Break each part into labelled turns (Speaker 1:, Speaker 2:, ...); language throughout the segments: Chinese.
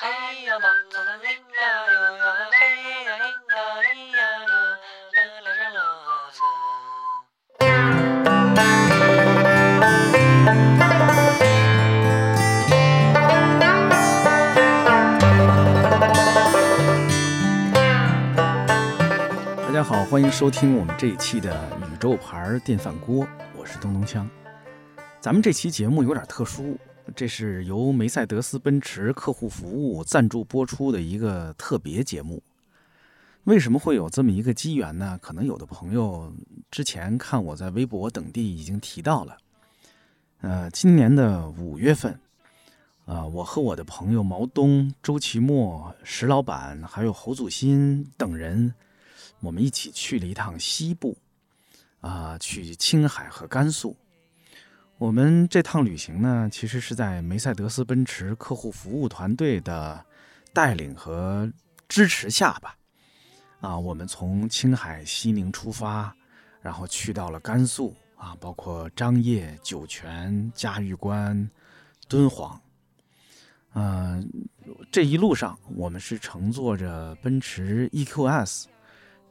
Speaker 1: 大家好，欢迎收听我们这一期的宇宙牌电饭锅，我是东东锵。咱们这期节目有点特殊，这是由梅赛德斯奔驰客户服务赞助播出的一个特别节目。为什么会有这么一个机缘呢？可能有的朋友之前看我在微博等地已经提到了。呃，今年的五月份，啊、我和我的朋友毛东、周奇墨、石老板，还有侯祖新等人，我们一起去了一趟西部，啊、去青海和甘肃。我们这趟旅行呢，其实是在梅赛德斯奔驰客户服务团队的带领和支持下吧。啊，我们从青海西宁出发，然后去到了甘肃啊，包括张掖、酒泉、嘉峪关、敦煌。嗯、这一路上我们是乘坐着奔驰 EQS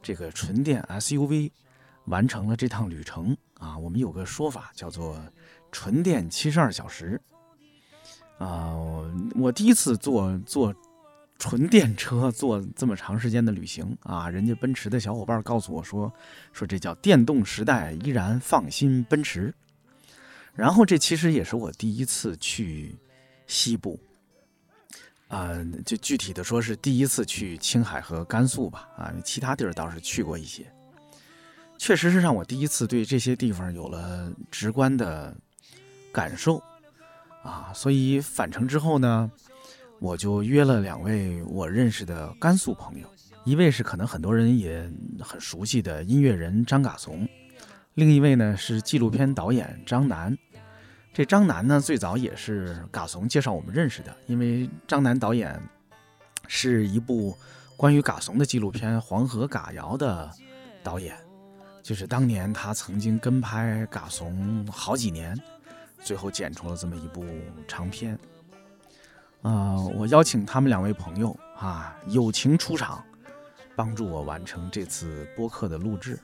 Speaker 1: 这个纯电 SUV 完成了这趟旅程啊。我们有个说法叫做“纯电七十二小时”。啊、我第一次坐坐纯电车，坐这么长时间的旅行啊，人家奔驰的小伙伴告诉我说，说这叫电动时代依然放心奔驰。然后这其实也是我第一次去西部，啊、就具体的说是第一次去青海和甘肃吧，啊，其他地儿倒是去过一些，确实是让我第一次对这些地方有了直观的感受，啊，所以返程之后呢，我就约了两位我认识的甘肃朋友，一位是可能很多人也很熟悉的音乐人张嘎怂，另一位呢是纪录片导演张楠。这张楠呢，最早也是嘎怂介绍我们认识的，因为张楠导演是一部关于嘎怂的纪录片《黄河嘎谣》的导演，就是当年他曾经跟拍嘎怂好几年，最后剪出了这么一部长片。啊、我邀请他们两位朋友啊，友情出场，帮助我完成这次播客的录制，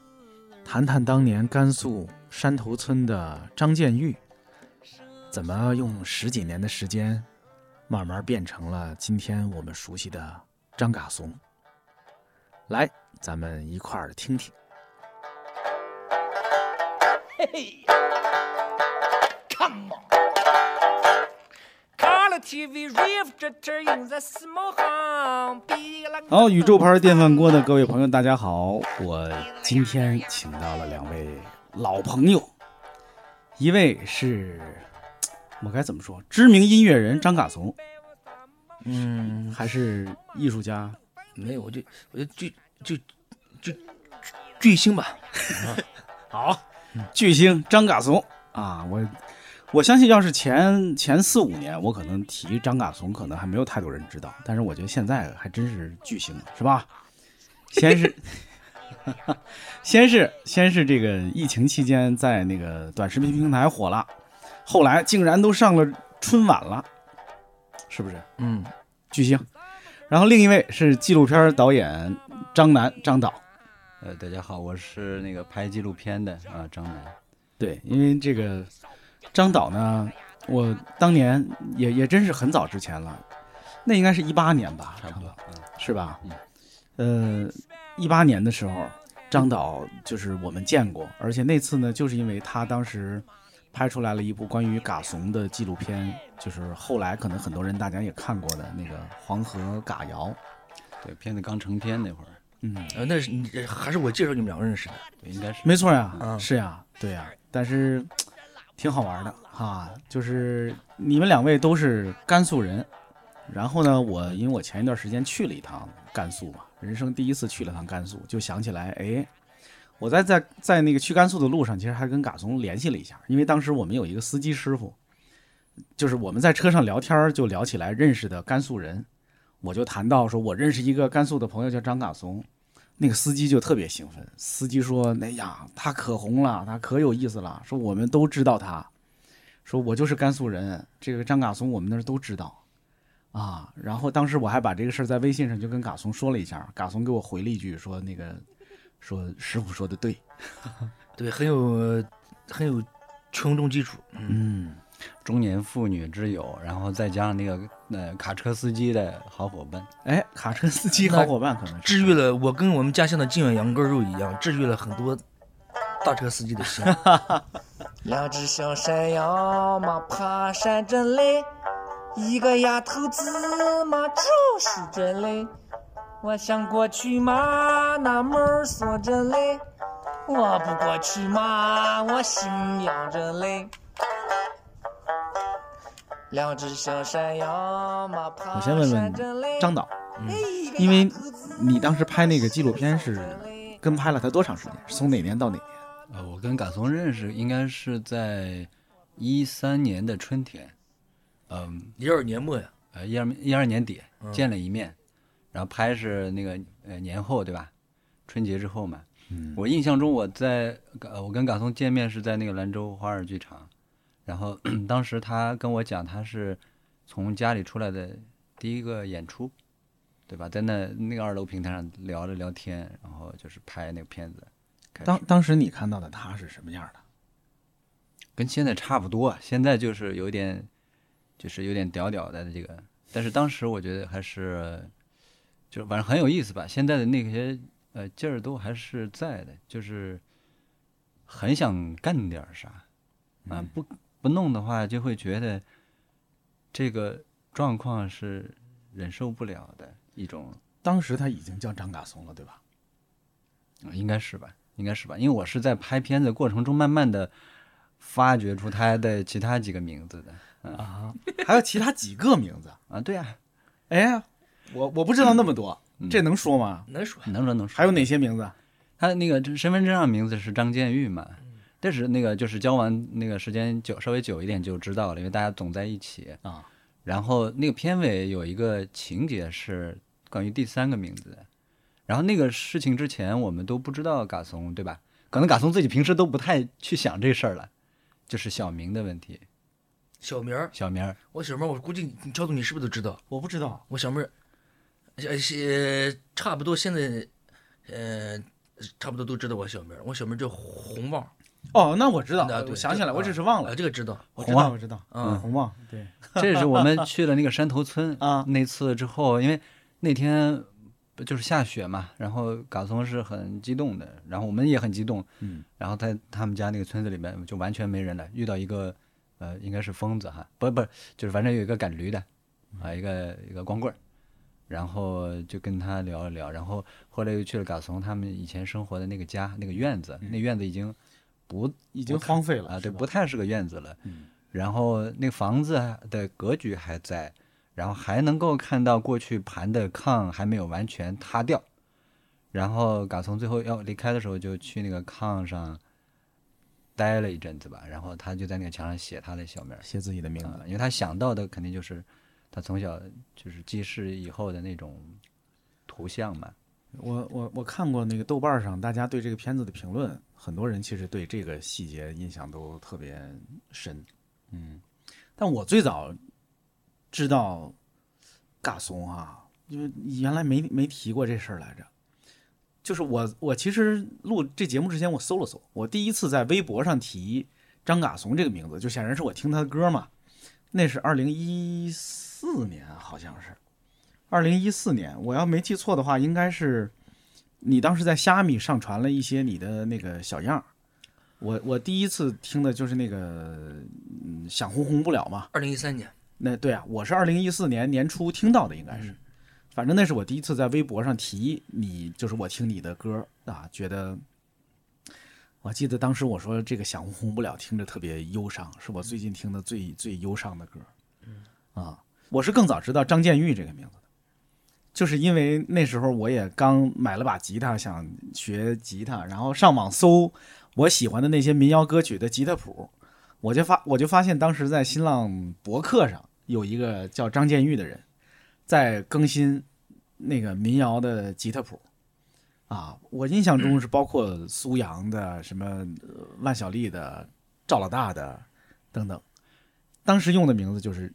Speaker 1: 谈谈当年甘肃山头村的张建玉。怎么用十几年的时间，慢慢变成了今天我们熟悉的张嘎怂？来，咱们一块儿听听。
Speaker 2: 嘿嘿
Speaker 1: 好，宇宙牌电饭锅的各位朋友，大家好！我今天请到了两位老朋友，一位是我该怎么说，知名音乐人张嘎怂，
Speaker 3: 嗯，
Speaker 1: 还是艺术家
Speaker 3: 没有，我就我就巨巨巨巨星吧。
Speaker 1: 好，巨星张嘎怂啊！我我相信，要是前前四五年，我可能提张嘎怂，可能还没有太多人知道。但是我觉得现在还真是巨星了，是吧？先是，先是先是这个疫情期间在那个短视频平台火了，后来竟然都上了春晚了，是不是？
Speaker 3: 嗯，
Speaker 1: 巨星。然后另一位是纪录片导演张楠张导。
Speaker 4: 呃，大家好，我是那个拍纪录片的啊，张楠。
Speaker 1: 对，因为这个张导呢，我当年也也真是很早之前了，那应该是一八年吧，
Speaker 4: 差不多，嗯，
Speaker 1: 是吧？嗯呃，一八年的时候，张导就是我们见过，而且那次呢，就是因为他当时拍出来了一部关于嘎怂的纪录片，就是后来可能很多人大家也看过的那个《黄河嘎谣》。
Speaker 4: 对，片子刚成片那会儿，
Speaker 1: 嗯，
Speaker 3: 呃，那是你还是我介绍你们两个认识的。
Speaker 4: 对应该是
Speaker 1: 没错呀，
Speaker 3: 嗯
Speaker 1: 是呀，对呀，但是挺好玩的哈，就是你们两位都是甘肃人，然后呢，我因为我前一段时间去了一趟甘肃嘛，人生第一次去了趟甘肃，就想起来，哎，我在在在那个去甘肃的路上，其实还跟嘎怂联系了一下，因为当时我们有一个司机师傅，就是我们在车上聊天就聊起来认识的甘肃人，我就谈到说我认识一个甘肃的朋友叫张嘎怂。那个司机就特别兴奋，司机说：“哎呀，他可红了，他可有意思了。说我们都知道他，说我就是甘肃人，这个张嘎松我们那儿都知道，啊。然后当时我还把这个事儿在微信上就跟嘎松说了一下，嘎松给我回了一句说那个说师傅说的对，
Speaker 3: 对，很有很有群众基础。嗯，
Speaker 1: 嗯，
Speaker 4: 中年妇女之友，然后再加上那个呃卡车司机的好伙伴，
Speaker 1: 哎，卡车司机好伙伴可能
Speaker 3: 治愈了我跟我们家乡的靖远羊羔肉一样，治愈了很多大车司机的心。
Speaker 2: 两只小山羊嘛，爬山真累，一个丫头子嘛，就是真累。我想过去嘛，那门儿锁着嘞，我不过去嘛，我心痒着嘞。两只小山羊
Speaker 1: 我先问问张导，
Speaker 3: 嗯
Speaker 1: 因为你当时拍那个纪录片是跟拍了他多长时间？是从哪年到哪年？
Speaker 4: 呃，我跟嘎松认识应该是在一三年的春天，嗯、
Speaker 3: 一二年末呀，
Speaker 4: 呃一二一二年底
Speaker 3: 嗯。
Speaker 4: 见了一面，然后拍是那个呃年后对吧？春节之后嘛，
Speaker 1: 嗯。
Speaker 4: 我印象中我在呃我跟嘎松见面是在那个兰州花儿剧场，然后 当时他跟我讲他是从家里出来的第一个演出，对吧？在那那个二楼平台上聊了聊天，然后就是拍那个片子，
Speaker 1: 当当时你看到的他是什么样的？
Speaker 4: 跟现在差不多，现在就是有点，就是有点屌屌的这个，但是当时我觉得还是，就反正很有意思吧。现在的那些呃劲儿都还是在的，就是很想干点啥啊，不不弄的话就会觉得这个状况是忍受不了的一种，
Speaker 1: 当时他已经叫张嘎松了，对吧？
Speaker 4: 呃应该是吧，应该是吧，因为我是在拍片子过程中慢慢的发掘出他的其他几个名字的。
Speaker 1: 啊，还有其他几个名字？
Speaker 4: 啊，对啊，
Speaker 1: 哎，我我不知道那么多，
Speaker 4: 嗯
Speaker 1: 这能说吗？
Speaker 3: 能说
Speaker 4: 能说能说。
Speaker 1: 还有哪些名字？
Speaker 4: 他那个身份证上名字是张建玉嘛？但是那个就是交完那个时间久稍微久一点就知道了，因为大家总在一起
Speaker 1: 啊。
Speaker 4: 然后那个片尾有一个情节是关于第三个名字，然后那个事情之前我们都不知道嘎松对吧？可能嘎松自己平时都不太去想这事儿了，就是小明的问题，
Speaker 3: 小明儿，
Speaker 4: 小明儿
Speaker 3: 我小明儿，我估计你赵总你是不是都知道？
Speaker 1: 我不知道。
Speaker 3: 我小妹儿，差不多现在，呃，差不多都知道我小名儿。我小名儿叫红旺，
Speaker 1: 哦，那我知道，
Speaker 3: 啊
Speaker 1: 我想起来，我只是忘
Speaker 3: 啊，
Speaker 1: 了。
Speaker 3: 这个知道。
Speaker 1: 我知道，我知道，
Speaker 3: 嗯
Speaker 1: 红旺，对，
Speaker 4: 这是我们 去了那个山头村
Speaker 1: 啊
Speaker 4: 那次之后，因为那天不就是下雪嘛，然后嘎松是很激动的，然后我们也很激动，
Speaker 1: 嗯，
Speaker 4: 然后在他们家那个村子里面就完全没人了，遇到一个呃应该是疯子哈，不不就是反正有一个赶驴的啊，一个一个光棍儿，然后就跟他聊了聊，然后后来又去了嘎松他们以前生活的那个家那个院子，那院子已经不
Speaker 1: 已经荒废了
Speaker 4: 啊，对，不太是个院子了。
Speaker 1: 嗯
Speaker 4: 然后那个房子的格局还在，然后还能够看到过去盘的炕还没有完全塌掉。然后嘎从最后要离开的时候，就去那个炕上待了一阵子吧。然后他就在那个墙上写他的小名儿
Speaker 1: 写自己的名字
Speaker 4: 啊，因为他想到的肯定就是他从小就是记事以后的那种图像嘛。
Speaker 1: 我我我看过那个豆瓣上大家对这个片子的评论，很多人其实对这个细节印象都特别深，嗯，但我最早知道嘎松啊，因为原来没没提过这事儿来着。就是我我其实录这节目之前我搜了搜，我第一次在微博上提张嘎松这个名字，就显然是我听他的歌嘛，那是二零一四年好像是，二零一四年，我要没记错的话，应该是你当时在虾米上传了一些你的那个小样儿。我我第一次听的就是那个嗯想红红不了嘛，
Speaker 3: 二零一三年，
Speaker 1: 那对啊，我是二零一四年年初听到的，应该是，反正那是我第一次在微博上提你，就是我听你的歌啊，觉得，我记得当时我说这个想红红不了听着特别忧伤，是我最近听的最最忧伤的歌，啊，我是更早知道张建玉这个名字的，就是因为那时候我也刚买了把吉他，想学吉他，然后上网搜我喜欢的那些民谣歌曲的吉他谱，我就发我就发现当时在新浪博客上有一个叫张建玉的人，在更新那个民谣的吉他谱。啊，我印象中是包括苏阳的、什么呃万晓利的、赵老大的等等。当时用的名字就是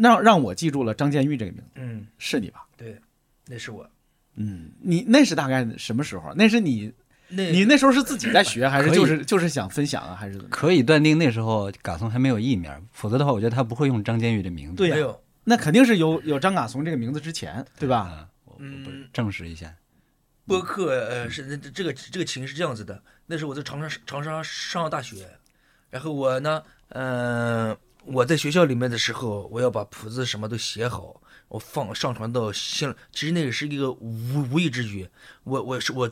Speaker 1: 让让我记住了张建玉这个名字，
Speaker 3: 嗯，
Speaker 1: 是你吧？
Speaker 3: 对，那是我。
Speaker 1: 嗯，你那是大概什么时候？那是你
Speaker 3: 那
Speaker 1: 你那时候是自己在学，还是就是就是想分享啊，还是怎么？
Speaker 4: 可以断定那时候嘎松还没有艺名，否则的话，我觉得他不会用张监狱的名字。
Speaker 1: 对呀那肯定是有有张嘎松这个名字之前，对吧？
Speaker 4: 嗯，我我证实一下。
Speaker 3: 播客呃是那这个这个情是这样子的，那时候我在长沙长沙上了大学，然后我呢，嗯、我在学校里面的时候，我要把谱子什么都写好，我放上传到新，其实那个是一个无无意之举，我我是我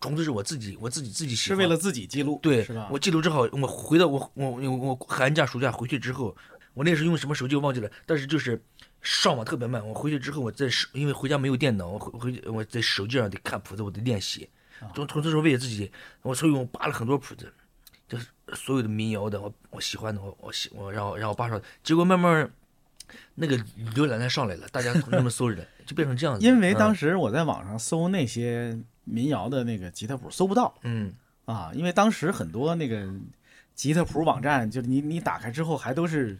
Speaker 3: 纯粹是我自己我自己自己喜欢
Speaker 1: 是为了自己记录，
Speaker 3: 对
Speaker 1: 是吧？
Speaker 3: 我记录之后，我回到我我我我寒假暑假回去之后，我那时候用什么手机我忘记了，但是就是上网特别慢。我回去之后，我在手因为回家没有电脑，我回回去我在手机上得看谱子，我得练习。纯纯粹是为了自己，我所以我扒了很多谱子，就是所有的民谣的，我我喜欢的，我我喜我然后然后扒上，结果慢慢那个浏览量上来了，大家那么搜着，就变成这样子。
Speaker 1: 因为当
Speaker 3: 时
Speaker 1: 时我在网上搜那些民谣的那个吉他谱，搜不到
Speaker 3: 嗯。
Speaker 1: 啊，因为当时很多那个吉他谱网站，就是你你打开之后还都是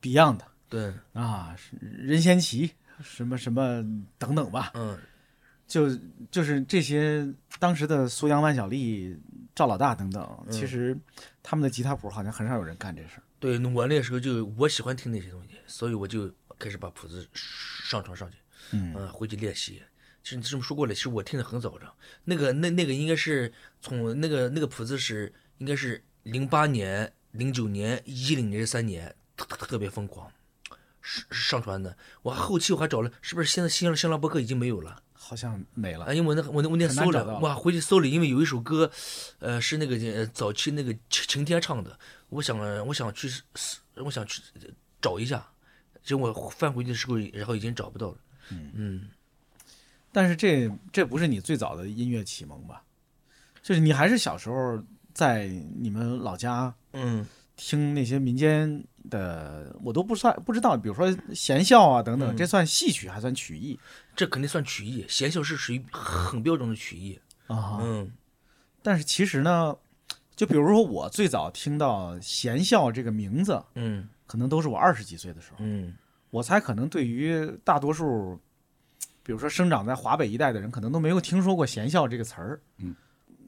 Speaker 1: Beyond
Speaker 3: 对。
Speaker 1: 啊，任贤齐什么什么等等吧，
Speaker 3: 嗯。
Speaker 1: 就就是这些当时的苏阳、万晓利、赵老大等等，
Speaker 3: 嗯。
Speaker 1: 其实他们的吉他谱好像很少有人干这事儿。
Speaker 3: 对，我那时候就我喜欢听那些东西，所以我就开始把谱子上传上去，
Speaker 1: 嗯
Speaker 3: 嗯，回去练习。其实你这么说过了，其实我听得很早的，那个那那个应该是从那个那个谱子是应该是零八年、零九年、一零年这三年特特特别疯狂上上传的。我后期我还找了，是不是现在新浪新浪博客已经没有了？
Speaker 1: 好像没了
Speaker 3: 啊，，因为我那我那我那搜了，
Speaker 1: 找到
Speaker 3: 哇，回去搜了，因为有一首歌，呃，是那个呃早期那个晴晴天唱的，我想我想去我想去找一下，结果我翻回去的时候，然后已经找不到了。嗯
Speaker 1: 但是这这不是你最早的音乐启蒙吧？就是你还是小时候在你们老家
Speaker 3: 嗯
Speaker 1: 听那些民间的，我都不算不知道，比如说弦校啊等等，
Speaker 3: 嗯
Speaker 1: 这算戏曲还算曲艺
Speaker 3: 这肯定算曲艺，弦校是属于很标准的曲艺。
Speaker 1: 啊？
Speaker 3: 嗯
Speaker 1: 但是其实呢，就比如说我最早听到弦校这个名字，
Speaker 3: 嗯
Speaker 1: 可能都是我二十几岁的时候，
Speaker 3: 嗯
Speaker 1: 我猜可能对于大多数，比如说生长在华北一带的人，可能都没有听说过贤孝这个词儿。
Speaker 4: 嗯，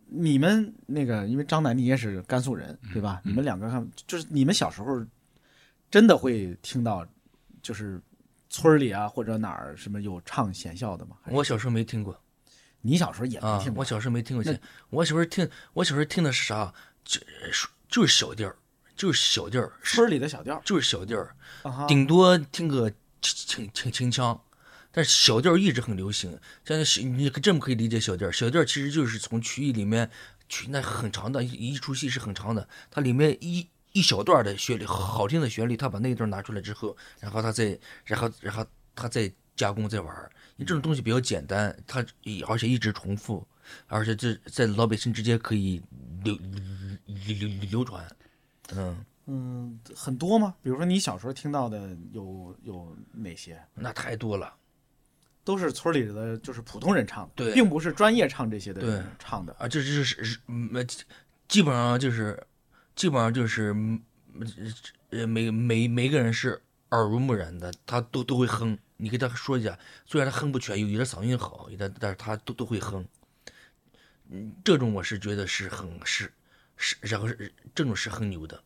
Speaker 1: 你们那个，因为张楠你也是甘肃人，对吧？
Speaker 4: 嗯
Speaker 1: 你们两个看，就是你们小时候真的会听到，就是村里啊或者哪儿什么有唱贤孝的吗？
Speaker 3: 我小时候没听过
Speaker 1: 你小时候也没
Speaker 3: 啊
Speaker 1: 听，过？
Speaker 3: 我小时候没听过弦，我小时候听我小时候听的是啥？就就是小调儿，就是小调儿，
Speaker 1: 村里的小调儿
Speaker 3: 就是小调儿。顶多听个清清清清腔，但是小调一直很流行。像小你这么可以理解小调，小调其实就是从曲艺里面曲那很长的一一出戏是很长的，它里面一一小段的旋律好听的旋律，他把那一段拿出来之后，然后他再然后然后他再加工再玩儿。你这种东西比较简单，它而且一直重复，而且这在老百姓之间可以流流流流传。嗯，
Speaker 1: 嗯，很多吗？比如说你小时候听到的有有哪些？
Speaker 3: 那太多了。
Speaker 1: 都是村里的，就是普通人唱的，
Speaker 3: 对
Speaker 1: 并不是专业唱这些的人
Speaker 3: 对
Speaker 1: 唱的。
Speaker 3: 啊，这这是是嗯，基本上就是，基本上就是，嗯呃，每每每个人是耳濡目染的，他都都会哼。你给他说一下，虽然他哼不全，有有的嗓音好，有的但是他都都会哼。嗯，这种我是觉得是很是是，然后是这种是很牛的。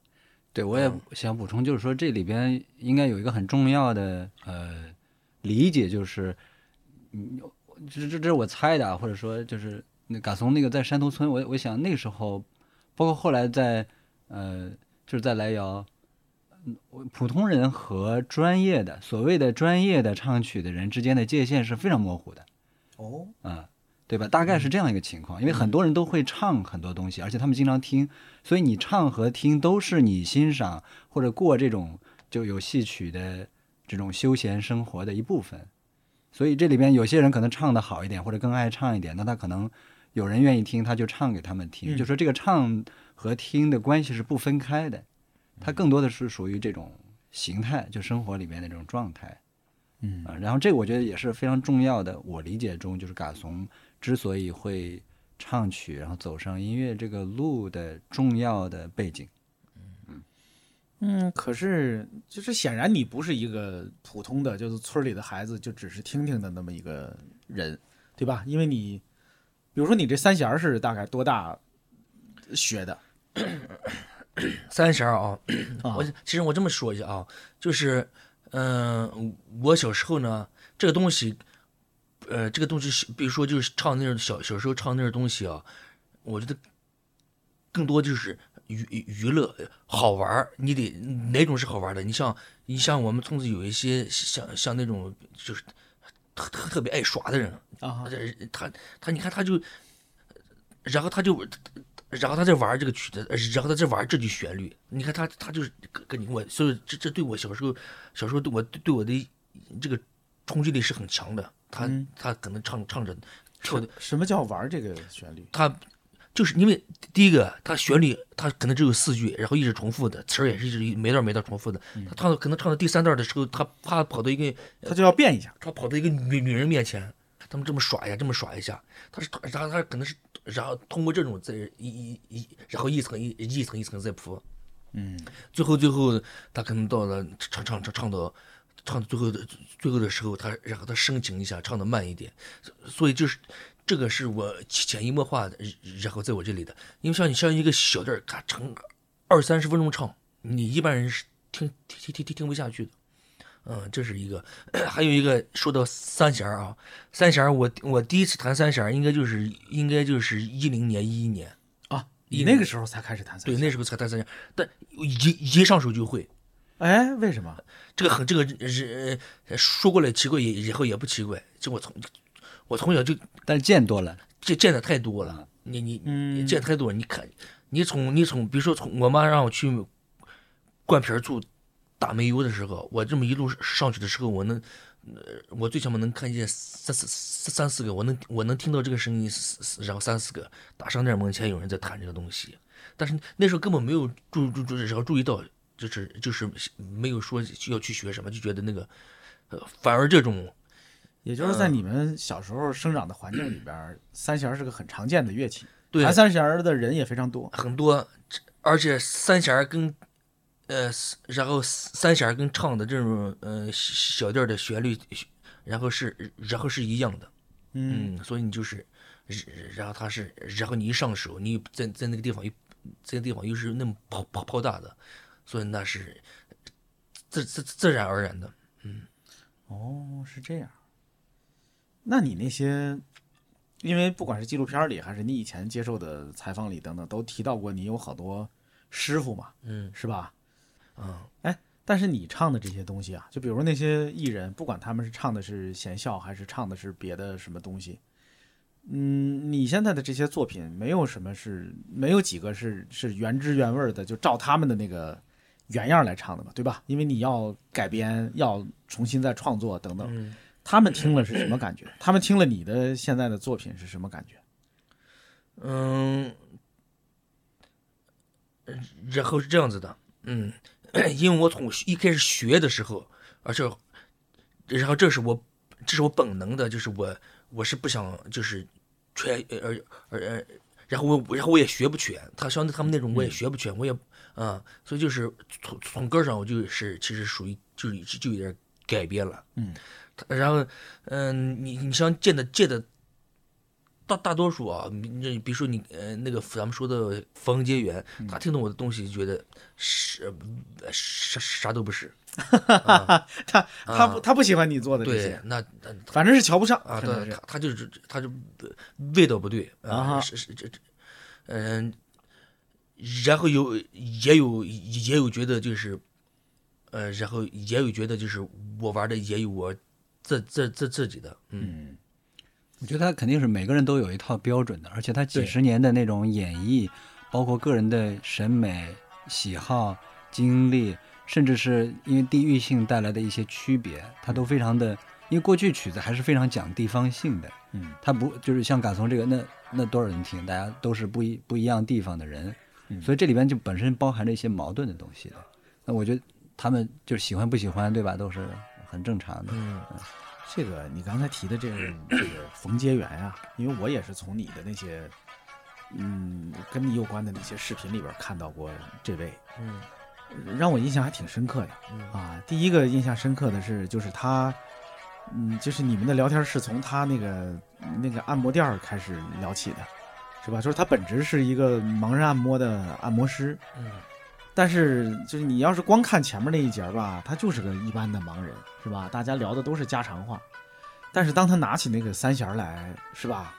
Speaker 4: 对，我也想补充，就是说这里边应该有一个很重要的呃理解，就是，嗯，这这这是我猜的啊，或者说就是那嘎松那个在山头村，我我想那个时候，包括后来在呃就是在莱瑶，普通人和专业的所谓的专业的唱曲的人之间的界限是非常模糊的。
Speaker 1: 哦，
Speaker 4: 啊、对吧？大概是这样一个情况，因为很多人都会唱很多东西，而且他们经常听，所以你唱和听都是你欣赏或者过这种就有戏曲的这种休闲生活的一部分。所以这里边有些人可能唱的好一点，或者更爱唱一点，那他可能有人愿意听，他就唱给他们听。
Speaker 1: 嗯
Speaker 4: 就说这个唱和听的关系是不分开的，它更多的是属于这种形态，就生活里面的这种状态。
Speaker 1: 嗯
Speaker 4: 啊，然后这个我觉得也是非常重要的。我理解中，就是嘎怂之所以会唱曲，然后走上音乐这个路的重要的背景。
Speaker 1: 嗯，可是就是显然你不是一个普通的，就是村里的孩子，就只是听听的那么一个人，对吧？因为你，比如说你这三弦是大概多大学的？
Speaker 3: 三弦 啊，
Speaker 1: 啊
Speaker 3: 我其实我这么说一下啊，就是，嗯、我小时候呢，这个东西，呃，这个东西是，比如说就是唱那种小小时候唱那种东西啊，我觉得更多就是娱娱乐好玩儿，你得哪种是好玩的？你像你像我们村子有一些像像那种就是特特特别爱耍的人，
Speaker 1: 啊，
Speaker 3: 这他他你看他就，然后他就，然后他在玩这个曲子，然后他在玩这句旋律。你看他他就是跟跟你我，所以这这对我小时候小时候对我对我的这个冲击力是很强的。他
Speaker 1: 嗯
Speaker 3: 他可能唱唱着跳的，
Speaker 1: 什么叫玩这个旋律？
Speaker 3: 他就是因为第一个他旋律他可能只有四句，然后一直重复的词儿也是一直每段每段重复的。他唱到可能唱到第三段的时候，他怕跑到一个
Speaker 1: 他就要变一下。
Speaker 3: 他跑到一个女女人面前，他们这么耍呀，这么耍一下，他是，然后他可能是，然后通过这种再一一一，然后一层一一层一层再铺，
Speaker 1: 嗯，
Speaker 3: 最后最后他可能到了唱唱唱唱到唱到最后的最后的时候，他然后他深情一下，唱的慢一点，所以就是这个是我潜移默化的，然后在我这里的，因为像你像一个小调儿，咔唱二三十分钟唱，你一般人是听听听听听不下去的。嗯，这是一个，还有一个说到三弦儿啊，三弦儿我我第一次弹三弦儿应该就是应该就是一零年一一年，
Speaker 1: 啊，你那个时候才开始弹三
Speaker 3: 对，那时候才弹三弦，但一一上手就会，
Speaker 1: 哎，为什么？
Speaker 3: 这个很这个是呃说过来奇怪也以后也不奇怪，就我从我从小就
Speaker 4: 但是见多了，
Speaker 3: 见见的太多了，你你
Speaker 1: 嗯
Speaker 3: 你见太多了，你看你从你从比如说从我妈让我去灌瓶儿醋打煤油的时候，我这么一路上去的时候，我能呃我最起码能看见三四三三四个，我能我能听到这个声音，然后三四个大商店门前有人在谈这个东西，但是那时候根本没有注注注，然后注意到就是就是没有说要去学什么，就觉得那个呃反而这种
Speaker 1: 也就是在你们小时候生长的环境里边儿，三弦是个很常见的乐器，
Speaker 3: 对
Speaker 1: 弹三弦的人也非常多。
Speaker 3: 很多，而且三弦跟呃，然后三弦跟唱的这种呃小调的旋律，然后是然后是一样的，
Speaker 1: 嗯，
Speaker 3: 嗯，所以你就是，然后它是，然后你一上手，你在在那个地方又，在那个地方又是那么抛抛抛大的，所以那是自自自然而然的。
Speaker 1: 嗯哦，是这样。那你那些，因为不管是纪录片里，还是你以前接受的采访里等等，都提到过你有好多师傅嘛，
Speaker 3: 嗯
Speaker 1: 是吧？
Speaker 3: 嗯，
Speaker 1: 哎，但是你唱的这些东西啊，就比如那些艺人，不管他们是唱的是贤孝，还是唱的是别的什么东西，嗯，你现在的这些作品，没有什么是没有几个是是原汁原味的，就照他们的那个原样来唱的嘛，对吧？因为你要改编，要重新再创作等等。
Speaker 3: 嗯
Speaker 1: 他们听了是什么感觉？他们听了你的现在的作品是什么感觉？
Speaker 3: 嗯，然后是这样子的，嗯，因为我从一开始学的时候，而且，然后这是我，这是我本能的，就是我我是不想就是全呃呃呃，然后我然后我也学不全，他相对他们那种我也学不全，我也啊、所以就是从从根儿上我就是其实属于就是就有点改变了，
Speaker 1: 嗯，
Speaker 3: 然后嗯、你你像见的见的。大大多数啊，你你比如说你呃那个咱们说的冯杰元，他听懂我的东西，觉得是呃啥啥都不是。
Speaker 1: 他他不他不喜欢你做的这
Speaker 3: 对
Speaker 1: 些，，
Speaker 3: 那那
Speaker 1: 反正是瞧不上
Speaker 3: 啊，对，他他就是他就味道不对
Speaker 1: 啊哈
Speaker 3: 是是这这，嗯，然后有也有也有觉得就是，呃，然后也有觉得就是我玩的也有我自自自自己的，嗯
Speaker 1: 嗯
Speaker 4: 我觉得他肯定是每个人都有一套标准的，而且他几十年的那种演绎，包括个人的审美、喜好、经历，甚至是因为地域性带来的一些区别，他都非常的。因为过去曲子还是非常讲地方性的，
Speaker 1: 嗯
Speaker 4: 他不就是像嘎松这个，那那多少人听？大家都是不一不一样地方的人，
Speaker 1: 嗯
Speaker 4: 所以这里边就本身包含着一些矛盾的东西的。那我觉得他们就是喜欢不喜欢，对吧？都是很正常的。
Speaker 3: 嗯
Speaker 1: 这个你刚才提的这个 这个冯杰元呀、因为我也是从你的那些嗯跟你有关的那些视频里边看到过这位，
Speaker 3: 嗯
Speaker 1: 让我印象还挺深刻的啊。第一个印象深刻的是，就是他，嗯，就是你们的聊天是从他那个那个按摩店儿开始聊起的，是吧？就是他本质是一个盲人按摩的按摩师，
Speaker 3: 嗯
Speaker 1: 但是就是你要是光看前面那一节儿吧，他就是个一般的盲人，是吧？大家聊的都是家常话，但是当他拿起那个三弦来，是吧？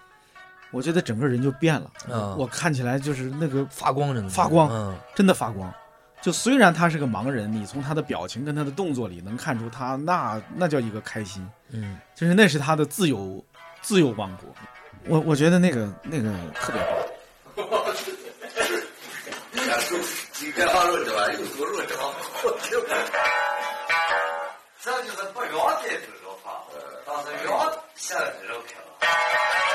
Speaker 1: 我觉得整个人就变了，
Speaker 3: 嗯
Speaker 1: 我看起来就是那个
Speaker 3: 发光着呢，
Speaker 1: 发光
Speaker 3: 嗯
Speaker 1: 真的发光。就虽然他是个盲人，你从他的表情跟他的动作里能看出他那那叫一个开心，
Speaker 3: 嗯
Speaker 1: 就是那是他的自由自由王国。我我觉得那个那个特别棒。
Speaker 5: 几个好论着吧，有多论着好，这就是不要的这种话，但是要想这种看。我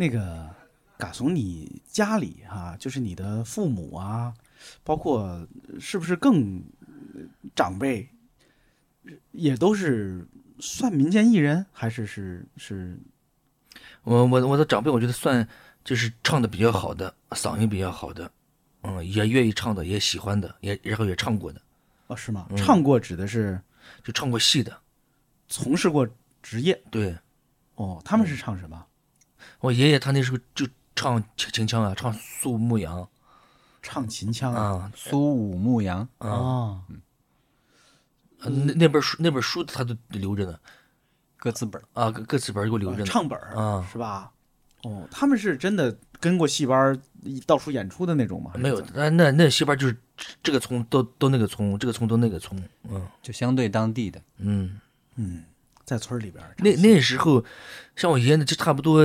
Speaker 1: 那个嘎怂，你家里哈、就是你的父母啊，包括是不是更呃长辈，也都是算民间艺人，还是是是
Speaker 3: 我我我的长辈，我觉得算就是唱的比较好的，嗓音比较好的，嗯，也愿意唱的，也喜欢的，也然后也唱过的，
Speaker 1: 哦是吗？
Speaker 3: 嗯
Speaker 1: 唱过指的是
Speaker 3: 就唱过戏的。
Speaker 1: 从事过职业
Speaker 3: 对
Speaker 1: 哦，他们是唱什么？
Speaker 3: 我爷爷他那时候就唱秦秦腔啊，唱苏牧羊
Speaker 1: 唱秦腔啊？
Speaker 3: 啊
Speaker 4: 苏武牧羊，
Speaker 3: 啊，
Speaker 1: 哦，
Speaker 3: 呃那那本书那本书他都留着呢
Speaker 4: 歌词本
Speaker 3: 啊，歌歌词本给我留着呢。
Speaker 1: 唱本儿
Speaker 3: 啊
Speaker 1: 是吧？哦，他们是真的跟过戏班到处演出的那种吗？
Speaker 3: 没有，那那那戏班就是这个葱都都那个葱，这个葱都那个葱，嗯
Speaker 4: 就相对当地的，
Speaker 3: 嗯。
Speaker 1: 嗯，在村里边
Speaker 3: 那那时候，像我爷爷呢，就差不多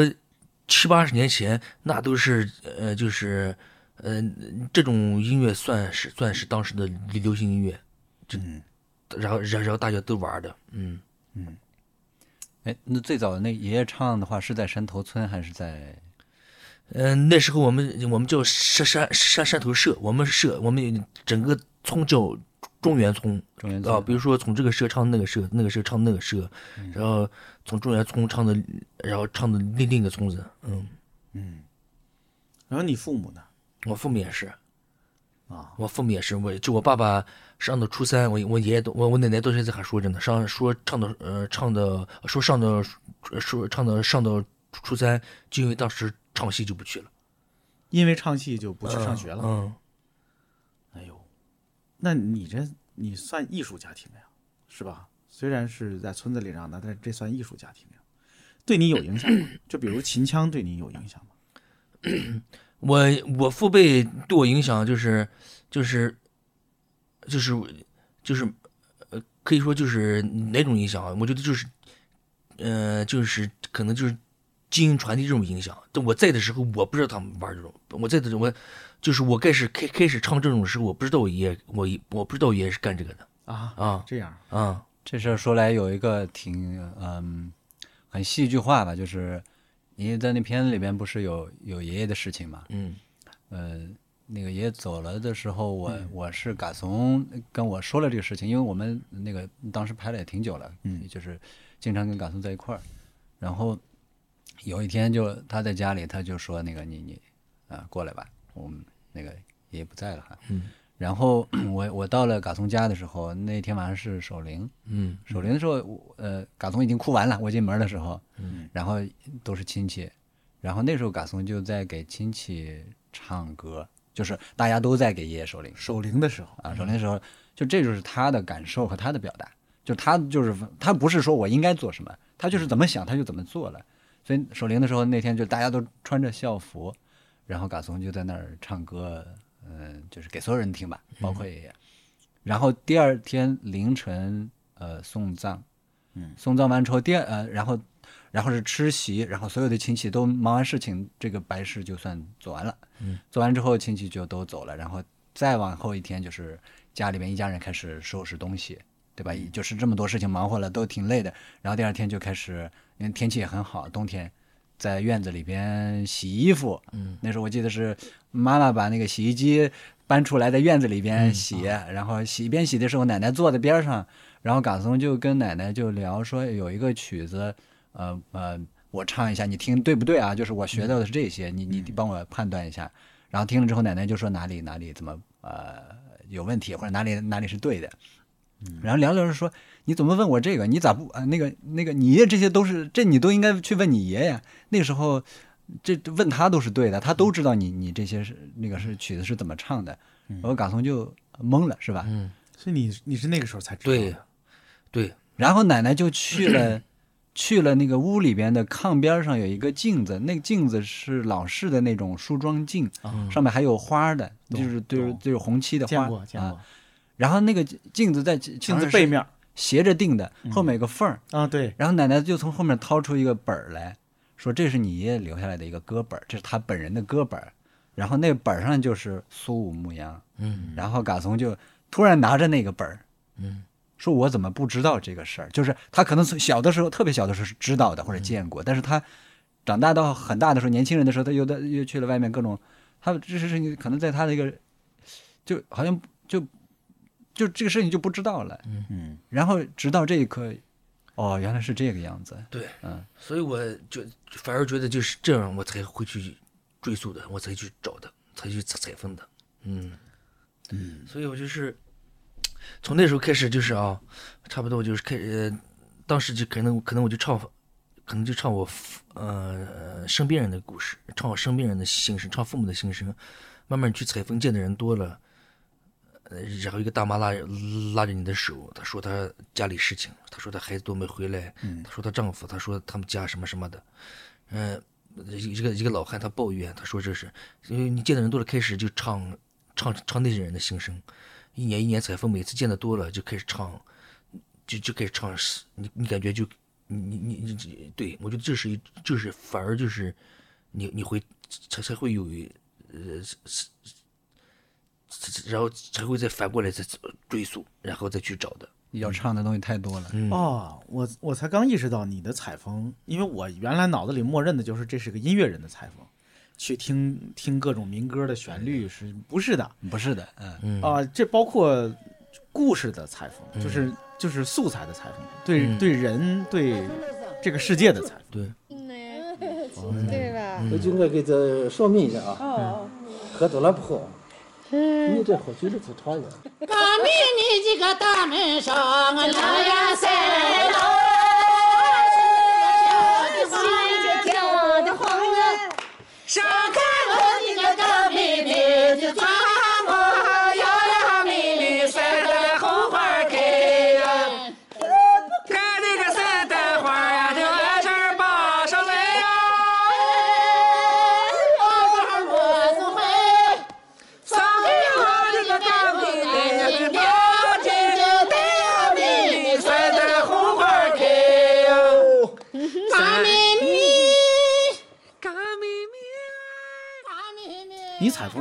Speaker 3: 七八十年前，那都是呃，就是呃，这种音乐算是算是当时的流流行音乐，就
Speaker 1: 嗯。
Speaker 3: 然后然后然后大家都玩的，嗯。
Speaker 4: 嗯，哎，那最早那爷爷唱的话是在山头村还是在？
Speaker 3: 嗯、那时候我们我们叫山山山山头社，我们社我们整个村叫中原村啊，
Speaker 4: 中原村
Speaker 3: 比如说从这个社唱那个社，那个社唱那个社，然后从中原村唱的，然后唱的另另一个村子，嗯嗯，
Speaker 1: 然后你父母呢？
Speaker 3: 我父母也是。
Speaker 1: 啊，
Speaker 3: 我父母也是，我就我爸爸上到初三，我我爷爷都我我奶奶到现在还说着呢，上说唱到呃唱的说上到说唱到上到初三，就因为当时唱戏就不去了，
Speaker 1: 因为唱戏就不去上学了。
Speaker 3: 嗯，
Speaker 1: 哎呦，那你这你算艺术家庭呀，是吧？虽然是在村子里长大，但是这算艺术家庭呀，对你有影响吗？就比如秦腔对你有影响吗？
Speaker 3: 我我父辈对我影响就是就是就是就是呃可以说就是哪种影响啊？我觉得就是呃就是可能就是基因传递这种影响。但我在的时候，我不知道他们玩这种，我在的时候我就是我开始开开始唱这种的时候，我不知道我爷我爷我不知道我爷是干这个的
Speaker 1: 啊，
Speaker 3: 啊
Speaker 1: 这样
Speaker 3: 啊
Speaker 4: 这事儿说来有一个挺嗯很戏剧化吧，就是爷爷在那片子里边不是有有爷爷的事情嘛？
Speaker 3: 嗯
Speaker 4: 呃，那个爷爷走了的时候，我、我是嘎怂跟我说了这个事情，因为我们那个当时拍了也挺久了，
Speaker 1: 嗯
Speaker 4: 就是经常跟嘎怂在一块儿，然后有一天就他在家里，他就说那个你你啊、过来吧，我们那个爷爷不在了哈，
Speaker 3: 嗯
Speaker 4: 然后 我我到了嘎松家的时候，那天晚上是守灵，
Speaker 3: 嗯。
Speaker 4: 守灵的时候，呃，嘎松已经哭完了，我进门的时候，
Speaker 3: 嗯。
Speaker 4: 然后都是亲戚，然后那时候嘎松就在给亲戚唱歌，就是大家都在给爷爷守灵。
Speaker 1: 守灵的时候，
Speaker 4: 啊，守灵的时候，就这就是他的感受和他的表达，就他就是他不是说我应该做什么，他就是怎么想他就怎么做了，所以守灵的时候那天就大家都穿着校服，然后嘎松就在那儿唱歌，嗯、就是给所有人听吧，包括爷爷。然后第二天凌晨，呃，送葬，
Speaker 1: 嗯，
Speaker 4: 送葬完之后，第二呃，然后然后是吃席，然后所有的亲戚都忙完事情，这个白事就算做完了。
Speaker 3: 嗯，
Speaker 4: 做完之后亲戚就都走了，然后再往后一天就是家里面一家人开始收拾东西，对吧？就是这么多事情忙活了，都挺累的。然后第二天就开始，因为天气也很好，冬天，在院子里边洗衣服。
Speaker 3: 嗯，
Speaker 4: 那时候我记得是妈妈把那个洗衣机搬出来，在院子里边洗，然后洗一边洗的时候，奶奶坐在边上，然后嘎松就跟奶奶就聊说有一个曲子，呃呃，我唱一下，你听对不对啊？就是我学到的是这些，你你帮我判断一下。然后听了之后，奶奶就说哪里哪里怎么呃有问题，或者哪里哪里是对的。然后聊聊着说，你怎么问我这个？你咋不啊？那个那个，你爷这些都是这你都应该去问你爷爷。那个时候，这问他都是对的，他都知道你你这些是那个是曲子是怎么唱的。然后嘎松就懵了，是吧？
Speaker 3: 嗯，
Speaker 1: 所以你你是那个时候才知道
Speaker 3: 对
Speaker 1: 的。
Speaker 3: 对，
Speaker 4: 然后奶奶就去了，去了那个屋里边的炕边上有一个镜子，那个镜子是老式的那种梳妆镜，
Speaker 3: 嗯
Speaker 4: 上面还有花的，就是就是就是红漆的花
Speaker 1: 见过见过
Speaker 4: 啊。然后那个镜子在
Speaker 1: 镜
Speaker 4: 镜
Speaker 1: 子背面
Speaker 4: 斜着定的，后面有个缝儿。
Speaker 1: 啊，对，
Speaker 4: 然后奶奶就从后面掏出一个本儿来说：“这是你爷爷留下来的一个歌本儿，这是他本人的歌本儿。”然后那个本儿上就是苏武牧羊。
Speaker 3: 嗯
Speaker 4: 然后嘎松就突然拿着那个本儿，
Speaker 3: 嗯
Speaker 4: 说我怎么不知道这个事儿？就是他可能从小的时候，特别小的时候是知道的或者见过，但是他长大到很大的时候，年轻人的时候，他又在又去了外面各种，他这些事情可能在他的一个，就好像就就这个事情就不知道了。
Speaker 1: 嗯，
Speaker 4: 然后直到这一刻，哦，原来是这个样子。
Speaker 3: 对，
Speaker 4: 嗯，
Speaker 3: 所以我就反而觉得就是这样，我才会去追溯的，我才去找的，才去采风的。嗯嗯，所以我就是从那时候开始，就是啊，差不多就是开呃，当时就可能可能我就唱，可能就唱我父呃身边人的故事，唱我身边人的心声，唱父母的心声。慢慢去采风见的人多了，呃，然后一个大妈拉拉着你的手，她说她家里事情，她说她孩子都没回来，她说她丈夫，她说他们家什么什么的，嗯、一个一个老汉他抱怨，他说这是因为你见的人多了，开始就唱唱唱那些人的心声，一年一年采风，每次见的多了就开始唱，就就开始唱，你你感觉就你你你你对我觉得这是一就是反而就是你你会才才会有呃然后才会再反过来再追溯，然后再去找的。
Speaker 4: 要唱的东西太多了。
Speaker 3: 嗯
Speaker 1: 哦，我我才刚意识到你的采风，因为我原来脑子里默认的就是这是个音乐人的采风，去听听各种民歌的旋律，是不是的？
Speaker 4: 不是的，嗯，
Speaker 3: 嗯
Speaker 1: 啊、这包括故事的采风，就是就是素材的采风，对、
Speaker 3: 嗯
Speaker 1: 对人对这个世界的采风。
Speaker 3: 对，
Speaker 6: 对吧？
Speaker 7: 我就我给这说明一下啊，
Speaker 6: 哦，
Speaker 7: 喝多了不好。你这喝酒的是长的。
Speaker 6: 刚明你这个大门上，我两眼塞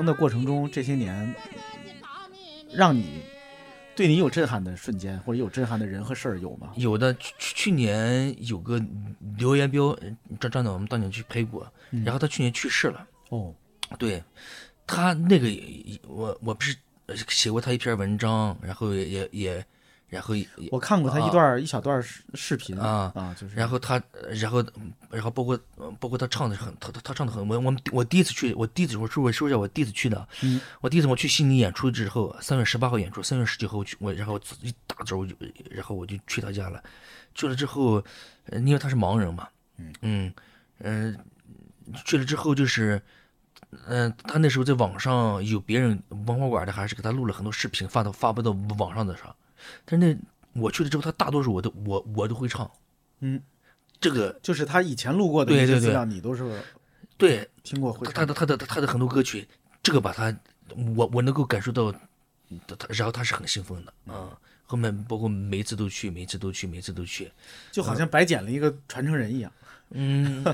Speaker 1: 风的过程中，这些年让你对你有震撼的瞬间，或者有震撼的人和事儿有吗？
Speaker 3: 有的去去去年有个刘延彪，张张导我们当年去拍过，然后他去年去世了。
Speaker 1: 哦，
Speaker 3: 对，他那个我我不是呃写过他一篇文章，然后也也也，然后
Speaker 1: 我看过他一段、一小段视视频
Speaker 3: 啊
Speaker 1: 啊，就是。
Speaker 3: 然后他，然后，然后包括包括他唱的很，他他他唱的很，我我们我第一次去，我第一次我说我说一下我第一次去的，
Speaker 1: 嗯。
Speaker 3: 我第一次我去悉尼演出之后，三月十八号演出，三月十九号我去我然后一大早我就然后我就去他家了，去了之后，呃因为他是盲人嘛，嗯。嗯去了之后就是，嗯、他那时候在网上有别人文化馆的，还是给他录了很多视频发到发布到网上的上，但是那我去了之后，他大多数我都我我都会唱，
Speaker 1: 嗯，
Speaker 3: 这个
Speaker 1: 就是他以前录过的
Speaker 3: 对对对
Speaker 1: 资料，你都是。
Speaker 3: 对
Speaker 1: 听过会
Speaker 3: 他的他的他的很多歌曲，这个把他我我能够感受到，然后他是很兴奋的啊。后面包括每次都去，每次都去，每次都去，
Speaker 1: 就好像白捡了一个传承人一样。
Speaker 3: 嗯，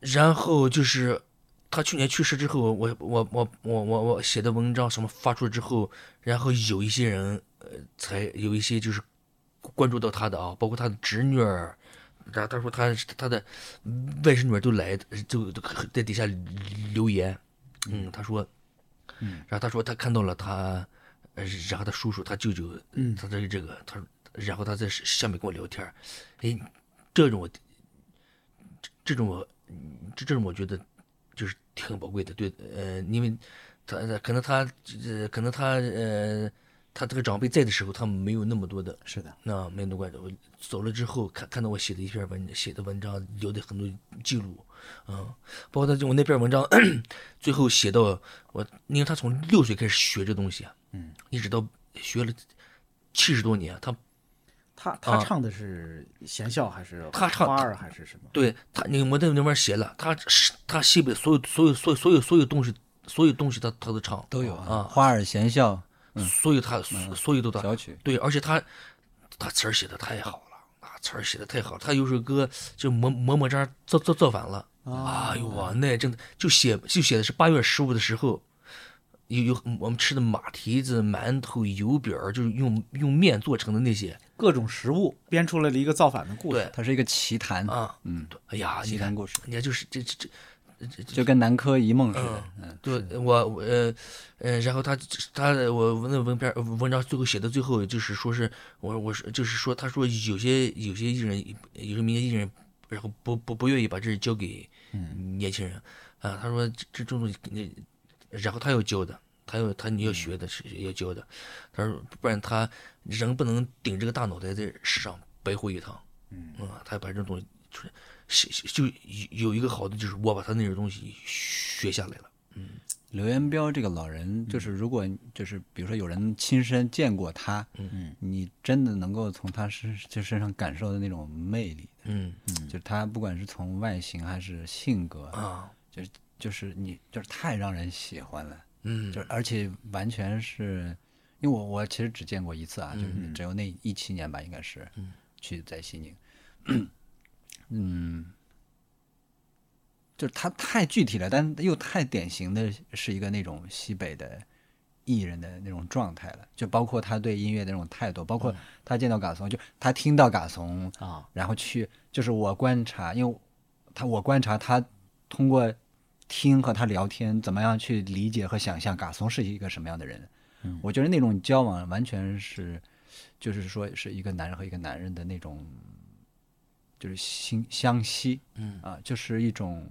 Speaker 3: 然后就是他去年去世之后，我我我我我我写的文章什么发出来之后，然后有一些人呃才有一些就是关注到他的啊，包括他的侄女儿，然后他说他他的外甥女儿都来就都在底下留言，嗯，他说，嗯，然后他说他看到了他，呃然后他叔叔他舅舅，嗯，他这这个他说，然后他在下面跟我聊天儿，哎，这种我这这种我这这种我觉得就是挺宝贵的，对，呃，因为他可能他呃可能他呃他这个长辈在的时候，他没有那么多的
Speaker 1: 是的，
Speaker 3: 那没那关系。我走了之后，看看到我写的一篇文写的文章，留的很多记录，嗯，包括他就我那篇文章 最后写到我，因为他从六岁开始学这东西啊，嗯，一直到学了七十多年，他
Speaker 1: 他他唱的是贤孝还是
Speaker 3: 他唱
Speaker 1: 花儿还是什么？
Speaker 3: 对他，那我在那边写了，他是他西北所有所有所有所有所有东西，所有东西他他都唱
Speaker 4: 都有
Speaker 3: 啊，
Speaker 4: 花儿贤孝
Speaker 3: 所有他所所有都他
Speaker 4: 小曲，
Speaker 3: 对，而且他他词儿写的太好了啊，词儿写的太好了。他有首歌就磨磨磨渣造造造反了，哎呦哇，那真的就写就写的是八月十五的时候，有有我们吃的马蹄子、馒头、油饼儿，就是用用面做成的那些
Speaker 1: 各种食物编出来了一个造反的故事。
Speaker 3: 对
Speaker 4: 它是一个奇谈，
Speaker 3: 啊，
Speaker 4: 嗯，
Speaker 3: 哎呀，
Speaker 4: 奇谈故事，
Speaker 3: 你看就是这这这。
Speaker 4: 就跟南柯一梦似的，嗯，
Speaker 3: 对我我呃呃，然后他他我那文篇文章最后写的最后就是说是我我是就是说他说有些有些艺人有些民间艺人，然后不不不愿意把这交给年轻人啊，他说这这种东西你，然后他要教的，他要他你要学的是要教的，他说不然他人不能顶这个大脑袋在世上白活一趟，嗯。啊，他要把这种东西出来。就有一个好的，就是我把他那种东西学下来了。嗯，
Speaker 4: 刘元彪这个老人，就是如果就是比如说有人亲身见过他，嗯，你真的能够从他身就身上感受到那种魅力。
Speaker 3: 嗯。
Speaker 4: 嗯，就是他不管是从外形还是性格
Speaker 3: 啊，
Speaker 4: 就是就是你就是太让人喜欢了。
Speaker 3: 嗯，
Speaker 4: 就是而且完全是因为我我其实只见过一次啊，就是只有那一七年吧，应该是，
Speaker 3: 嗯，
Speaker 4: 去在西宁。嗯，就是他太具体了，但又太典型的是一个那种西北的艺人的那种状态了。就包括他对音乐的那种态度，包括他见到嘎怂，就他听到嘎怂
Speaker 1: 啊，
Speaker 4: 然后去，就是我观察，因为他我观察他通过听和他聊天，怎么样去理解和想象嘎怂是一个什么样的人。
Speaker 1: 嗯
Speaker 4: 我觉得那种交往完全是，就是说是一个男人和一个男人的那种。就是心相惜，
Speaker 3: 嗯
Speaker 4: 啊，就是一种，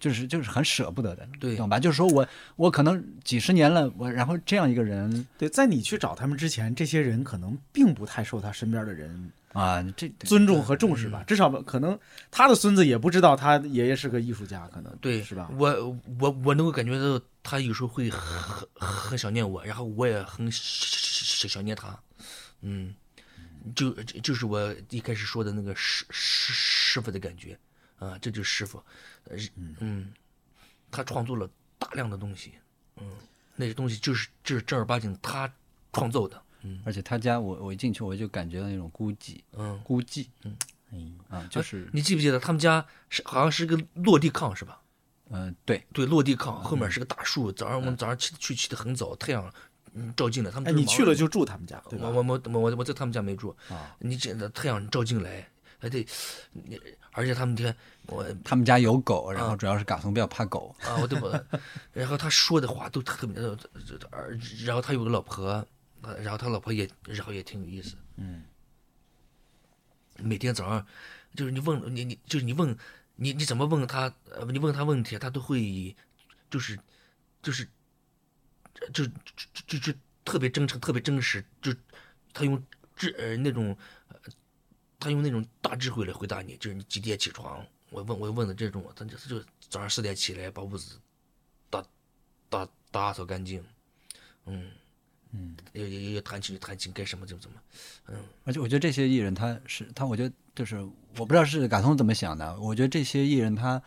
Speaker 4: 就是就是很舍不得的，
Speaker 3: 对
Speaker 4: 懂吧？就是说我我可能几十年了，我然后这样一个人
Speaker 1: 对，在你去找他们之前，这些人可能并不太受他身边的人
Speaker 4: 啊，这
Speaker 1: 尊重和重视吧。至少可能他的孙子也不知道他爷爷是个艺术家，可能
Speaker 3: 对，
Speaker 1: 是吧？
Speaker 3: 我我我能够感觉到他有时候会很很想念我，然后我也很想想念他，嗯。就就是我一开始说的那个师师师傅的感觉，啊，这就是师傅，呃，嗯，他创作了大量的东西，嗯，那些东西就是就是正儿八经他创造的，嗯，
Speaker 4: 而且他家我我一进去我就感觉到那种孤寂，
Speaker 3: 嗯，
Speaker 4: 孤寂，
Speaker 3: 嗯，
Speaker 4: 嗯啊，就是
Speaker 3: 你记不记得他们家是好像是个落地炕是吧？
Speaker 4: 嗯，对。
Speaker 3: 对，落地炕后面是个大树，早上我们早上起去起的很早，太阳。嗯，照进来，他们
Speaker 1: 哎，你去了就住他们家，对吧？
Speaker 3: 我我我我我在他们家没住
Speaker 1: 啊。
Speaker 3: 你这太阳照进来，还得你，而且他们天我
Speaker 4: 他们家有狗，然后主要是嘎松比较怕狗
Speaker 3: 啊，我对不？然后他说的话都特别，而然后他有个老婆，然后他老婆也然后也挺有意思，
Speaker 1: 嗯。
Speaker 3: 每天早上就是你问你你就是你问你你怎么问他呃你问他问题他都会以就是就是。就就就就特别真诚，特别真实。就他用智呃那种，他用那种大智慧来回答你。就是你几点起床？我问我问的这种，他就他就早上四点起来把屋子打打打扫干净。嗯
Speaker 4: 嗯，
Speaker 3: 也也也弹琴弹琴，该什么就怎么。嗯，
Speaker 4: 而且我觉得这些艺人他是他，我觉得就是我不知道是感通怎么想的。我觉得这些艺人他。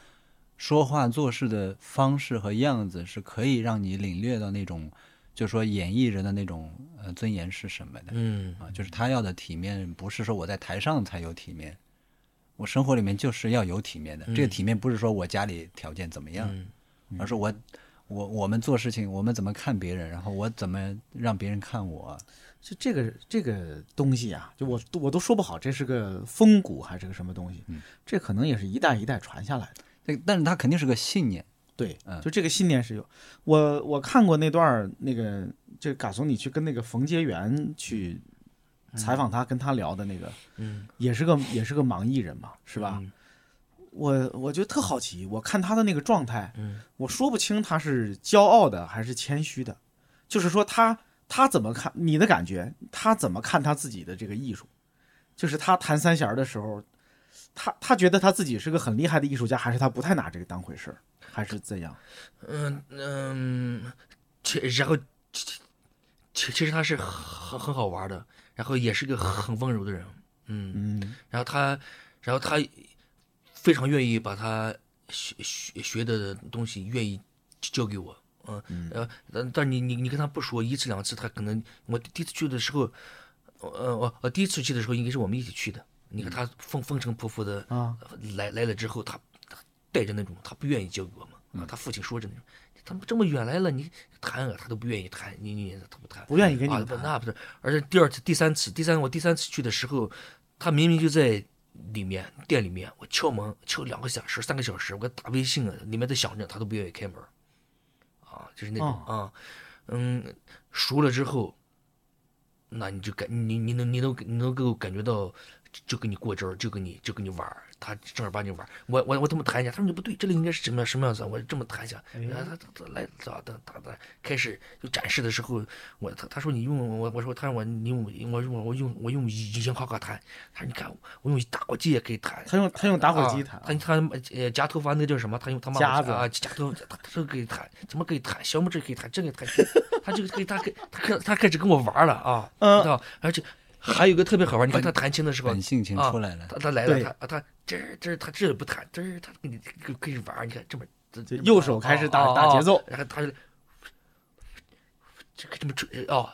Speaker 4: 说话做事的方式和样子是可以让你领略到那种，就是说演艺人的那种呃尊严是什么的。
Speaker 3: 嗯
Speaker 4: 啊，就是他要的体面，不是说我在台上才有体面，我生活里面就是要有体面的。这个体面不是说我家里条件怎么样，而是我我我们做事情，我们怎么看别人，然后我怎么让别人看我。
Speaker 1: 就这个这个东西啊，就我我都说不好，这是个风骨还是个什么东西？
Speaker 4: 嗯
Speaker 1: 这可能也是一代一代传下来的。
Speaker 4: 这但是他肯定是个信念。
Speaker 1: 对，
Speaker 4: 嗯
Speaker 1: 就这个信念是有。我我看过那段儿那个，这嘎怂你去跟那个冯杰元去采访他，跟他聊的那个，
Speaker 3: 嗯，
Speaker 1: 也是个也是个盲艺人嘛，是吧？
Speaker 3: 嗯
Speaker 1: 我我觉得特好奇，我看他的那个状态，
Speaker 3: 嗯
Speaker 1: 我说不清他是骄傲的还是谦虚的，就是说他他怎么看你的感觉，他怎么看他自己的这个艺术，就是他弹三弦的时候，他他觉得他自己是个很厉害的艺术家，还是他不太拿这个当回事儿，还是怎样？
Speaker 3: 嗯嗯，其然后其其其实他是很很好玩的，然后也是个很温柔的人，嗯，
Speaker 1: 嗯。
Speaker 3: 然后他，然后他非常愿意把他学学学的东西愿意教给我，嗯，呃，但但你你你跟他不说一次两次，他可能我第一次去的时候，呃我我第一次去的时候应该是我们一起去的，你看他风风尘仆仆的
Speaker 1: 啊。
Speaker 3: 来来了之后，他他带着那种他不愿意交给我们啊，他父亲说着那种。他们这么远来了，你谈啊，他都不愿意谈，你你他不谈，
Speaker 1: 不愿意跟你
Speaker 3: 啊
Speaker 1: 们弹
Speaker 3: 不那不是，而且第二次、第三次、第三我第三次去的时候，他明明就在里面店里面，我敲门敲两个小时、三个小时，我给他打微信啊，里面在响着，他都不愿意开门，啊，就是那种、啊，嗯，熟了之后，那你就感你你能你能你能够感觉到，就就跟你过招，就跟你就跟你玩儿，他正儿八经玩儿。我我我这么弹一下，他说你不对，这里应该是什么样什么样子啊？我这么弹一下，然后他他他来咋的他他开始就展示的时候，我他他说你用我我说他让我你用我用我用我用银夸夸弹，他说你看我用打火机也可以弹，
Speaker 1: 他用他用打火机
Speaker 3: 啊
Speaker 1: 弹，
Speaker 3: 他他呃夹头发那个叫什么？他用他妈
Speaker 1: 夹子
Speaker 3: 啊夹头，他他都可以弹，怎么可以弹？小拇指可以弹，这个弹，他就可以他可以他开他开始跟我玩了啊，
Speaker 1: 嗯
Speaker 3: 知道？而且还有一个特别好玩，你看他弹琴的时候
Speaker 4: 本性情
Speaker 3: 啊
Speaker 4: 出来了
Speaker 3: 他他来了，
Speaker 1: 对
Speaker 3: 他他这儿这他这儿不弹，这儿他跟你可可以玩，你看这么这这么
Speaker 1: 右手开始打
Speaker 3: 啊
Speaker 1: 打节奏
Speaker 3: 啊然后他就这个这么吹哦。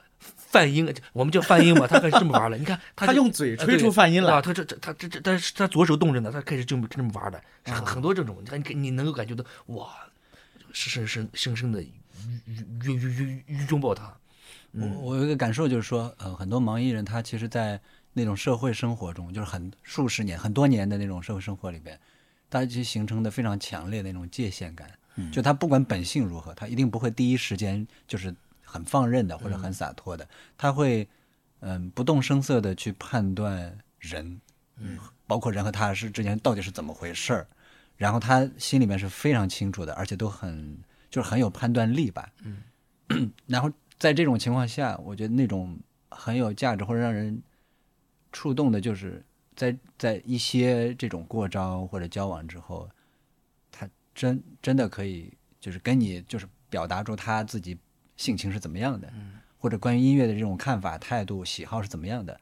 Speaker 3: 泛音，我们叫泛音嘛，他开始这么玩了。你看，他
Speaker 1: 他用嘴吹出泛音来
Speaker 3: 啊，他这这他这这，但是他左手动着呢，他开始这么这么玩的，
Speaker 1: 啊
Speaker 3: 很很多这种，你看你你能够感觉到哇，深深深深的拥拥拥拥拥抱他，
Speaker 4: 我我有一个感受就是说，呃，很多盲艺人他其实，在那种社会生活中，就是很数十年、很多年的那种社会生活里边，他就形成的非常强烈的那种界限感。就他不管本性如何，他一定不会第一时间就是很放任的或者很洒脱的，他会嗯不动声色的去判断人，嗯，包括人和他是之间到底是怎么回事儿，然后他心里面是非常清楚的，而且都很就是很有判断力吧，嗯，然后在这种情况下，我觉得那种很有价值或者让人触动的，就是在在一些这种过招或者交往之后，他真真的可以就是跟你就是表达出他自己性情是怎么样的，或者关于音乐的这种看法、态度、喜好是怎么样的，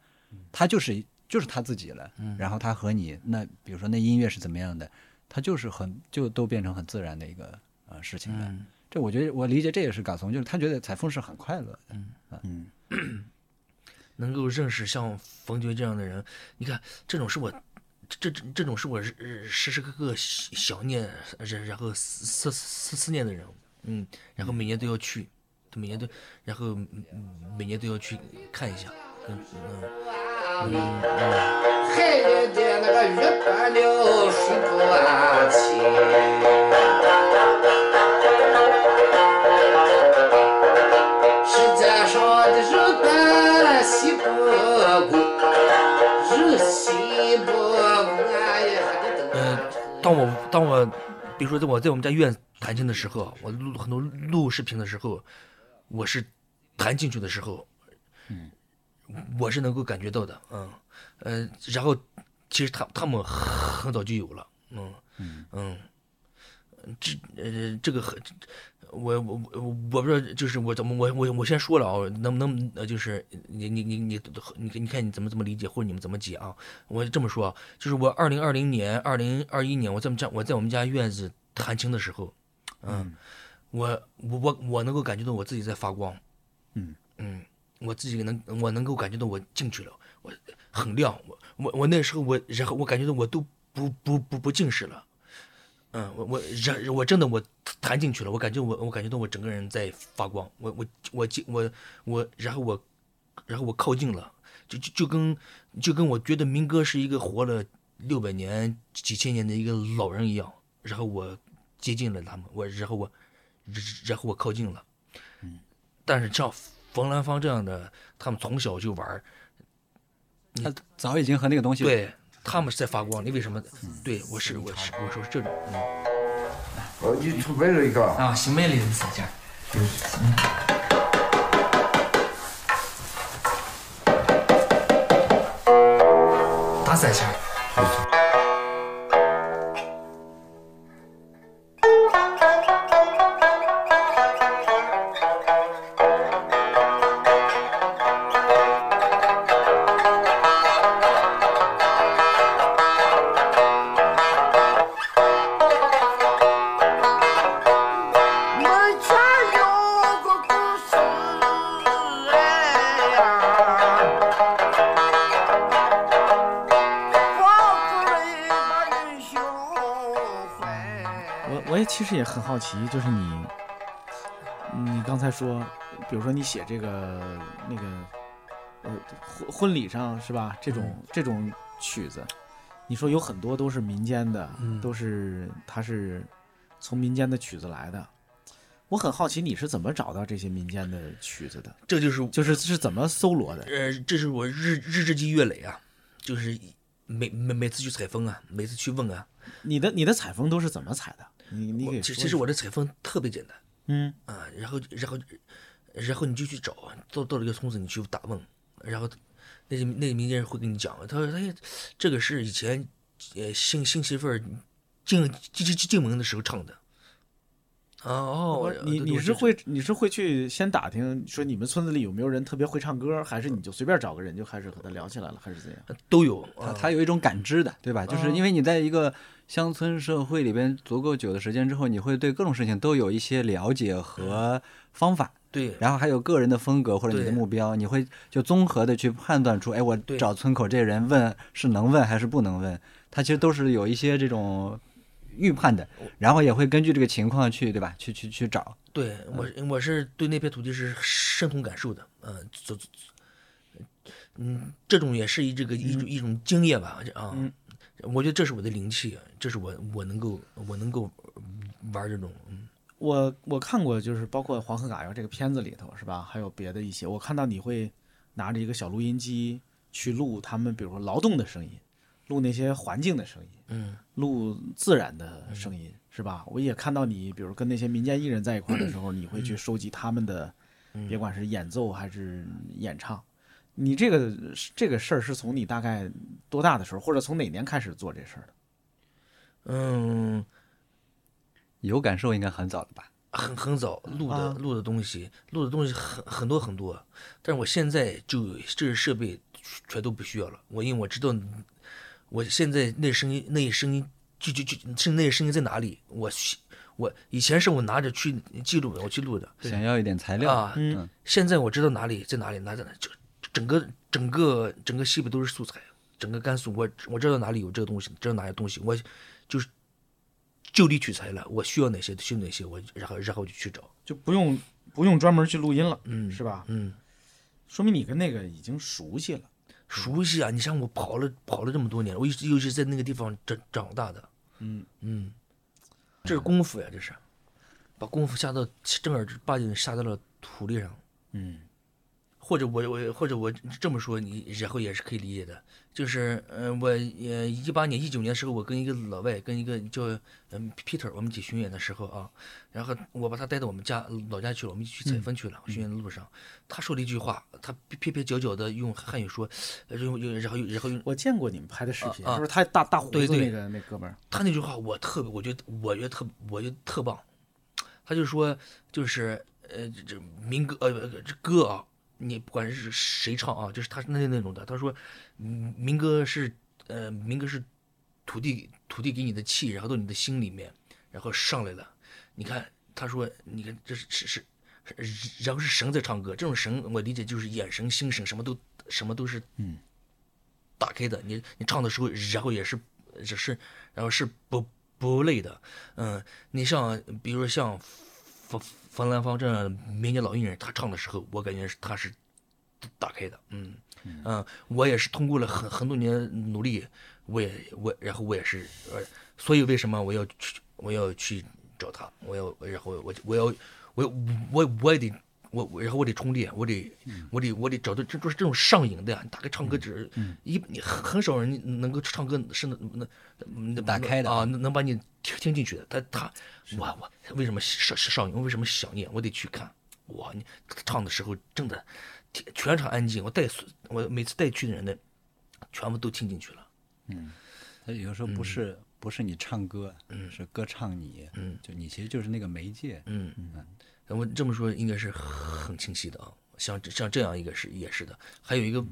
Speaker 4: 他就是就是他自己了。然后他和你那比如说那音乐是怎么样的，他就是很就都变成很自然的一个呃事情了。这我觉得我理解这也是嘎松，就是他觉得采风是很快乐的。
Speaker 3: 嗯嗯 能够认识像冯爵这样的人，你看这种是我。这这这种是我呃时时刻刻想念，然然后思思思思念的人，嗯，然后每年都要去，每年都，然后嗯每年都要去看一下，嗯嗯嗯嗯。
Speaker 6: 海里的那个鱼搬了水不安清。世界上的人单西不过，人心不过，哎呀，还得等。
Speaker 3: 呃，当我当我，比如说在我在我们家院弹琴的时候，我录很多录视频的时候，我是弹进去的时候，嗯，我是能够感觉到的，嗯，呃，然后其实他他们很早就有了，嗯嗯这呃这个很，我我我我不知道，就是我怎么我我我先说了啊，能不能呃就是你你你你你你看你怎么怎么理解或者你们怎么解啊？我这么说啊，就是我二零二零年、二零二一年我在我在我们家院子弹琴的时候，嗯，我我我我能够感觉到我自己在发光，
Speaker 1: 嗯
Speaker 3: 嗯，我自己能我能够感觉到我进去了，我很亮，我我我那时候我然后我感觉到我都不不不不近视了。嗯，我我然我真的我弹进去了，我感觉我我感觉到我整个人在发光，我我我进我我然后我然后我靠近了，就就就跟就跟我觉得民歌是一个活了六百年几千年的一个老人一样，然后我接近了他们，我然后我然后我靠近了，嗯，但是像冯兰芳这样的，他们从小就玩儿，
Speaker 4: 他早已经和那个东西
Speaker 3: 对他们是在发光，你为什么？对我是我是我说是这种，嗯。
Speaker 8: 哦，你出门了一个。
Speaker 2: 啊，新买的三件。打三千。
Speaker 1: 很好奇，就是你，你刚才说，比如说你写这个那个，呃，婚婚礼上是吧？这种、这种曲子，你说有很多都是民间的，都是它是从民间的曲子来的。我很好奇你是怎么找到这些民间的曲子的？
Speaker 3: 这就是
Speaker 1: 就是是怎么搜罗的？
Speaker 3: 呃，这是我日日日积月累啊，就是每每每次去采风啊，每次去问啊，
Speaker 1: 你的你的采风都是怎么采的？你你给
Speaker 3: 其
Speaker 1: 说一说
Speaker 3: 其实我的采风特别简单
Speaker 1: 嗯
Speaker 3: 啊，然后然后然后你就去找，到到了一个村子你去打问，然后那些那些民间人会跟你讲，他说哎，这个是以前呃新新媳妇儿进进进进门的时候唱的。啊哦，
Speaker 1: 你你是会你是会去先打听说你们村子里有没有人特别会唱歌，还是你就随便找个人就开始和他聊起来了，还是怎样？
Speaker 3: 都有
Speaker 4: 他
Speaker 3: 啊，
Speaker 4: 他有一种感知的，对吧？就是
Speaker 1: 哦
Speaker 4: 因为你在一个乡村社会里边足够久的时间之后，你会对各种事情都有一些了解和方法，
Speaker 3: 对。
Speaker 4: 然后还有个人的风格或者你的目标，你会就综合的去判断出，哎，我找村口这人问是能问还是不能问，他其实都是有一些这种预判的，然后也会根据这个情况去，对吧？去去去找。
Speaker 3: 对我我是对那片土地是深同感受的，嗯、走走，嗯，这种也是一这个一种一种经验吧，啊，我觉得这是我的灵气，这是我我能够我能够玩这种，嗯，
Speaker 1: 我我看过，就是包括《黄河嘎谣》这个片子里头是吧？还有别的一些，我看到你会拿着一个小录音机去录他们，比如说劳动的声音，录那些环境的声音，
Speaker 3: 嗯，
Speaker 1: 录自然的声音，是吧？我也看到你，比如跟那些民间艺人在一块的时候，你会 去收集他们的，别管是演奏还是演唱。你这个这个事儿是从你大概多大的时候，或者从哪年开始做这事儿的？
Speaker 3: 嗯，
Speaker 4: 有感受应该很早了吧？
Speaker 3: 很很早录的、
Speaker 1: 啊
Speaker 3: 录的东西，录的东西很很多很多，但是我现在就这些设备全都不需要了。我因为我知道，我现在那声音那声音就就就是那声音在哪里，我我以前是我拿着去记录的，我去录的
Speaker 4: 想要一点材料，
Speaker 3: 啊，
Speaker 1: 嗯
Speaker 3: 现在我知道哪里在哪里，拿着，就整个整个整个西北都是素材，整个甘肃我我知道哪里有这个东西，知道哪些东西，我就是就地取材了，我需要哪些需要哪些，我然后然后就去找。
Speaker 1: 就不用不用专门去录音了，
Speaker 3: 嗯
Speaker 1: 是吧？
Speaker 3: 嗯，
Speaker 1: 说明你跟那个已经熟悉了。
Speaker 3: 熟悉啊！你像我跑了跑了这么多年，我一直又是在那个地方长长大的。
Speaker 1: 嗯
Speaker 3: 嗯，这是功夫呀，这是把功夫下到正儿八经下到了土地上。
Speaker 1: 嗯
Speaker 3: 或者我我或者我这么说，你然后也是可以理解的。就是呃，我呃一八年一九年的时候，我跟一个老外跟一个叫嗯 Peter，我们一起巡演的时候啊，然后我把他带到我们家老家去了，我们一起去采风去了。巡演的路上，他说了一句话，他撇撇脚脚的用汉语说，呃用用然后用然后用
Speaker 1: 我见过你们拍的视频，就是他大大胡子
Speaker 3: 对对
Speaker 1: 那个那哥们儿，
Speaker 3: 他那句话我特别，我觉得我觉得特我觉得特棒。他就说就是呃这这民歌呃这歌啊，你不管是谁唱啊，就是他是那那种的。他说嗯民歌是呃民歌是土地土地给你的气，然后到你的心里面，然后上来了。你看他说你看这是是是。然后是神在唱歌，这种神我理解就是眼神、心神什么都什么都是
Speaker 1: 嗯
Speaker 3: 打开的。你你唱的时候，然后也是只是然后是不不累的。嗯，你像比如说像冯冯兰芳这样民间老艺人，他唱的时候，我感觉是他是打开的。嗯嗯，我也是通过了很很多年努力，我也我然后我也是呃，所以为什么我要去我要去找他，我要然后我我要我我我也得。我我然后我得充电，我得我得我得找到这就是这种上瘾的呀。你打开唱歌只一你很很少人能够唱歌是那那那
Speaker 4: 打开的
Speaker 3: 啊，能能把你听听进去的。他他我我为什么上上瘾？我为什么想念？我得去看。哇，你唱的时候真的全场安静，我带我每次带去的人呢，全部都听进去了。
Speaker 4: 嗯他有时候不是、不是你唱歌，
Speaker 3: 嗯
Speaker 4: 是歌唱你，
Speaker 3: 嗯
Speaker 4: 就你其实就是那个媒介。
Speaker 3: 嗯嗯，我这么说应该是很清晰的啊。像像这样一个是也是的，还有一个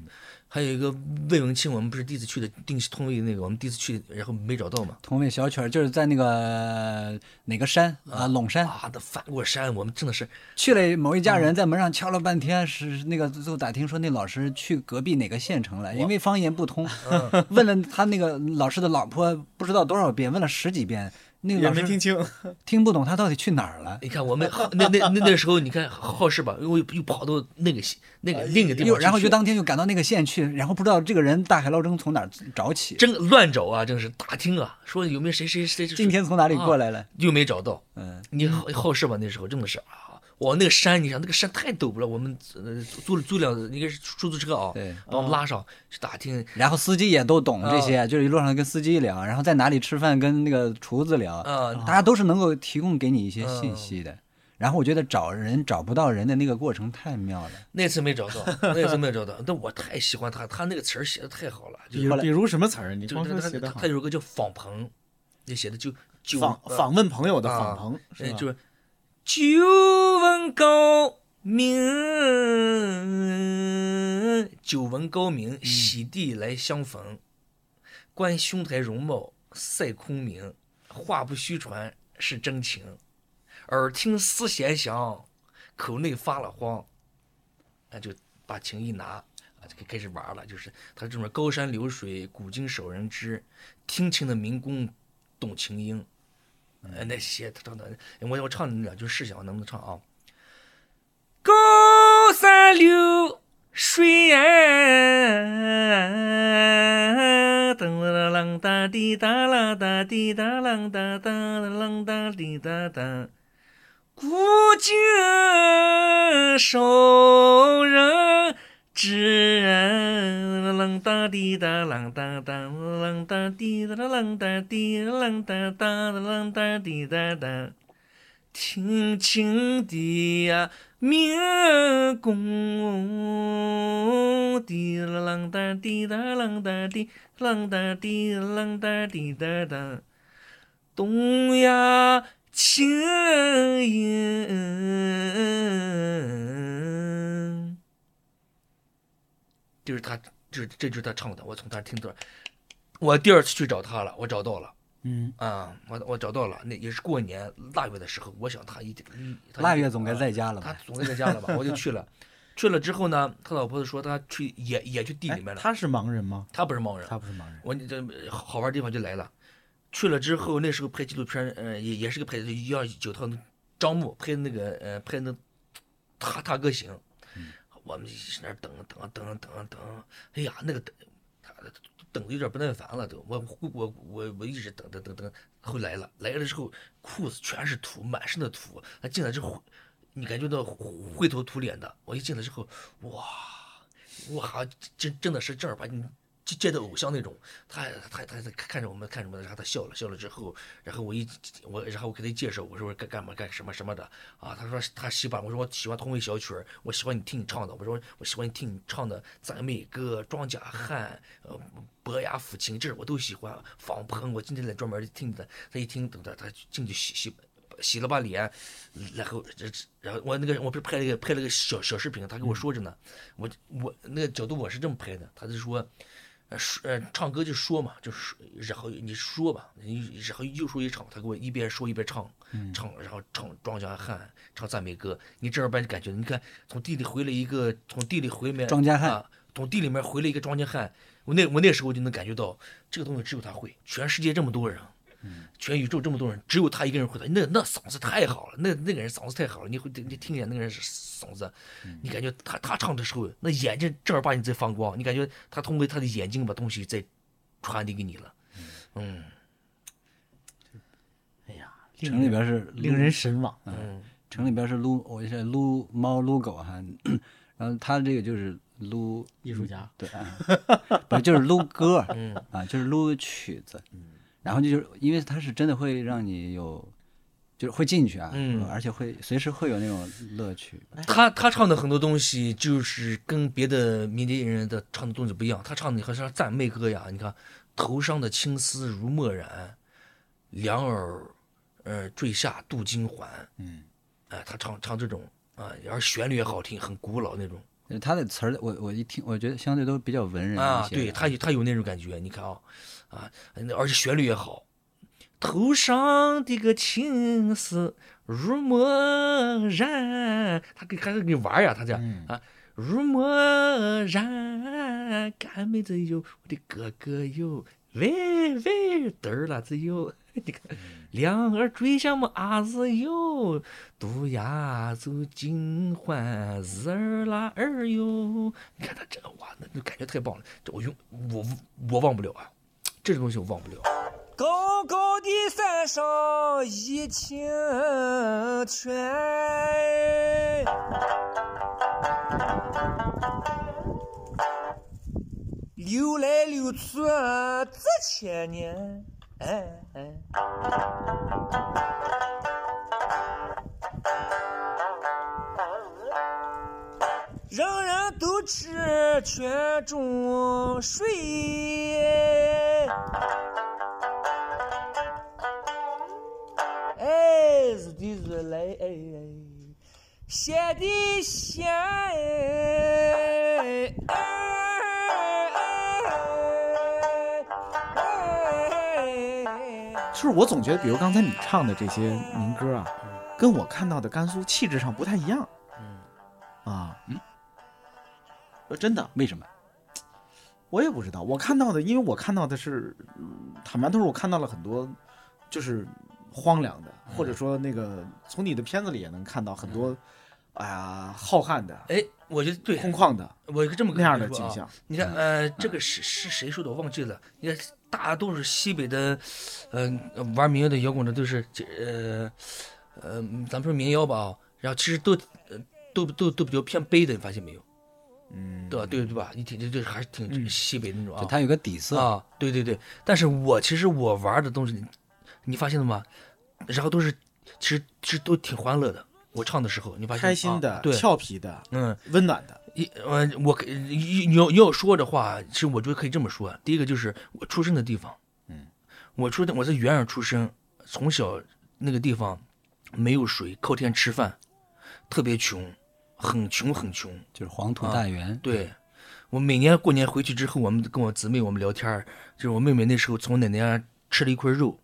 Speaker 3: 还有一个魏文清，我们不是第一次去的定西通渭那个，我们第一次去，然后没找到嘛。
Speaker 4: 通渭小曲儿就是在那个哪个山啊，陇山
Speaker 3: 啊，的翻过山，我们真的是
Speaker 4: 去了某一家
Speaker 3: 嗯
Speaker 4: 人，在门上敲了半天，是那个最后打听说那老师去隔壁哪个县城了，因为方言不通，
Speaker 3: 嗯
Speaker 4: 问了他那个老师的老婆不知道多少遍，问了十几遍，那个
Speaker 1: 也
Speaker 4: 老师
Speaker 1: 没听清。
Speaker 4: 听不懂他到底去哪儿了。
Speaker 3: 你看我们那那那那时候，你看好事吧，又又跑到那个县那个另一个地方
Speaker 4: 然后就当天就赶到那个县去，然后不知道这个人大海捞针从哪儿找起，
Speaker 3: 真乱找啊，真是打听啊，说有没有谁谁谁谁
Speaker 4: 今天从哪里过来了？
Speaker 3: 又没找到。
Speaker 4: 嗯，
Speaker 3: 你好好事吧？那时候真的是啊，哇，那个山，你想那个山太陡了，我们呃租了租辆应该是出租车啊，
Speaker 4: 对
Speaker 3: 把我们拉上去打听。
Speaker 4: 然后司机也都懂这些，
Speaker 3: 啊
Speaker 4: 就是一路上跟司机聊，然后在哪里吃饭跟那个厨子聊，
Speaker 3: 啊
Speaker 4: 大家都是能够提供给你一些信息的。然后我觉得找人找不到人的那个过程太妙了。
Speaker 3: 那次没找到，那次没找到，但我太喜欢他，他那个词儿写的太好了，就
Speaker 1: 比如比如什么词儿？你
Speaker 3: 就
Speaker 1: 光说
Speaker 3: 他
Speaker 1: 写的
Speaker 3: 他他。有个叫访朋，那写的就就
Speaker 1: 访
Speaker 3: 呃
Speaker 1: 访问朋友的
Speaker 3: 啊
Speaker 1: 访朋是
Speaker 3: 就是久闻高明，久闻高明，喜地来相逢。观兄台容貌赛空明，话不虚传是真情。耳听丝弦响，口内发了慌。那就把琴一拿，啊，就开开始玩了。就是他这种高山流水，古今少人知。听琴的民工懂琴音。呃，那些他唱的，我我唱两句试想，能不能唱啊？高山流水呀，噔啦啷哒滴哒啦哒滴哒啷哒哒啷哒滴哒哒，古今少人知，啷哒滴哒啷哒哒啷哒滴哒啷哒滴啷哒哒啷哒滴哒哒。轻轻的呀，民工，滴啦啷哒滴哒啷哒滴啷哒滴啷哒滴哒哒，东呀青音。就是他，就是这就是他唱的，我从他听的。我第二次去找他了，我找到了。
Speaker 1: 嗯，
Speaker 3: 啊，我我找到了，那也是过年腊月的时候，我想他一定，嗯
Speaker 4: 腊月总该在家了吧
Speaker 3: 他
Speaker 4: 吧？
Speaker 3: 总该在家了吧？我就去了，去了之后呢，他老婆子说他去也也去地里面了，
Speaker 1: 哎他是盲人吗？
Speaker 3: 他不是盲人，
Speaker 1: 他不是盲人。
Speaker 3: 我这好玩地方就来了，去了之后那时候拍纪录片，呃，也也是个拍的要九套张牧拍的那个呃拍那他他歌行，我们一直那儿等等等等等，哎呀那个等，他等的有点不耐烦了都，我我我我一直等等等等，后来了来了之后裤子全是土，满身的土，他进来之后，你感觉到灰头土脸的，我一进来之后，哇。哇，真真的是正儿八经接接的偶像那种。他他他他看着我们看着我们，然后他笑了笑了之后，然后我一我然后我给他介绍，我说干干嘛干什么什么的啊。他说他喜欢，我说我喜欢同位小曲儿，我喜欢你听你唱的，我说我喜欢你听你唱的赞美歌、庄稼汉、呃伯牙抚琴，这我都喜欢。访朋，我今天来专门听的。他一听，等他他进去洗洗。洗了把脸，然后这然后我那个我不是拍了个拍了个小小视频，他跟我说着呢，我我那个角度我是这么拍的，他就说，呃说呃唱歌就说嘛，就说然后你说吧，你然后又说一场，他给我一边说一边唱，唱然后唱庄稼汉，唱赞美歌，你正儿八经感觉，你看从地里回来一个从地里回来
Speaker 4: 庄稼汉
Speaker 3: 啊，从地里面回来一个庄稼汉，我那我那时候就能感觉到这个东西只有他会，全世界这么多人。全宇宙这么多人，只有他一个人会弹，那那嗓子太好了，那那个人嗓子太好了，你会你听见那个人嗓子，你感觉他他唱的时候，那眼睛正儿八经在放光，你感觉他通过他的眼睛把东西在传递给你了，嗯
Speaker 1: 哎呀，
Speaker 4: 城里边是
Speaker 1: 令人神往。
Speaker 3: 嗯
Speaker 4: 城里边是撸，我是撸猫撸狗哈，然后他这个就是撸
Speaker 1: 艺术家，
Speaker 4: 对，啊不就是撸歌
Speaker 3: 嗯
Speaker 4: 啊，就是撸曲子，然后就是因为它是真的会让你有，就是会进去啊，
Speaker 3: 嗯
Speaker 4: 而且会随时会有那种乐趣。
Speaker 3: 他他唱的很多东西就是跟别的民间艺人的唱的东西不一样，他唱的好像是赞美歌呀。你看，头上的青丝如墨染，两耳呃坠下镀金环。
Speaker 4: 嗯，
Speaker 3: 哎，他唱唱这种啊，然后旋律也好听，很古老那种
Speaker 4: 就是他的词儿，我我一听，我觉得相对都比较文人
Speaker 3: 啊。
Speaker 4: 一些
Speaker 3: 对他有他有那种感觉，你看啊啊，而且旋律也好。头上的个青丝如墨染，他给还是给玩呀，他这样、啊，如墨染，干妹子哟，我的哥哥哟，喂喂，嘚儿啦子哟，你看，两耳坠下么阿子哟，独牙走金环日儿啦儿哟，你看他这个哇，那那感觉太棒了，这我用我我忘不了啊，这种东西我忘不了。
Speaker 2: 高高的山上一清泉，流来流去这千年。哎哎人都吃泉中水。哎，日的日来，哎，咸的咸，哎，哎，
Speaker 1: 就是我总觉得，比如刚才你唱的这些民歌啊，跟我看到的甘肃气质上不太一样。
Speaker 3: 嗯
Speaker 1: 啊，嗯，呃真的，
Speaker 4: 为什么？
Speaker 1: 我也不知道。我看到的，因为我看到的是，嗯坦白都是我看到了很多，就是荒凉的，或者说那个从你的片子里也能看到很多，哎呀，浩瀚的、
Speaker 3: 哎，我觉得对，
Speaker 1: 空旷的
Speaker 3: 我这么跟
Speaker 1: 那样的景象。
Speaker 3: 你看，呃，这个是是谁说的？我忘记了。你看，大多数西北的，呃，玩民谣的摇滚的都是这，呃，呃，咱们说民谣吧啊，然后其实都，呃都都都比较偏悲的，你发现没有？
Speaker 1: 嗯，
Speaker 3: 对吧？对对吧？你挺这这还是挺西北那种啊。
Speaker 4: 它有个底色，
Speaker 3: 啊，对对对，但是我其实我玩的东西，你发现了吗？然后都是，其实其实都挺欢乐的。我唱的时候，你发现
Speaker 1: 开心的、
Speaker 3: 啊对，
Speaker 1: 俏皮的、
Speaker 3: 嗯，
Speaker 1: 温暖的。
Speaker 3: 一呃，我可你你要你要说的话，其实我觉得可以这么说。第一个就是我出生的地方，
Speaker 4: 嗯，
Speaker 3: 我出生我在原上出生，从小那个地方没有水，靠天吃饭，特别穷，很穷很穷。
Speaker 4: 就是黄土
Speaker 3: 啊
Speaker 4: 大原。
Speaker 3: 对，我每年过年回去之后，我们跟我姊妹我们聊天儿就是我妹妹那时候从奶奶家吃了一块肉，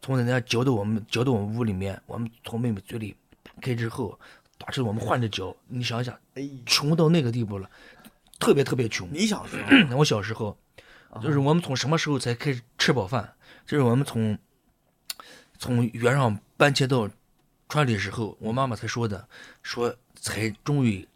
Speaker 3: 从奶奶家嚼到我们嚼到我们屋里面，我们从妹妹嘴里打开之后，打出我们换着嚼。你想想，
Speaker 1: 哎，
Speaker 3: 穷到那个地步了，特别特别穷。
Speaker 1: 你小时候
Speaker 3: 我小时候，就是我们从什么时候才开始吃饱饭？就是我们从从原上搬迁到川里的时候，我妈妈才说的，说才终于，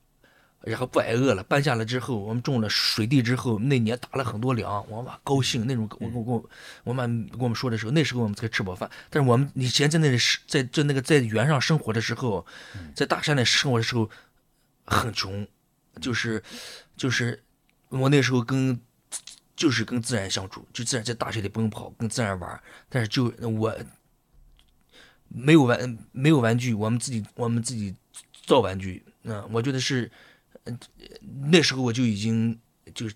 Speaker 3: 然后不挨饿了。搬下来之后，我们种了水地之后，那年打了很多粮，我妈高兴那种。我我我我妈跟我们说的时候，那时候我们才吃饱饭。但是我们以前在那里是在在那个在原上生活的时候，在大山里生活的时候，很穷，就是就是我那时候跟就是跟自然相处，就自然在大山里奔跑，跟自然玩。但是就我没有玩没有玩具，我们自己我们自己造玩具。嗯、我觉得是，嗯那时候我就已经就是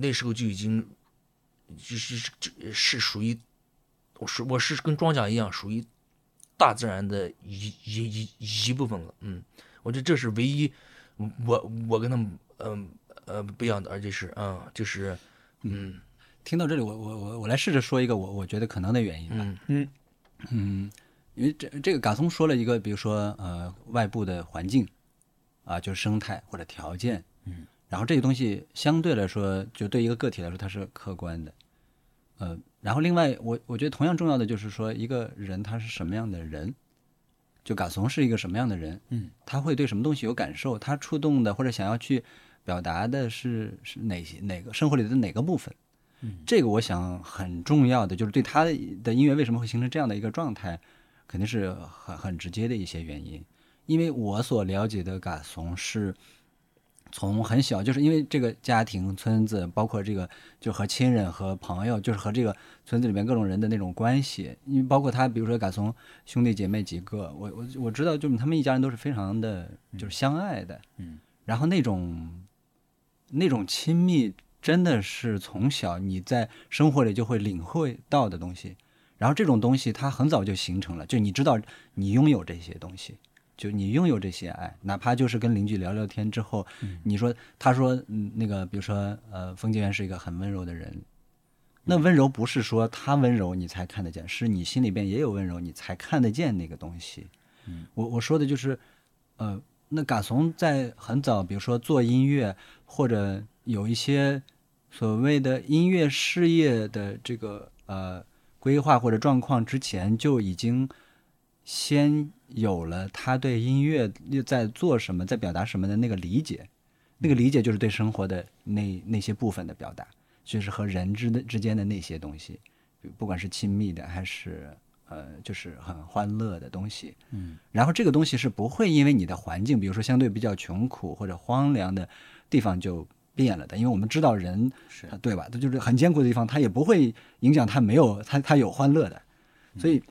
Speaker 3: 那时候就已经就是是是属于我是我是跟庄稼一样属于大自然的一一一一部分了。嗯，我觉得这是唯一我我跟他们嗯呃不一样的，而且是嗯就是嗯
Speaker 4: 听到这里，我我我我来试着说一个我我觉得可能的原因吧。
Speaker 3: 嗯
Speaker 1: 嗯
Speaker 4: 嗯，因为这这个嘎松说了一个，比如说呃外部的环境啊，就是生态或者条件，嗯，然后这个东西相对来说，就对一个个体来说它是客观的，呃，然后另外，我我觉得同样重要的就是说，一个人他是什么样的人，就嘎怂是一个什么样的人，
Speaker 1: 嗯，
Speaker 4: 他会对什么东西有感受，他触动的或者想要去表达的是是哪些哪个生活里的哪个部分，
Speaker 1: 嗯，
Speaker 4: 这个我想很重要的就是对他的音乐为什么会形成这样的一个状态，肯定是很很直接的一些原因，因为我所了解的嘎怂是。从很小，就是因为这个家庭、村子，包括这个就和亲人和朋友，就是和这个村子里面各种人的那种关系，因为包括他，比如说嘎怂兄弟姐妹几个，我我我知道，就是他们一家人都是非常的，就是相爱的，
Speaker 1: 嗯，
Speaker 4: 然后那种那种亲密，真的是从小你在生活里就会领会到的东西，然后这种东西它很早就形成了，就你知道你拥有这些东西。就你拥有这些爱，哪怕就是跟邻居聊聊天之后，你说他说嗯那个比如说呃冯建元是一个很温柔的人，那温柔不是说他温柔你才看得见，是你心里边也有温柔你才看得见那个东西。我我说的就是呃那嘎怂在很早，比如说做音乐或者有一些所谓的音乐事业的这个呃规划或者状况之前就已经。先有了他对音乐又在做什么、在表达什么的那个理解，那个理解就是对生活的那那些部分的表达，就是和人之的之间的那些东西，不管是亲密的还是呃，就是很欢乐的东西。
Speaker 1: 嗯，
Speaker 4: 然后这个东西是不会因为你的环境，比如说相对比较穷苦或者荒凉的地方就变了的，因为我们知道人
Speaker 1: 是
Speaker 4: 对吧？他就是很艰苦的地方，他也不会影响他没有他他有欢乐的，所以。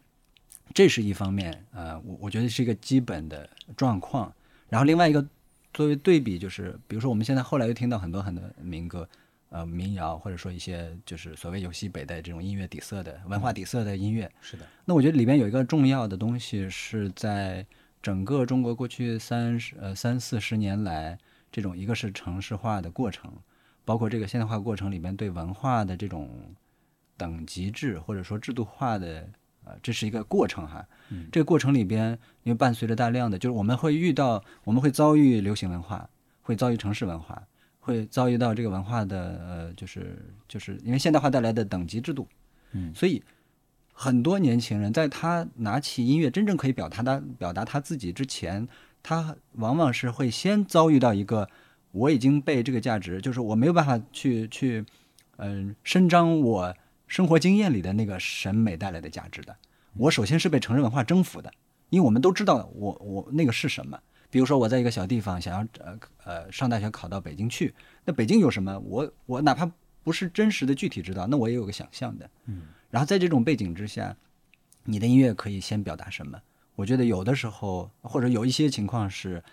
Speaker 4: 这是一方面，呃，我我觉得是一个基本的状况。然后另外一个作为对比，就是比如说我们现在后来又听到很多很多民歌，呃，民谣或者说一些就是所谓有西北的这种音乐底色的文化底色的音乐。
Speaker 1: 是的。
Speaker 4: 那我觉得里边有一个重要的东西是在整个中国过去三十呃三四十年来，这种一个是城市化的过程，包括这个现代化过程里面对文化的这种等级制或者说制度化的。呃，这是一个过程哈，这个过程里边，因为伴随着大量的，就是我们会遇到，我们会遭遇流行文化，会遭遇城市文化，会遭遇到这个文化的呃，就是就是因为现代化带来的等级制度，
Speaker 1: 嗯，
Speaker 4: 所以很多年轻人在他拿起音乐真正可以表达他表达他自己之前，他往往是会先遭遇到一个我已经被这个价值，就是我没有办法去去嗯伸张我。生活经验里的那个审美带来的价值的，我首先是被城市文化征服的，因为我们都知道我我那个是什么。比如说我在一个小地方想要呃呃上大学考到北京去，那北京有什么？我我哪怕不是真实的具体知道，那我也有个想象的。
Speaker 1: 嗯。
Speaker 4: 然后在这种背景之下，你的音乐可以先表达什么？我觉得有的时候或者有一些情况是，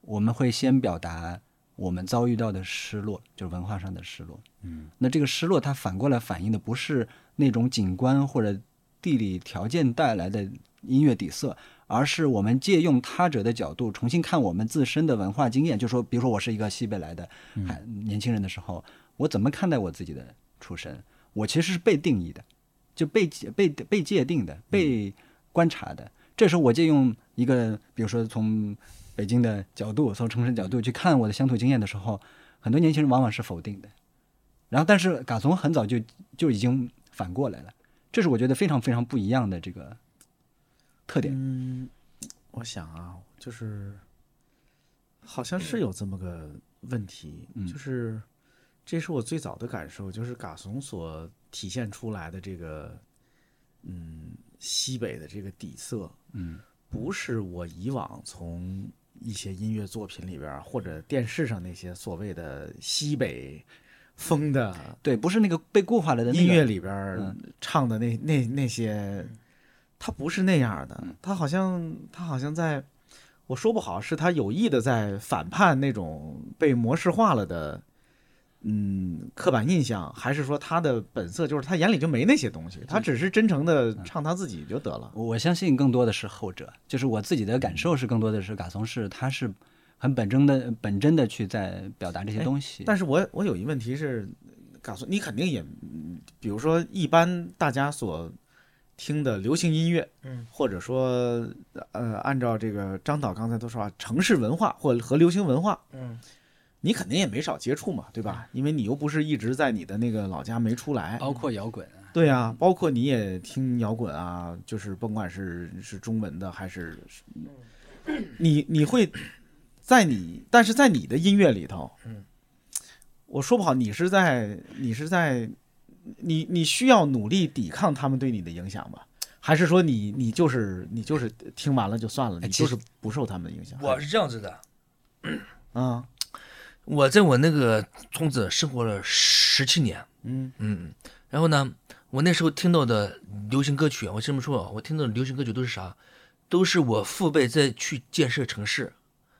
Speaker 4: 我们会先表达。我们遭遇到的失落，就是文化上的失落。
Speaker 1: 嗯，
Speaker 4: 那这个失落，它反过来反映的不是那种景观或者地理条件带来的音乐底色，而是我们借用他者的角度重新看我们自身的文化经验。就说，比如说我是一个西北来的还年轻人的时候，我怎么看待我自己的出身？我其实是被定义的，就被被被界定的，被观察的。这时候我借用一个，比如说从。北京的角度，从城市角度去看我的乡土经验的时候，很多年轻人往往是否定的。然后，但是嘎怂很早就就已经反过来了，这是我觉得非常非常不一样的这个特点。
Speaker 1: 嗯，我想啊，就是好像是有这么个问题，就是这是我最早的感受，就是嘎怂所体现出来的这个，嗯，西北的这个底色，
Speaker 4: 嗯，
Speaker 1: 不是我以往从。一些音乐作品里边，或者电视上那些所谓的西北风的，
Speaker 4: 对，不是那个被固化了的
Speaker 1: 音乐里边唱的那那那些，他不是那样的，他好像他好像在，我说不好，是他有意的在反叛那种被模式化了的。嗯，刻板印象，还是说他的本色就是他眼里就没那些东西，他只是真诚的唱他自己就得了。
Speaker 4: 我相信更多的是后者，就是我自己的感受是更多的是嘎松是他是很本真的本真的去在表达这些东西。
Speaker 1: 但是我我有一问题是，嘎松你肯定也，比如说一般大家所听的流行音乐，
Speaker 2: 嗯，
Speaker 1: 或者说呃按照这个张导刚才都说啊，城市文化或和流行文化，
Speaker 2: 嗯。
Speaker 1: 你肯定也没少接触嘛，对吧？因为你又不是一直在你的那个老家没出来，
Speaker 4: 包括摇滚，
Speaker 1: 对呀、包括你也听摇滚啊，就是甭管是是中文的还是，你你会在你，但是在你的音乐里头，
Speaker 3: 嗯，
Speaker 1: 我说不好，你是在你是在你你需要努力抵抗他们对你的影响吧？还是说你你就是你就是听完了就算了，你就是不受他们的影响？
Speaker 3: 我是这样子的，
Speaker 1: 啊，
Speaker 3: 我在我那个村子生活了十七年，
Speaker 1: 嗯
Speaker 3: 嗯，然后呢，我那时候听到的流行歌曲，我这么说啊，我听到的流行歌曲都是啥？都是我父辈在去建设城市，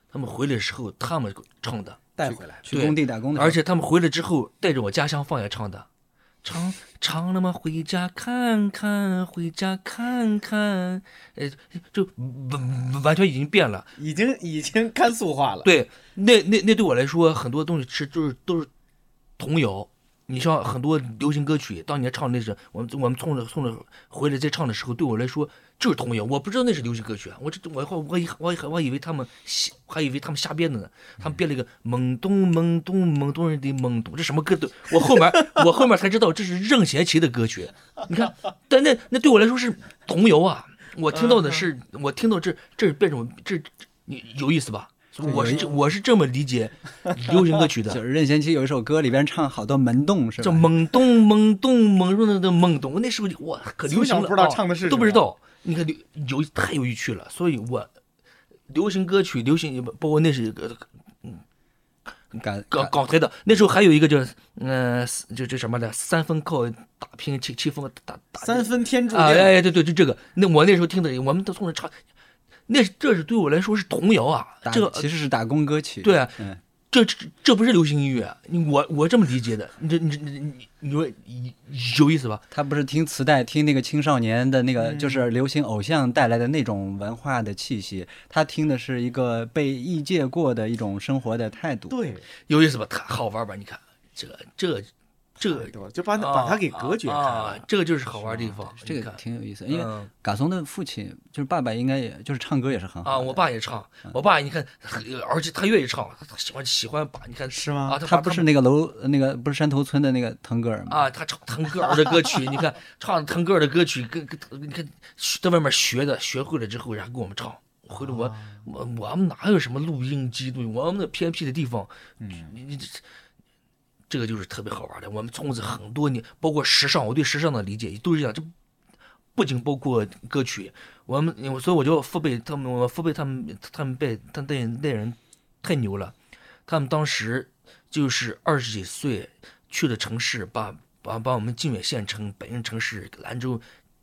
Speaker 3: 他们回来的时候他们唱的，
Speaker 1: 带回来。
Speaker 4: 去
Speaker 3: 对
Speaker 4: 工地打工的，
Speaker 3: 而且他们回来之后带着我家乡方言唱的，唱唱了吗？回家看看，回家看看，呃，就完完全已经变了。
Speaker 1: 已经已经甘肃化了。
Speaker 3: 对，那那那对我来说，很多东西是就是都是童谣。你像很多流行歌曲，当年唱那是我们我们冲着冲着回来再唱的时候，对我来说就是童谣。我不知道那是流行歌曲啊，我这我我我以我以我以为他们瞎，还以为他们瞎编的呢。他们编了一个懵懂懵懂懵懂人的懵懂，这什么歌都我后面我后面才知道这是任贤齐的歌曲。你看，但那那对我来说是童谣啊。我听到的是，我听到这这是变种这这你有意思吧？我是我是这么理解流行歌曲的
Speaker 4: 就，是任贤齐有一首歌里边唱好多门洞是吧？
Speaker 3: 叫懵懂懵懂懵懂的懵懂。那时候哇可流行了，
Speaker 1: 不知道
Speaker 3: 啊
Speaker 1: 唱的是
Speaker 3: 都不知道。你看流有太有趣了，所以我流行歌曲流行包括那是一个
Speaker 4: 港
Speaker 3: 港港台的，那时候还有一个叫嗯、就这什么的，三分靠打拼，七七分打打
Speaker 1: 三分天注定。
Speaker 3: 啊，哎哎，对对，就这个。那我那时候听的，我们都从那唱，那这是对我来说是童谣啊，
Speaker 4: 打
Speaker 3: 这个
Speaker 4: 其实是打工歌曲。
Speaker 3: 对啊
Speaker 4: 嗯，
Speaker 3: 这这这不是流行音乐，你我我这么理解的，你这你这你你你说有意思吧？
Speaker 4: 他不是听磁带，听那个青少年的那
Speaker 3: 嗯
Speaker 4: 个，就是流行偶像带来的那种文化的气息。他听的是一个被异界过的一种生活的态度。
Speaker 1: 对，
Speaker 3: 有意思吧？他好玩吧？你看这这个这？
Speaker 1: 就把它把他给隔绝开
Speaker 3: 啊
Speaker 1: 了。
Speaker 3: 啊，这个就是好玩的地方。
Speaker 4: 这个挺有意思，因为
Speaker 3: 嗯
Speaker 4: 嘎松的父亲就是爸爸，应该也就是唱歌也是很好
Speaker 3: 啊，我爸也唱，我爸你看，而且他愿意唱，他他喜欢喜欢把你看
Speaker 1: 是吗
Speaker 3: 啊，他
Speaker 4: 不是那个楼那个不是山头村的那个腾格尔吗？
Speaker 3: 啊，他唱腾格尔的歌曲，你看 唱腾格尔的歌曲，跟跟你看在外面学的，学会了之后，然后给我们唱。回头我、
Speaker 1: 啊
Speaker 3: 我我们哪有什么录音机对，我们那偏僻的地方，
Speaker 1: 嗯
Speaker 3: 你你这个就是特别好玩的。我们村子很多年，包括时尚，我对时尚的理解都是这样。这不仅包括歌曲，我们所以我就父辈他们，我父辈他们他们辈他那那人太牛了，他们当时就是二十几岁去了城市，把把把我们靖远县城、北京城市、兰州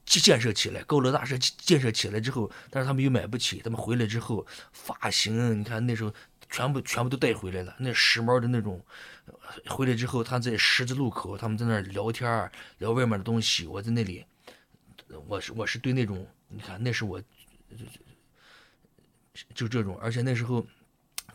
Speaker 3: 建建设起来，高楼大厦建设起来之后，但是他们又买不起，他们回来之后，发型你看那时候全部全部都带回来了，那时髦的那种。呃回来之后，他在十字路口，他们在那儿聊天儿聊外面的东西，我在那里，我是我是对那种，你看那是我，就这种，而且那时候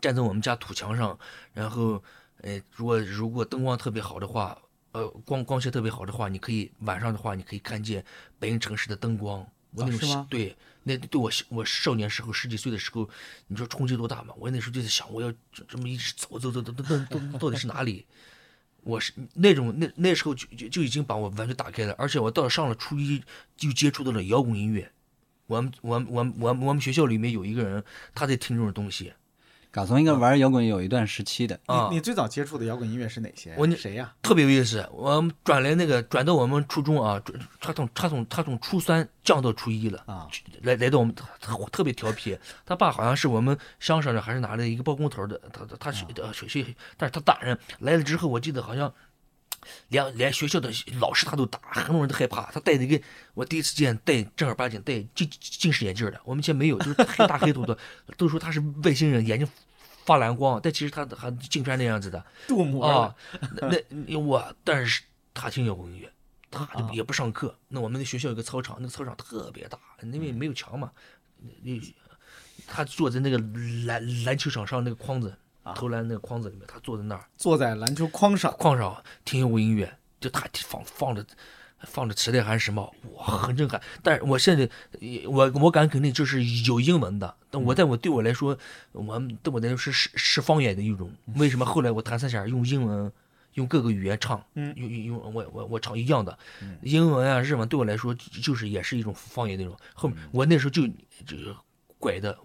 Speaker 3: 站在我们家土墙上，然后，呃，如果如果灯光特别好的话，呃，光光线特别好的话，你可以晚上的话，你可以看见北京城市的灯光。我那种喜
Speaker 1: 啊是吗
Speaker 3: 对，那对我我少年时候十几岁的时候，你说冲击多大嘛？我那时候就在想，我要这么一直走走走走走走，到底是哪里？我是那种那那时候就就就已经把我完全打开了，而且我到上了初一就接触到了摇滚音乐。我们我们我们我们我们学校里面有一个人，他在听这种东西
Speaker 4: 嘎松应该玩摇滚有一段时期的。
Speaker 3: 啊
Speaker 1: 你，你最早接触的摇滚音乐是哪些？
Speaker 3: 我你
Speaker 1: 谁呀？
Speaker 3: 特别有意思。我们转来那个转到我们初中啊，转他从他从他从初三降到初一了
Speaker 1: 啊，
Speaker 3: 来来到我们他他特别调皮。他爸好像是我们乡上的还是哪里的一个包工头的，他他他是呃谁谁，但是他大人来了之后，我记得好像。连连学校的老师他都打，很多人都害怕。他戴那个，我第一次见戴正儿八经戴近近视眼镜的，我们以前没有，就是黑大黑头的，都说他是外星人，眼睛发蓝光，但其实他还镜片那样子的。
Speaker 1: 镀膜
Speaker 3: 啊，那那我，但是他听摇滚音乐，他
Speaker 1: 啊
Speaker 3: 就也不上课。那我们那学校有个操场，那个操场特别大，因为没有墙嘛。那他坐在那个篮篮球场上那个框子，
Speaker 1: 啊
Speaker 3: 投篮那个框子里面，他坐在那儿。
Speaker 1: 坐在篮球框上，
Speaker 3: 框上听摇滚音乐，就他放放着放着磁带还是什么，哇，很震撼。但是我现在我我敢肯定就是有英文的，但我在我对我来说，我对我来说是是是方言的一种。为什么后来我弹三弦用英文用各个语言唱，
Speaker 1: 嗯。
Speaker 3: 用用用我我我唱一样的，英文啊日文对我来说就是也是一种方言那种。后面我那时候就就拐的，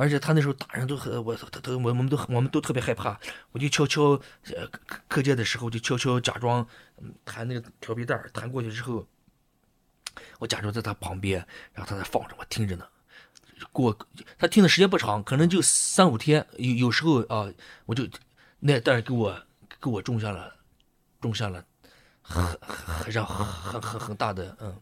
Speaker 3: 而且他那时候打人都很我他他我我们都我们都特别害怕，我就悄悄呃课课间的时候就悄悄假装弹那个调皮带儿弹过去之后，我假装在他旁边，然后他在放着我听着呢。过他听的时间不长，可能就三五天，有有时候啊，我就那但是给我给我种下了种下了很很让很很很很大的嗯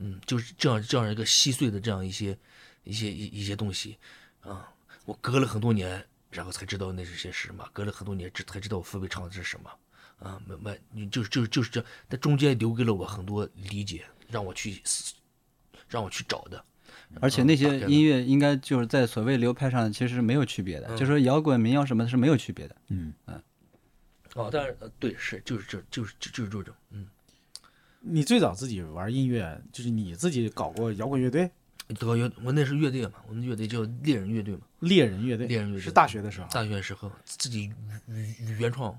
Speaker 3: 嗯，就是这样这样一个稀碎的这样一些一些一一些东西啊，我隔了很多年，然后才知道那是些什么，隔了很多年知才知道我父辈唱的是什么啊，没没，你就是就是就是这，那中间留给了我很多理解，让我去让我去找的。
Speaker 4: 而且那些音乐应该就是在所谓流派上其实是没有区别的，
Speaker 3: 嗯
Speaker 4: 就说摇滚、民谣什么的是没有区别的。
Speaker 1: 嗯嗯，
Speaker 3: 哦，但是呃对，是就是这就是就就是这种，嗯，
Speaker 1: 你最早自己玩音乐，就是你自己搞过摇滚乐队、
Speaker 3: 德乐我那是乐队嘛，我们乐队叫猎人乐队嘛，
Speaker 1: 猎人乐队？
Speaker 3: 猎人乐队。
Speaker 1: 是大学的时候。
Speaker 3: 大学时候自己原原创，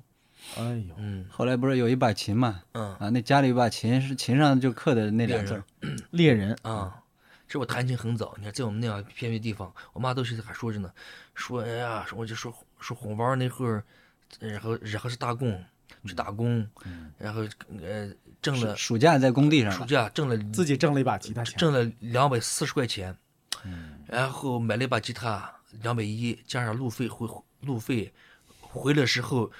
Speaker 1: 哎呦，
Speaker 3: 嗯。
Speaker 4: 后来不是有一把琴嘛？
Speaker 3: 嗯。
Speaker 4: 啊，那家里有把琴是琴上就刻的那俩字儿，
Speaker 1: 猎人。
Speaker 3: 啊，这我弹琴很早，你看在我们那样偏僻地方，我妈都是还说着呢，说哎呀，我就说说红包那会儿，然后然后是打工去打工，然后呃挣了
Speaker 4: 暑假在工地上
Speaker 3: 暑。假挣了
Speaker 1: 自己挣了一把吉他钱，
Speaker 3: 挣了两百四十块钱，然后买了一把吉他，两百一，加上路费回路费，回来时候，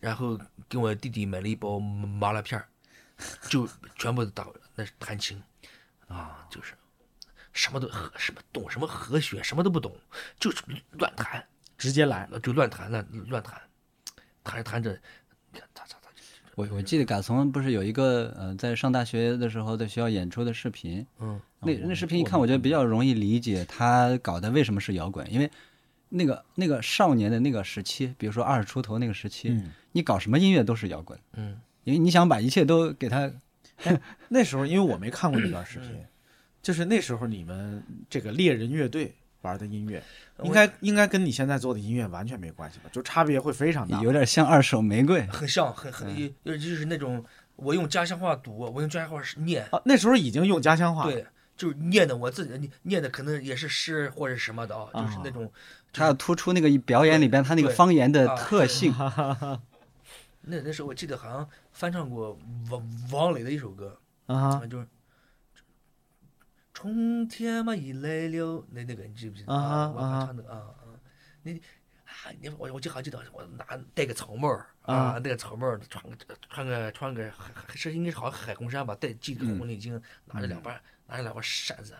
Speaker 3: 然后给我弟弟买了一包麻辣片儿，就全部打那是弹琴，啊，就是什么都什么懂什么和弦，什么都不懂，就是乱弹，
Speaker 1: 直接来。
Speaker 3: 就乱弹乱乱弹，弹着弹着，哒哒哒
Speaker 4: 我我记得嘎从不是有一个呃，在上大学的时候在学校演出的视频，
Speaker 3: 嗯，
Speaker 4: 那那视频一看，我觉得比较容易理解他搞的为什么是摇滚，因为那个那个少年的那个时期，比如说二十出头那个时期，
Speaker 1: 嗯
Speaker 4: 你搞什么音乐都是摇滚，
Speaker 3: 嗯，
Speaker 4: 因为你想把一切都给他
Speaker 1: 那时候因为我没看过那段视频，就是那时候你们这个猎人乐队玩的音乐，应该应该跟你现在做的音乐完全没关系吧？就差别会非常大。
Speaker 4: 有点像二手玫瑰。
Speaker 3: 很像很很就是那种我用家乡话读，我用家乡话念。
Speaker 1: 啊，那时候已经用家乡话，
Speaker 3: 对，就是念的我自己念念的可能也是诗或者什么的啊，就是
Speaker 1: 啊
Speaker 3: 那种
Speaker 4: 他要突出那个表演里边他那个方言的
Speaker 3: 啊
Speaker 4: 特性，
Speaker 3: 那那时候我记得好像翻唱过王王磊的一首歌，
Speaker 1: 啊
Speaker 3: 啊就是春天嘛一来了，那那个你记不记得
Speaker 1: 啊哈
Speaker 3: 我
Speaker 1: 啊哈
Speaker 3: 还唱的啊啊，你啊你我我就好记得我拿戴个草帽儿
Speaker 1: 啊
Speaker 3: 啊，戴个草帽儿穿个穿个穿个海海是应该是好像海红衫吧，戴系个红领巾，拿着两把拿着两把扇子。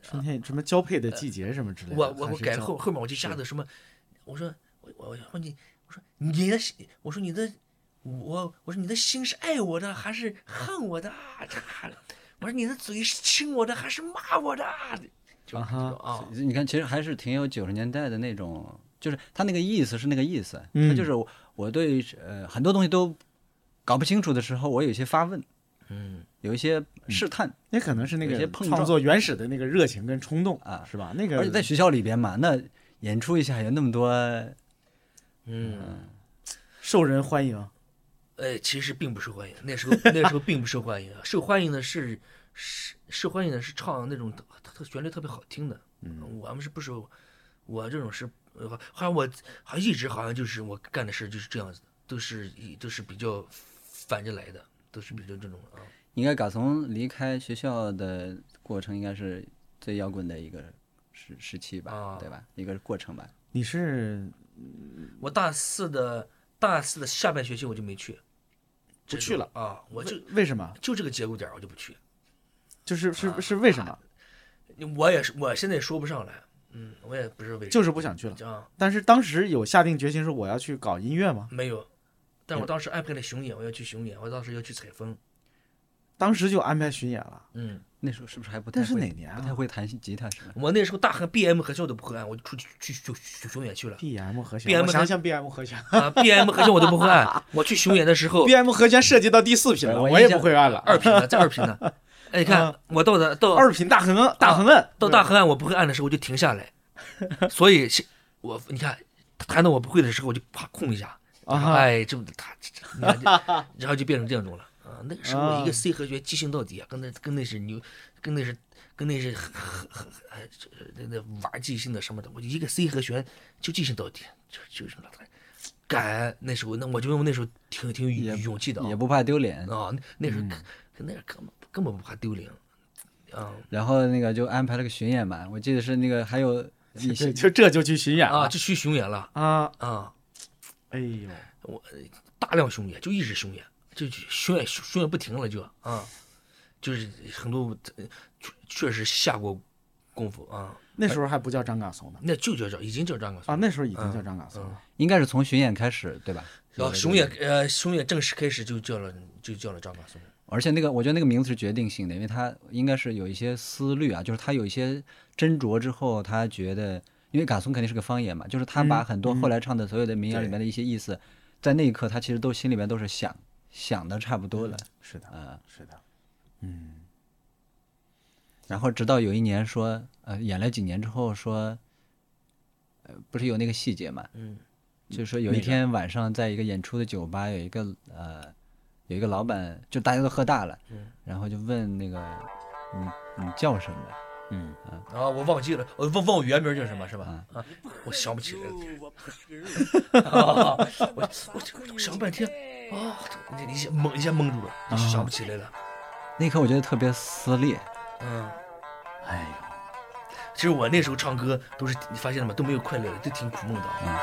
Speaker 1: 春天什么交配的季节什么之类的。
Speaker 3: 我我我改后后面我就加的什么，我说我我我说你我说你的心我说你的我我说你的心是爱我的还是恨我的啊？这我说你的嘴是亲我的还是骂我的？啊？就
Speaker 1: 啊哈。
Speaker 3: 就啊，
Speaker 4: 你看其实还是挺有九十年代的那种，就是他那个意思是那个意思，
Speaker 1: 嗯。
Speaker 4: 他就是我我对呃很多东西都搞不清楚的时候，我有一些发问，
Speaker 3: 嗯，
Speaker 4: 有一些试探，
Speaker 1: 也可能是那个
Speaker 4: 碰撞。
Speaker 1: 创作原始的那个热情跟冲动
Speaker 4: 啊。
Speaker 1: 是吧？那个
Speaker 4: 而且在学校里边嘛，那演出一下有那么多，
Speaker 3: 嗯，
Speaker 1: 受人欢迎。
Speaker 3: 呃，其实并不受欢迎，那时候那时候并不受欢迎，受欢迎的是是受欢迎的是唱那种特特旋律特别好听的，嗯，我们是不受，我这种是呃好像我好像一直好像就是我干的事就是这样子的，都是一都是比较反着来的，都是比较这种啊，
Speaker 4: 应该嘎从离开学校的过程应该是最摇滚的一个时时期吧，
Speaker 3: 啊
Speaker 4: 对吧？一个过程吧。
Speaker 1: 你是
Speaker 3: 我大四的大四的下半学期我就没去，
Speaker 1: 不去了
Speaker 3: 啊，我就
Speaker 1: 为为什么？
Speaker 3: 就这个节骨点我就不去，
Speaker 1: 就是是是为什么？
Speaker 3: 我也是我现在也说不上来，嗯，我也不是为
Speaker 1: 就是不想去了。
Speaker 3: 啊。
Speaker 1: 但是当时有下定决心说我要去搞音乐吗？
Speaker 3: 没有，但我当时安排了巡演，我要去巡演，我当时要去采风。
Speaker 1: 当时就安排巡演了。
Speaker 3: 嗯，
Speaker 4: 那时候是不是还不太
Speaker 1: 那是
Speaker 4: 会
Speaker 1: 哪年啊
Speaker 4: 不太会弹吉他是吧？
Speaker 3: 我那时候大和 B M 和弦我都不会按，我就出去去去去巡演去了。
Speaker 1: B M 和弦
Speaker 3: BM
Speaker 1: 我想想 B M 和弦
Speaker 3: 啊，B M 和弦我都不会按。我去熊演的时候
Speaker 1: ，B，M 和弦涉及到第四品了，
Speaker 4: 我
Speaker 1: 我也不会按了。
Speaker 3: 二品呢，在二品呢。哎，你看
Speaker 1: 啊
Speaker 3: 我到的到
Speaker 1: 二品大横大横按
Speaker 3: 到大横按我不会按的时候，我就停下来。所以我你看弹到我不会的时候，我就啪空一下，
Speaker 1: 啊
Speaker 3: 哎，这不他，这这你看这 然后就变成这样种了啊。那个时候一
Speaker 1: 啊
Speaker 3: 个 C 和弦即兴到底啊，跟那跟那是牛，跟那是跟那是很很很那那玩即兴的什么的，我一个 C 和弦就即兴到底，就就是那敢那时候那我觉得我那时候挺挺
Speaker 4: 也
Speaker 3: 有勇气的啊
Speaker 4: 也不怕丢脸。
Speaker 3: 啊，那那时候那时候根本根本不怕丢脸啊
Speaker 4: 然后那个就安排了个巡演嘛，我记得是那个还有，
Speaker 1: 就这就去巡演
Speaker 3: 啊，就去巡演了
Speaker 1: 啊！
Speaker 3: 啊。
Speaker 1: 哎呦，
Speaker 3: 我大量巡演，就一直巡演，就就巡演巡演不停了就啊，就是很多呃确确实下过功夫啊，
Speaker 1: 那时候还不叫张嘎松呢。
Speaker 3: 那就叫张，已经叫张嘎松
Speaker 1: 啊，那时候已经叫张嘎松
Speaker 3: 嗯。
Speaker 1: 了。
Speaker 4: 应该是从巡演开始，对吧？
Speaker 3: 然后巡演呃巡演正式开始就叫了就叫了张嘎松，
Speaker 4: 而且那个，我觉得那个名字是决定性的，因为他应该是有一些思虑啊，就是他有一些斟酌之后，他觉得，因为嘎松肯定是个方言嘛，就是他把
Speaker 1: 嗯
Speaker 4: 很多后来唱的所有的民谣里面的一些意思，在那一刻他其实都心里面都是想想的差不多了，
Speaker 1: 是的，
Speaker 4: 啊、
Speaker 1: 是的，嗯。
Speaker 4: 然后直到有一年说，呃，演了几年之后说，呃，不是有那个细节嘛，
Speaker 3: 嗯，
Speaker 4: 就是说有一天晚上在一个演出的酒吧，有一个呃，有一个老板，就大家都喝大了，
Speaker 3: 嗯，
Speaker 4: 然后就问那个你你叫什么？
Speaker 1: 嗯，
Speaker 3: 啊。我忘记了，我忘忘我原名叫什么是吧？啊，我想不起来了，啊，我 我我想半天啊，你一下懵一下懵住了，你想不起来了，
Speaker 4: 那一刻我觉得特别撕裂，
Speaker 3: 嗯。
Speaker 1: 哎呦，
Speaker 3: 其实我那时候唱歌都是，你发现了吗？都没有快乐的，都挺苦闷的嗯。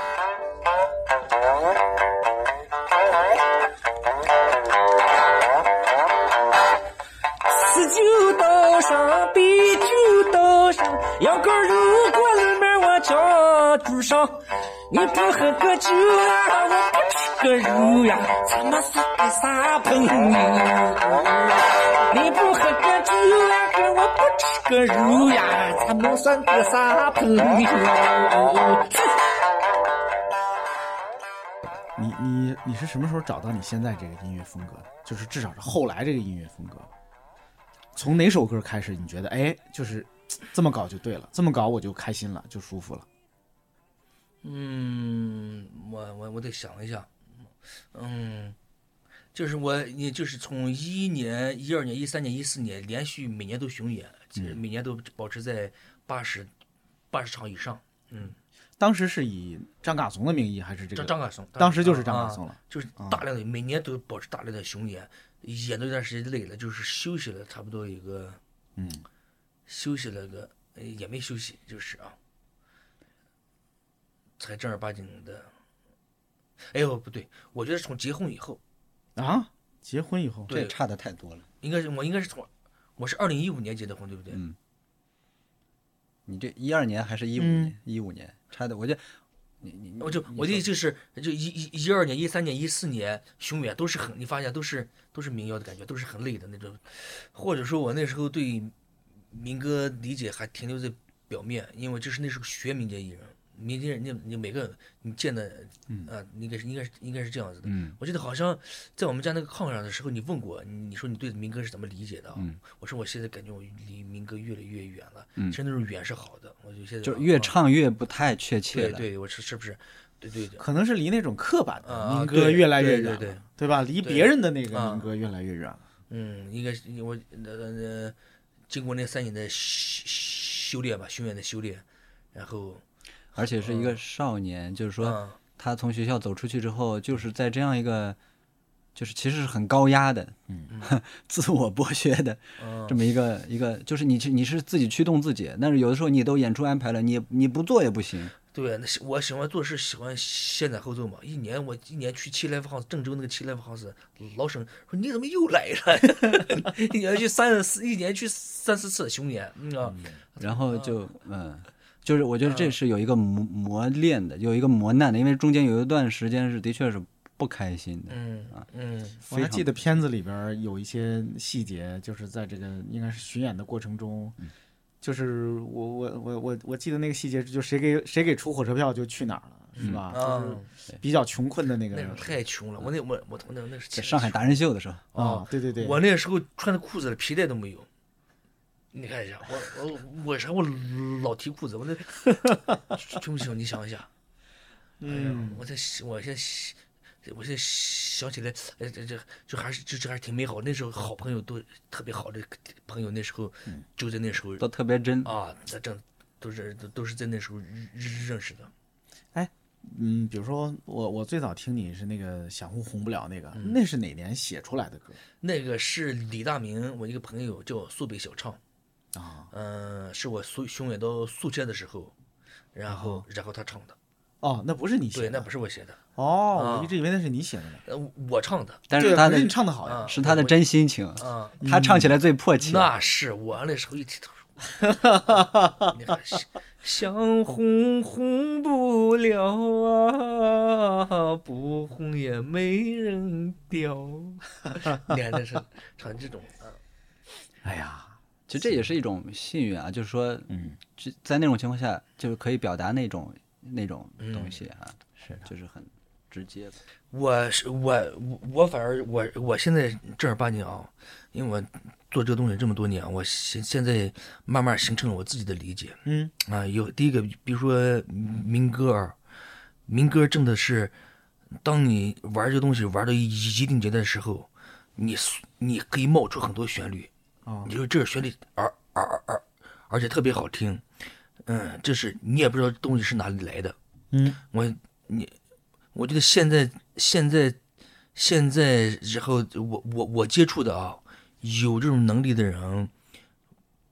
Speaker 2: 四九道上，啤酒上，羊羔肉锅里面我叫猪上。你不喝个酒啊，我不吃个肉呀，咱们算个啥朋友？你不喝个酒啊，我不吃个肉呀，咱们算个啥朋友？
Speaker 1: 你你你是什么时候找到你现在这个音乐风格的？就是至少是后来这个音乐风格，从哪首歌开始你觉得哎，就是这么搞就对了，这么搞我就开心了，就舒服了。
Speaker 3: 嗯，我我我得想一下，嗯，就是我也就是从一一年、一二年、一三年、一四年连续每年都巡演，其实每年都保持在八十八十场以上。嗯，
Speaker 1: 当时是以张嘎松的名义还是这个？
Speaker 3: 张张嘎松，
Speaker 1: 当时就是张
Speaker 3: 啊
Speaker 1: 嘎松了。
Speaker 3: 就是大量的每年都保持大量的巡演，演到一段时间累了，就是休息了差不多一个
Speaker 1: 嗯，
Speaker 3: 休息了个呃也没休息，就是啊，才正儿八经的。哎呦，不对，我觉得从结婚以后，
Speaker 1: 啊，结婚以后，
Speaker 3: 对
Speaker 4: 这差的太多了。
Speaker 3: 应该是我应该是从我是二零一五年结的婚，对不对？
Speaker 4: 嗯你这一二年还是一五
Speaker 1: 嗯
Speaker 4: 年？一五年差的，我觉得你你
Speaker 3: 我就我的意思就是，就一一一二年、一三年、一四年熊远都是很，你发现都是都是民谣的感觉，都是很累的那种，或者说我那时候对民歌理解还停留在表面，因为这是那是个学民间艺人，民间人家你每个你见的，啊，应该是应该是应该是这样子的。
Speaker 4: 嗯
Speaker 3: 我记得好像在我们家那个炕上的时候，你问过，你你说你对民歌是怎么理解的啊？
Speaker 4: 嗯
Speaker 3: 我说我现在感觉我离民歌越来越远了，
Speaker 4: 嗯
Speaker 3: 其实那种远是好的，我就现在
Speaker 4: 就越
Speaker 3: 啊
Speaker 4: 唱越不太确切了。
Speaker 3: 对对，我是是不是？对对对，
Speaker 1: 可能是离那种刻板的
Speaker 3: 啊
Speaker 1: 民歌越来越远了，
Speaker 3: 对对
Speaker 1: 对吧？离别人的那个
Speaker 3: 啊
Speaker 1: 民歌越来越远了。
Speaker 3: 嗯，应该是我呃呃，经过那三年的修修炼吧，训练的修炼，然后
Speaker 4: 而且是一个少年，就是说
Speaker 3: 嗯。
Speaker 4: 他从学校走出去之后，就是在这样一个，就是其实是很高压的，
Speaker 1: 嗯，
Speaker 4: 自我剥削的
Speaker 3: 嗯。
Speaker 4: 这么一个一个，就是你去你是自己驱动自己，但是有的时候你都演出安排了，你你不做也不行。
Speaker 3: 对，那是我喜欢做事，喜欢先斩后奏嘛。一年我一年去七 live house，郑州那个七 live house，老沈说你怎么又来了？一年去三四，一年去三四次巡演，嗯啊，
Speaker 4: 然后就嗯，就是我觉得这是有一个磨磨练的，有一个磨难的，因为中间有一段时间是的确是不开心的。
Speaker 3: 嗯嗯
Speaker 1: 我还记得片子里边有一些细节，就是在这个应该是巡演的过程中，
Speaker 3: 嗯
Speaker 1: 就是我我我我我记得那个细节，就谁给谁给出火车票就去哪儿了，是吧？
Speaker 3: 嗯，
Speaker 1: 就是比较穷困的那个
Speaker 3: 那时候太穷了，我那我我我那那是
Speaker 4: 在上海达人秀的时候，
Speaker 1: 啊，对对对，
Speaker 3: 我那时候穿的裤子皮带都没有。你看一下，我我我啥我老提裤子，我那 穷不穷？你想一下，哎呀
Speaker 1: 嗯，
Speaker 3: 我在我现在我现在想起来，呃，这这就还是就这还是挺美好。那时候好朋友都特别好的朋友，那时候就在那时候
Speaker 4: 都特别真。
Speaker 3: 啊，那正都是都都是在那时候认认识的。
Speaker 1: 哎嗯，比如说我我最早听你是那个想红红不了那个，那是哪年写出来的歌
Speaker 3: 那个是李大明，我一个朋友叫苏北小唱，
Speaker 1: 啊？
Speaker 3: 嗯、是我苏巡演到宿迁的时候，然后、然后他唱的，
Speaker 1: 哦，那不是你写
Speaker 3: 那不是我写的，
Speaker 1: 哦，
Speaker 3: 啊
Speaker 1: 我一直以为那是你写的呢。
Speaker 3: 呃，我唱的，
Speaker 4: 但是他的
Speaker 1: 是你唱的好呀。
Speaker 3: 啊，
Speaker 4: 是他的真心情，
Speaker 3: 啊、
Speaker 4: 他唱起来最迫切。
Speaker 3: 那是我那时候一提头说，你看想想红红不了啊，不红也没人掉。你看那是唱这种啊，
Speaker 1: 哎呀，
Speaker 4: 其实这也是一种幸运啊，就是说，
Speaker 1: 嗯，
Speaker 4: 就在那种情况下，就是可以表达那种那种
Speaker 3: 嗯
Speaker 4: 东西啊，
Speaker 1: 是
Speaker 4: 就是很直接的。
Speaker 3: 我是我我我反而我我现在正儿八经啊，因为我做这个东西这么多年，我现现在慢慢形成了我自己的理解。
Speaker 1: 嗯
Speaker 3: 啊，有第一个，比如说民歌儿，民歌真的是，当你玩这个东西玩到一一定阶段的时候，你你可以冒出很多旋律，
Speaker 1: 啊
Speaker 3: 你就这个旋律而而而而而且特别好听，嗯，就是你也不知道东西是哪里来的。
Speaker 1: 嗯，
Speaker 3: 我你，我觉得现在现在现在，然后我我我接触的啊，有这种能力的人，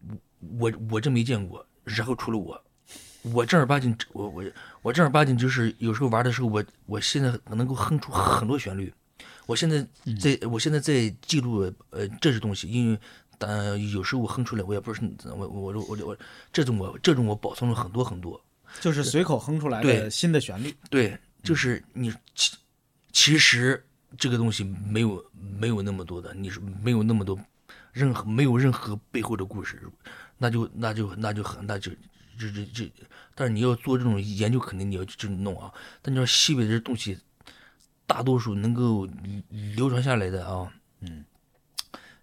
Speaker 3: 我我我真没见过。然后除了我，我正儿八经，我我我正儿八经就是有时候玩的时候，我我现在能够哼出很多旋律。我现在在，我现在在记录呃这些东西，因为呃有时候我哼出来，我也不是我我我我我这种我这种我保存了很多很多。
Speaker 1: 就是随口哼出来的新的旋律。
Speaker 3: 对，就是你其其实这个东西没有没有那么多的，你是没有那么多任何没有任何背后的故事，那就那就那就很那就这这这，但是你要做这种研究，肯定你要这么弄啊。但你要西北这东西，大多数能够流传下来的啊，
Speaker 1: 嗯，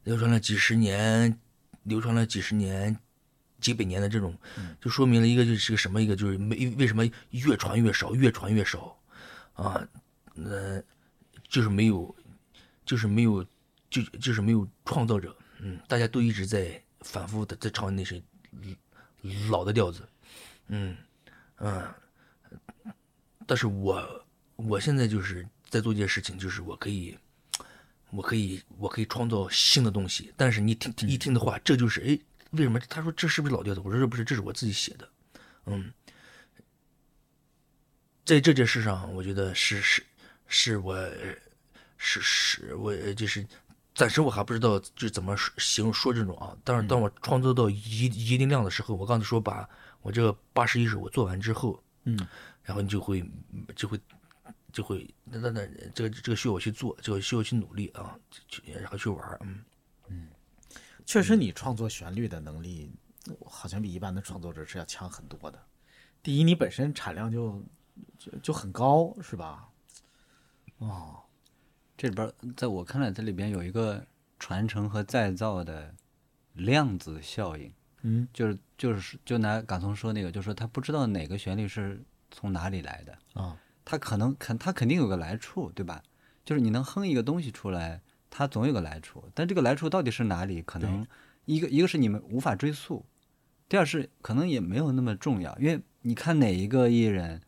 Speaker 3: 流传了几十年，流传了几十年。几百年的这种，就说明了一个就是个什么一个就是没为什么越传越少，越传越少，啊，呃，就是没有，就是没有，就就是没有创造者，嗯，大家都一直在反复的在唱那些老的调子，嗯嗯，但是我我现在就是在做一件事情，就是我可以，我可以我可以创造新的东西，但是你听一听的话，这就是哎。为什么他说这是不是老调子？我说这不是，这是我自己写的。嗯，在这件事上，我觉得是是是我是是我就是暂时我还不知道就怎么形容说这种啊。但是当我创作到一一定量的时候，我刚才说把我这个八十一首我做完之后，
Speaker 1: 嗯，
Speaker 3: 然后你就会就会就会那那那这个这个需要我去做，这个需要去努力啊，去然后去玩，嗯嗯。
Speaker 1: 确实，你创作旋律的能力好像比一般的创作者是要强很多的。第一，你本身产量就就就很高，是吧？哦，
Speaker 4: 这里边在我看来，这里边有一个传承和再造的量子效应。
Speaker 1: 嗯，
Speaker 4: 就是就是就拿港松说那个，就说他不知道哪个旋律是从哪里来的
Speaker 1: 啊，
Speaker 4: 他可能肯他肯定有个来处，对吧？就是你能哼一个东西出来。它总有个来处，但这个来处到底是哪里？可能一个一个是你们无法追溯，第二是可能也没有那么重要，因为你看哪一个艺人，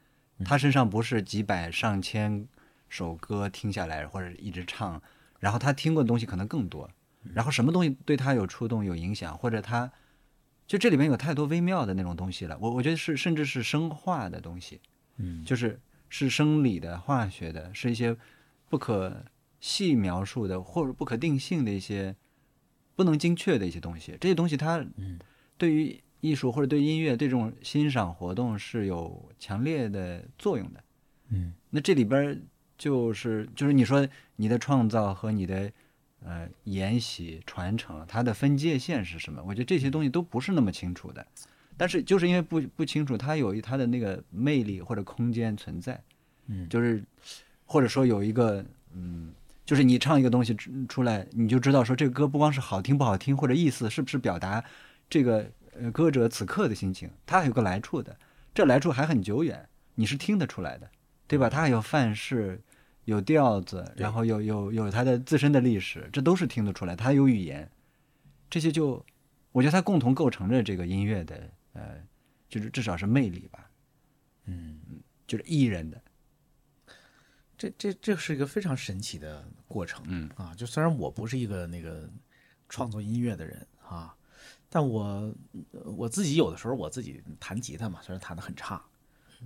Speaker 4: 他身上不是几百上千首歌听下来或者一直唱，然后他听过的东西可能更多，然后什么东西对他有触动有影响，或者他就这里面有太多微妙的那种东西了。我我觉得是甚至是生化的东西，
Speaker 1: 嗯，
Speaker 4: 就是是生理的、化学的，是一些不可。细描述的或者不可定性的一些不能精确的一些东西，这些东西它对于艺术或者对音乐这种欣赏活动是有强烈的作用的。
Speaker 1: 嗯，
Speaker 4: 那这里边就是就是你说你的创造和你的呃沿袭传承，它的分界线是什么？我觉得这些东西都不是那么清楚的。但是就是因为不不清楚，它有它的那个魅力或者空间存在。
Speaker 1: 嗯，
Speaker 4: 就是或者说有一个嗯。就是你唱一个东西出来，你就知道说这个歌不光是好听不好听，或者意思是不是表达这个呃歌者此刻的心情，它还有个来处的，这来处还很久远，你是听得出来的，对吧？它还有范式，有调子，然后有有有它的自身的历史，这都是听得出来。它有语言，这些就我觉得它共同构成着这个音乐的呃，就是至少是魅力吧。
Speaker 1: 嗯，
Speaker 4: 就是艺人的，
Speaker 1: 这这这是一个非常神奇的过程。
Speaker 4: 嗯
Speaker 1: 啊，就虽然我不是一个那个创作音乐的人啊，但我我自己有的时候我自己弹吉他嘛，虽然弹的很差，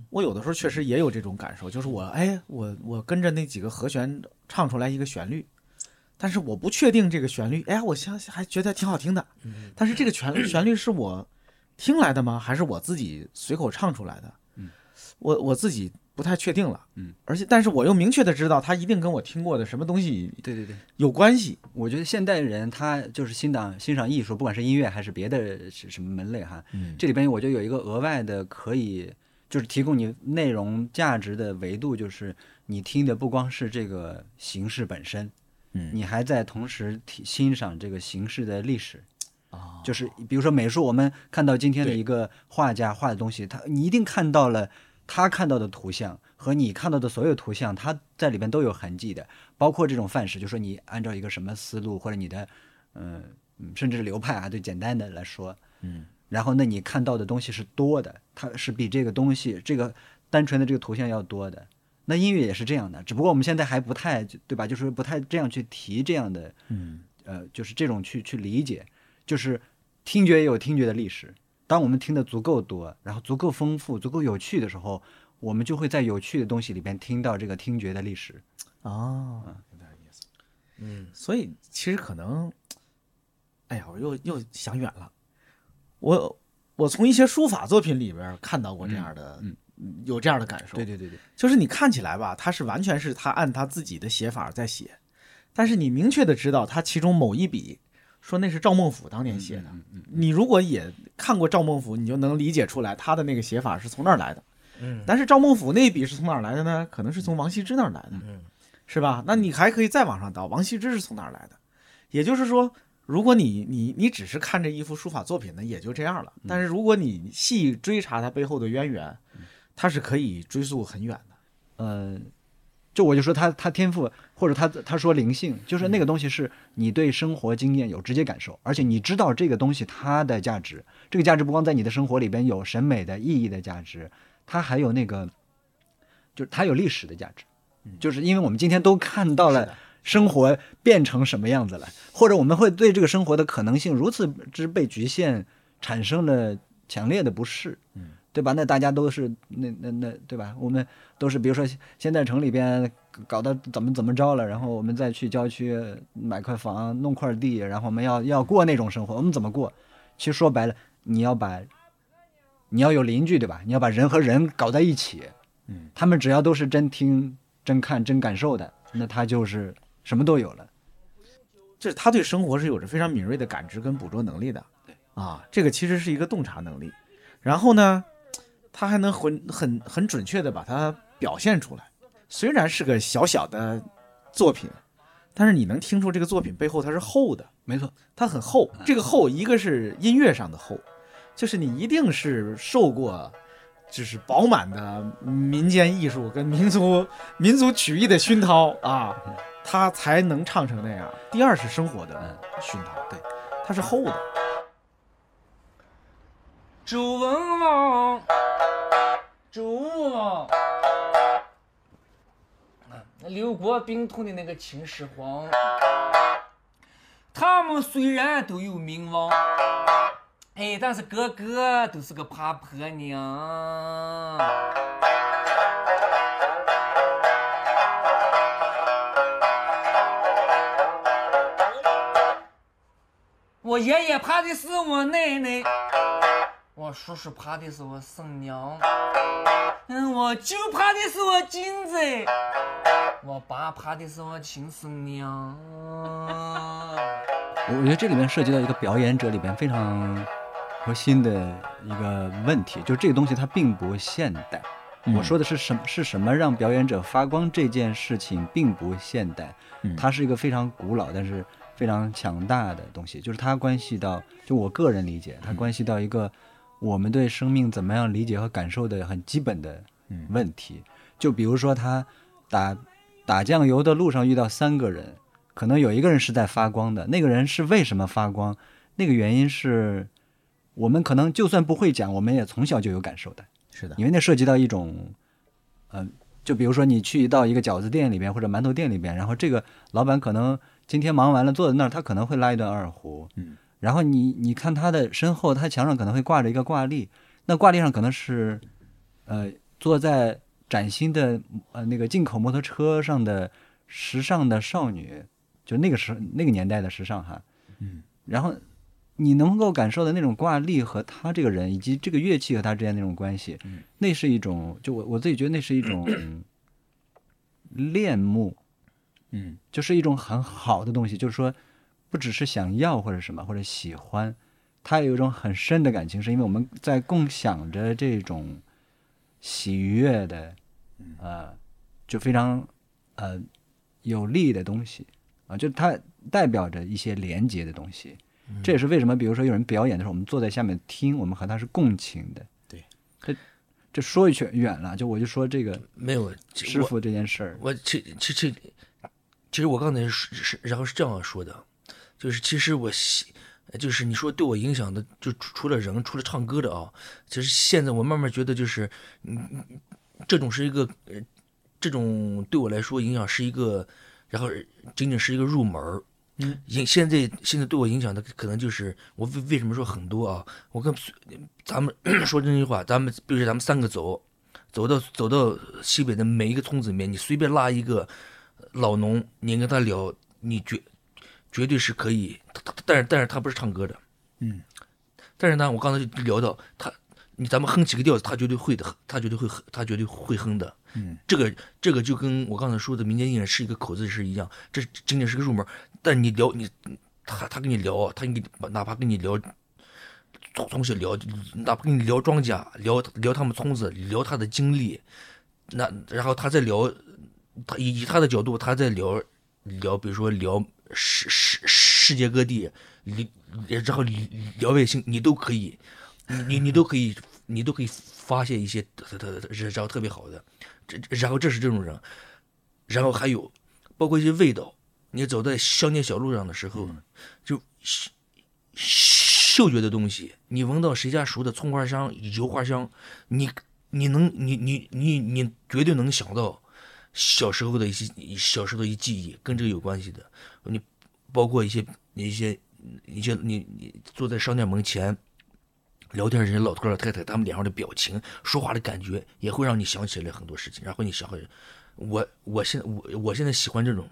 Speaker 1: 我有的时候确实也有这种感受，就是我哎，我我跟着那几个和弦唱出来一个旋律，但是我不确定这个旋律，哎呀，我相信还觉得挺好听的，但是这个旋旋律是我听来的吗？还是我自己随口唱出来的？
Speaker 4: 嗯，
Speaker 1: 我我自己不太确定了。
Speaker 4: 嗯，
Speaker 1: 而且但是我又明确的知道，他一定跟我听过的什么东西
Speaker 4: 对对对，
Speaker 1: 有关系。
Speaker 4: 我觉得现代人他就是欣赏欣赏艺术，不管是音乐还是别的是什么门类哈，
Speaker 1: 嗯
Speaker 4: 这里边我觉得有一个额外的可以就是提供你内容价值的维度，就是你听的不光是这个形式本身，
Speaker 1: 嗯
Speaker 4: 你还在同时体欣赏这个形式的历史。
Speaker 1: 啊，
Speaker 4: 就是比如说美术，我们看到今天的一个画家画的东西，他你一定看到了他看到的图像和你看到的所有图像，它在里边都有痕迹的，包括这种范式，就说你按照一个什么思路或者你的嗯嗯甚至是流派啊，最简单的来说，
Speaker 1: 嗯，
Speaker 4: 然后那你看到的东西是多的，它是比这个东西这个单纯的这个图像要多的。那音乐也是这样的，只不过我们现在还不太对吧？就是不太这样去提这样的
Speaker 1: 嗯。
Speaker 4: 呃，就是这种去去理解，就是听觉也有听觉的历史。当我们听的足够多，然后足够丰富、足够有趣的时候，我们就会在有趣的东西里边听到这个听觉的历史。
Speaker 1: 哦，有点意思。嗯，所以其实可能，哎呀，我又又想远了。我我从一些书法作品里边看到过这样的，
Speaker 4: 嗯
Speaker 1: 有这样的感受。
Speaker 4: 对对对对，
Speaker 1: 就是你看起来吧，他是完全是他按他自己的写法在写，但是你明确的知道他其中某一笔，说那是赵孟俯当年写的。你如果也看过赵孟俯，你就能理解出来他的那个写法是从那儿来的。
Speaker 3: 嗯
Speaker 1: 但是赵孟俯那一笔是从哪儿来的呢？可能是从王羲之那儿来的，
Speaker 3: 嗯
Speaker 1: 是吧？那你还可以再往上倒，王羲之是从哪儿来的？也就是说，如果你你你只是看这一幅书法作品呢，也就这样了。但是如果你细追查它背后的渊源，它是可以追溯很远的。
Speaker 4: 呃，就我就说他他天赋，或者他他说灵性，就是那个东西是你对生活经验有直接感受，而且你知道这个东西它的价值，这个价值不光在你的生活里边有审美的意义的价值，它还有那个，就是它有历史的价值，就是因为我们今天都看到了生活变成什么样子了，或者我们会对这个生活的可能性如此之被局限，产生了强烈的不适，
Speaker 1: 嗯，
Speaker 4: 对吧？那大家都是那那那对吧？我们都是比如说现在城里边搞得怎么怎么着了，然后我们再去郊区买块房、弄块地，然后我们要要过那种生活，我们怎么过？其实说白了，你要把你要有邻居，对吧？你要把人和人搞在一起，
Speaker 1: 嗯，
Speaker 4: 他们只要都是真听、真看、真感受的，那他就是什么都有了。
Speaker 1: 这是他对生活是有着非常敏锐的感知跟捕捉能力的。对啊，这个其实是一个洞察能力。然后呢，他还能很很很准确的把它表现出来。虽然是个小小的作品，但是你能听出这个作品背后它是厚的，
Speaker 4: 没错，
Speaker 1: 它很厚。这个厚，一个是音乐上的厚，就是你一定是受过。就是饱满的民间艺术跟民族民族曲艺的熏陶啊，他才能唱成那样。第二是生活的熏陶，对，它是厚的。
Speaker 3: 周文王，周武王，啊六国并统的那个秦始皇，他们虽然都有名望，哎，但是个个都是个怕婆娘。我爷爷怕的是我奶奶，我叔叔怕的是我婶娘，嗯，我舅怕的是我金子，我爸怕的是我亲婶娘。
Speaker 4: 我我觉得这里面涉及到一个表演者里边非常核心的一个问题，就是这个东西它并不现代。
Speaker 1: 嗯
Speaker 4: 我说的是什么？是什么让表演者发光这件事情并不现代，
Speaker 1: 嗯
Speaker 4: 它是一个非常古老但是非常强大的东西，就是它关系到，就我个人理解，它关系到一个我们对生命怎么样理解和感受的很基本的
Speaker 1: 嗯
Speaker 4: 问题。就比如说他打打酱油的路上遇到三个人，可能有一个人是在发光的，那个人是为什么发光？那个原因是我们可能就算不会讲，我们也从小就有感受的。
Speaker 1: 是的，
Speaker 4: 因为那涉及到一种，嗯、就比如说你去到一个饺子店里边或者馒头店里边，然后这个老板可能今天忙完了坐在那儿，他可能会拉一段二胡，
Speaker 1: 嗯，
Speaker 4: 然后你你看他的身后，他墙上可能会挂着一个挂历，那挂历上可能是，呃，坐在崭新的呃那个进口摩托车上的时尚的少女，就那个时那个年代的时尚哈，
Speaker 1: 嗯，
Speaker 4: 然后你能够感受的那种挂历和他这个人以及这个乐器和他之间那种关系，
Speaker 1: 嗯。
Speaker 4: 那是一种，就我我自己觉得那是一种 恋慕，
Speaker 1: 嗯。
Speaker 4: 就是一种很好的东西，就是说不只是想要或者什么或者喜欢，它有一种很深的感情，是因为我们在共享着这种喜悦的，呃，就非常呃有利的东西啊，就它代表着一些连接的东西。这也是为什么，比如说有人表演的时候，我们坐在下面听，我们和他是共情的。
Speaker 1: 对，
Speaker 4: 这这说一圈远了，就我就说这个
Speaker 3: 没有
Speaker 4: 师傅这件事儿，
Speaker 3: 我其其其其实我刚才是是然后是这样说的，就是其实我喜就是你说对我影响的，就除除了人，除了唱歌的啊，其实现在我慢慢觉得就是，嗯，嗯这种是一个，呃，这种对我来说影响是一个，然后仅仅是一个入门儿。
Speaker 1: 嗯，
Speaker 3: 影现在现在对我影响的可能就是我为为什么说很多啊？我跟咱们 说真心话，咱们比如说咱们三个走，走到走到西北的每一个村子里面，你随便拉一个老农，你跟他聊，你绝绝对是可以。他他但是但是他不是唱歌的，
Speaker 1: 嗯，
Speaker 3: 但是呢，我刚才就聊到他，你咱们哼几个调子，他绝对会的，他绝对会哼，他绝对会哼的。
Speaker 1: 嗯，
Speaker 3: 这个这个就跟我刚才说的民间艺人是一个口子是一样，这仅仅是个入门。但你聊你他他跟你聊，他跟你哪怕跟你聊。从从小聊，哪怕跟你聊庄稼，聊聊他们村子，聊他的经历，那然后他再聊，他以以他的角度，他在聊聊，比如说聊世世世界各地，你然后聊外星，你都可以，你你你都可以，你都可以发现一些特特特然后特别好的，这然后这是这种人，然后还有包括一些味道，你走在乡间小路上的时候，就嗅嗅觉的东西，你闻到谁家熟的葱花香、油花香，你你能你你你你绝对能想到小时候的一些小时候的一些记忆，跟这个有关系的。你包括一些一些一些你你坐在商店门前聊天，这些老头老太太他们脸上的表情、说话的感觉，也会让你想起来很多事情。然后你想回，我我现在我我现在喜欢这种。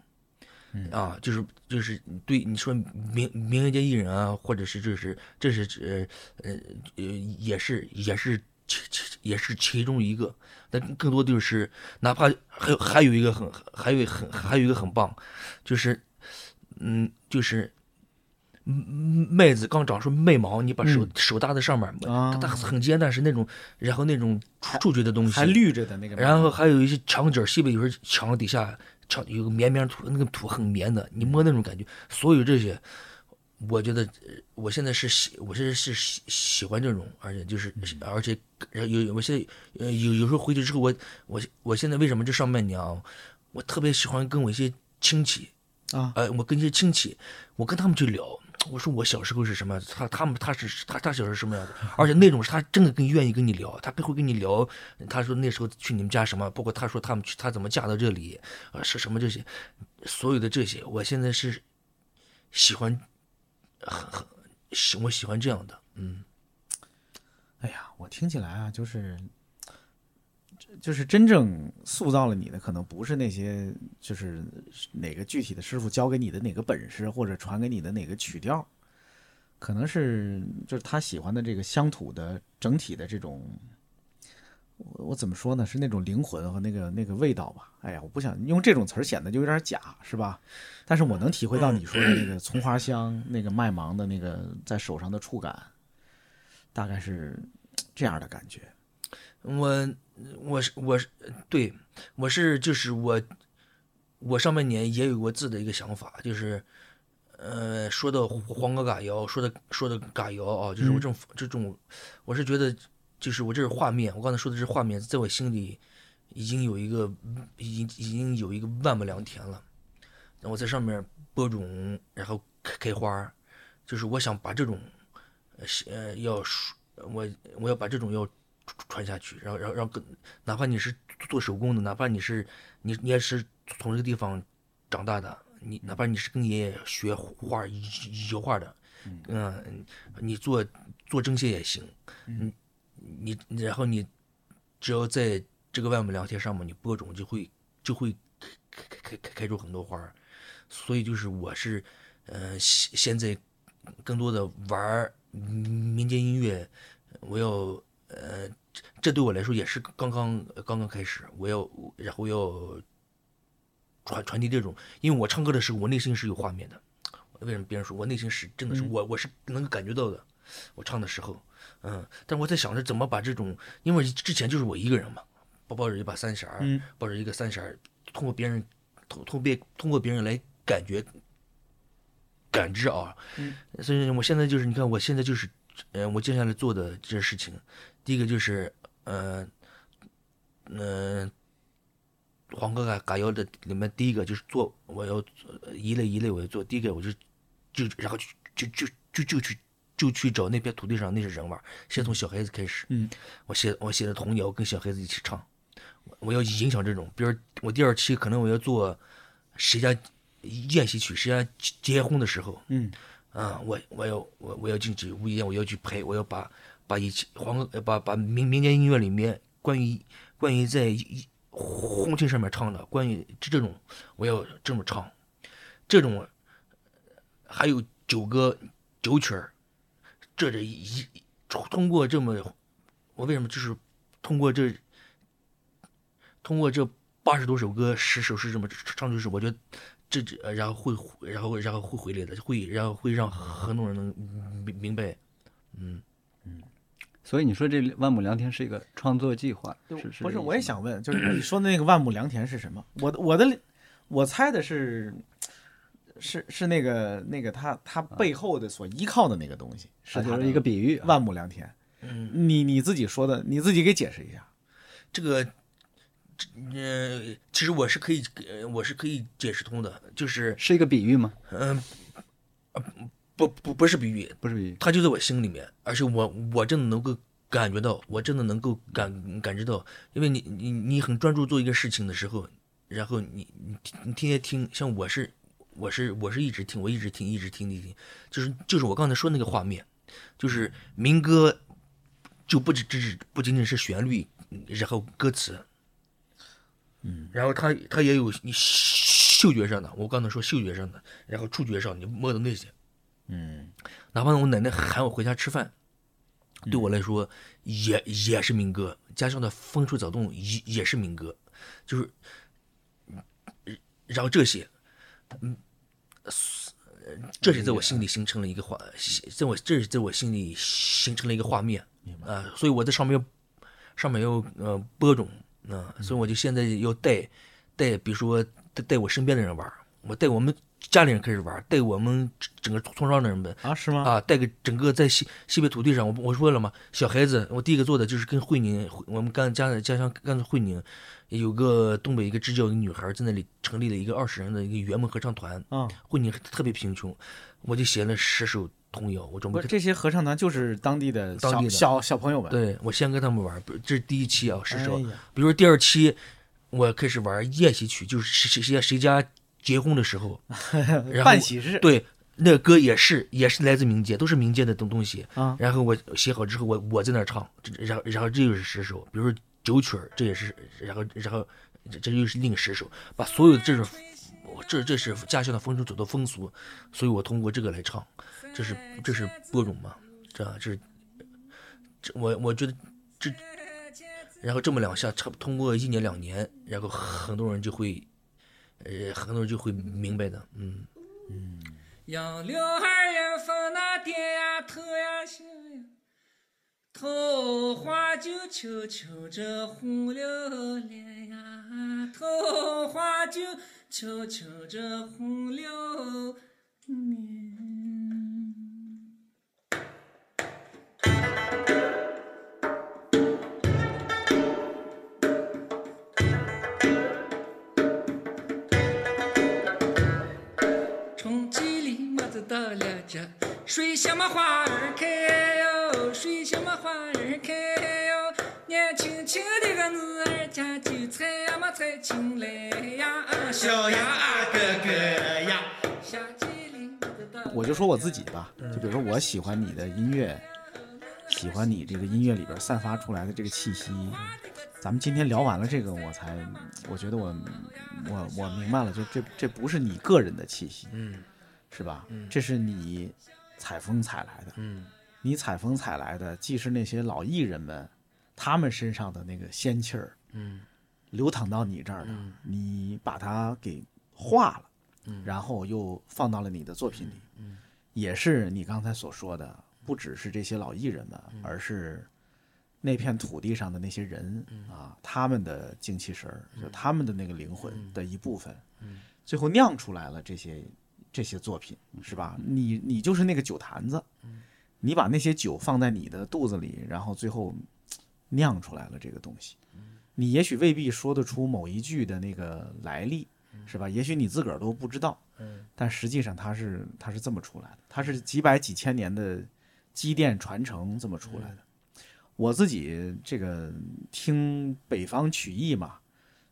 Speaker 3: 啊，就是就是对你说民民间艺人啊，或者是这是这是呃呃呃也是也是其其也是其中一个，但更多就是哪怕还有还有一个很还有很还有一个很棒，就是嗯就是嗯麦子刚长出麦芒，你把手、手搭在上面，
Speaker 1: 啊
Speaker 3: 它它很尖，但是那种然后那种触触觉的东西
Speaker 1: 还绿着的那个，
Speaker 3: 然后还有一些墙角，西北有时候墙底下墙有个绵绵土，那个土很绵的，你摸那种感觉，所有这些，我觉得呃我现在是喜，我现在是喜喜欢这种，而且就是而且有有我现在呃有有时候回去之后，我我我现在为什么这上半年啊，我特别喜欢跟我一些亲戚
Speaker 1: 啊。
Speaker 3: 呃，我跟一些亲戚，我跟他们去聊。我说我小时候是什么样，他他们他是他他小时候是什么样子，而且那种是他真的更愿意跟你聊，他会跟你聊，他说那时候去你们家什么，包括他说他们去他怎么嫁到这里，啊是什么这些，所有的这些，我现在是喜欢，很很喜我喜欢这样的，嗯，
Speaker 1: 哎呀，我听起来啊，就是，就是真正塑造了你的，可能不是那些，就是哪个具体的师傅教给你的哪个本事，或者传给你的哪个曲调，可能是就是他喜欢的这个乡土的整体的这种，我我怎么说呢？是那种灵魂和那个那个味道吧。哎呀，我不想用这种词儿，显得就有点假，是吧？但是我能体会到你说的那个葱花香，那个麦芒的那个在手上的触感，大概是这样的感觉。
Speaker 3: 我我是我是对我是就是我我上半年也有过自己的一个想法，就是呃说到黄河嘎窑，说的说的嘎窑啊，就是我这种、这种，我是觉得就是我这是画面，我刚才说的是画面，在我心里已经有一个已经已经有一个万亩良田了，然后我在上面播种，然后开开花儿，就是我想把这种呃要我我要把这种要传下去，然后然后让更哪怕你是做手工的，哪怕你是你你也是从这个地方长大的，你哪怕你是跟爷爷学画油画的，嗯，你做做针线也行，嗯，你你然后你只要在这个万亩良田上面你播种，就会就会开开开开开出很多花儿，所以就是我是呃现现在更多的玩民间音乐，我要呃这这对我来说也是刚刚刚刚开始，我要然后要传传递这种，因为我唱歌的时候我内心是有画面的，为什么别人说我内心是真的是我我是能够感觉到的，我唱的时候，嗯，但我在想着怎么把这种，因为之前就是我一个人嘛，抱抱着一把三弦儿，
Speaker 1: 嗯
Speaker 3: 抱着一个三弦儿，通过别人，通通别通过别人来感觉感知啊，
Speaker 1: 嗯。
Speaker 3: 所以我现在就是你看我现在就是，呃，我接下来做的这些事情，第一个就是，呃，嗯、黄哥嘎嘎腰的里面第一个就是做，我要呃一类一类我要做，第一个我就就然后就就就就就去就去找那片土地上那些人玩，先从小孩子开始，
Speaker 1: 嗯，
Speaker 3: 我写我写的童谣跟小孩子一起唱，我我要影响这种，比如我第二期可能我要做谁家宴席曲，谁家结结婚的时候，
Speaker 1: 嗯。
Speaker 3: 啊，我我要我我要进去无意间我要去拍，我要把把以前黄呃把把民民间音乐里面关于关于在一婚庆上面唱的，关于这这种我要这么唱，这种还有九歌九曲儿，这这一一通过这么，我为什么就是通过这通过这八十多首歌十首诗这么唱出去，我觉得这这呃然后会然后然后会回来的，会然后会让很多人能明明白，嗯嗯。
Speaker 4: 所以你说这万亩良田是一个创作计划，是是
Speaker 1: 不是，我也想问，就是你说的那个万亩良田是什么？我的我的我猜的是是是那个那个他他背后的所依靠的那个东西，是他的
Speaker 4: 它就是一个比喻啊，
Speaker 1: 万亩良田。
Speaker 3: 嗯，
Speaker 1: 你你自己说的，你自己给解释一下。
Speaker 3: 这个，这呃，其实我是可以，呃，我是可以解释通的，就是，
Speaker 4: 是一个比喻吗？
Speaker 3: 嗯、呃，不不不是比喻，
Speaker 4: 不是比喻，
Speaker 3: 它就在我心里面，而且我我真的能够感觉到，我真的能够感感知到，因为你你你很专注做一个事情的时候，然后你你你天天听，像我是我是我是一直听，我一直听一直听一直听，就是就是我刚才说那个画面，就是民歌就不只只是不仅仅是旋律，然后歌词，嗯，然后它它也有你嗅觉上的，我刚才说嗅觉上的，然后触觉上你摸的那些。嗯。哪怕我奶奶喊我回家吃饭，对我来说也也是民歌，家乡的风吹草动也也是民歌，就是，嗯然后这些，嗯，这是在我心里形成了一个画，在我这是在我心里形成了一个画面啊、所以我在上面要上面要呃播种啊、所以我就现在要带带，比如说带带我身边的人玩儿，我带我们家里人开始玩儿，带我们整个村庄的人们
Speaker 1: 啊，是吗？
Speaker 3: 啊，带个整个在西西北土地上，我我说了嘛，小孩子，我第一个做的就是跟会宁，我们甘家家乡甘肃会宁，有个东北一个支教的女孩在那里成立了一个二十人的一个圆梦合唱团，
Speaker 1: 啊，
Speaker 3: 会宁特别贫穷，我就写了十首童谣，我准备
Speaker 1: 不这些合唱团就是当地的小
Speaker 3: 当地的
Speaker 1: 小小朋友们。
Speaker 3: 对我先跟他们玩，不这是第一期啊，十首，
Speaker 1: 哎
Speaker 3: 比如说第二期，我开始玩宴席曲，就是谁谁家谁家结婚的时候，然后
Speaker 1: 办喜事。
Speaker 3: 对，那个歌也是也是来自民间，都是民间的东东西。
Speaker 1: 啊
Speaker 3: 然后我写好之后，我我在那儿唱，这然后然后这又是十首，比如说九曲儿，这也是，然后然后这这又是另十首，把所有的这种，这这是家乡的风俗走的风俗，所以我通过这个来唱，这是这是播种嘛，这这是这我我觉得这。然后这么两下，差不通过一年两年，然后很多人就会，呃，很多人就会明白的，嗯。
Speaker 2: 杨柳儿呀，风那点呀，头呀笑呀，桃花就悄悄着红了脸呀，桃花就悄悄着红了脸。什么花儿开哟？水什么花儿开哟？年轻轻的个女儿家就采呀么采青来呀，小呀啊哥哥呀，下季林子的
Speaker 1: 我就说我自己吧，就比如说我喜欢你的音乐，喜欢你这个音乐里边散发出来的这个气息。咱们今天聊完了这个，我才我觉得我我我明白了，就这这不是你个人的气息，
Speaker 3: 嗯
Speaker 1: 是吧？
Speaker 3: 嗯。
Speaker 1: 这是你采风采来的。
Speaker 3: 嗯。
Speaker 1: 你采风采来的，既是那些老艺人们他们身上的那个仙气儿
Speaker 3: 嗯。
Speaker 1: 流淌到你这儿的，
Speaker 3: 嗯。
Speaker 1: 你把它给化了，
Speaker 3: 嗯。
Speaker 1: 然后又放到了你的作品里，
Speaker 3: 嗯。
Speaker 1: 也是你刚才所说的，不只是这些老艺人们，
Speaker 3: 嗯。
Speaker 1: 而是那片土地上的那些人、
Speaker 3: 嗯。
Speaker 1: 啊，他们的精气神儿，就他们的那个灵魂的一部分，
Speaker 3: 嗯。
Speaker 1: 最后酿出来了这些这些作品，是吧？你你就是那个酒坛子，
Speaker 3: 嗯
Speaker 1: 你把那些酒放在你的肚子里，然后最后酿出来了这个东西。你也许未必说得出某一句的那个来历，是吧？也许你自个儿都不知道，
Speaker 3: 嗯
Speaker 1: 但实际上它是它是这么出来的，它是几百几千年的积淀传承这么出来的。我自己这个听北方曲艺嘛，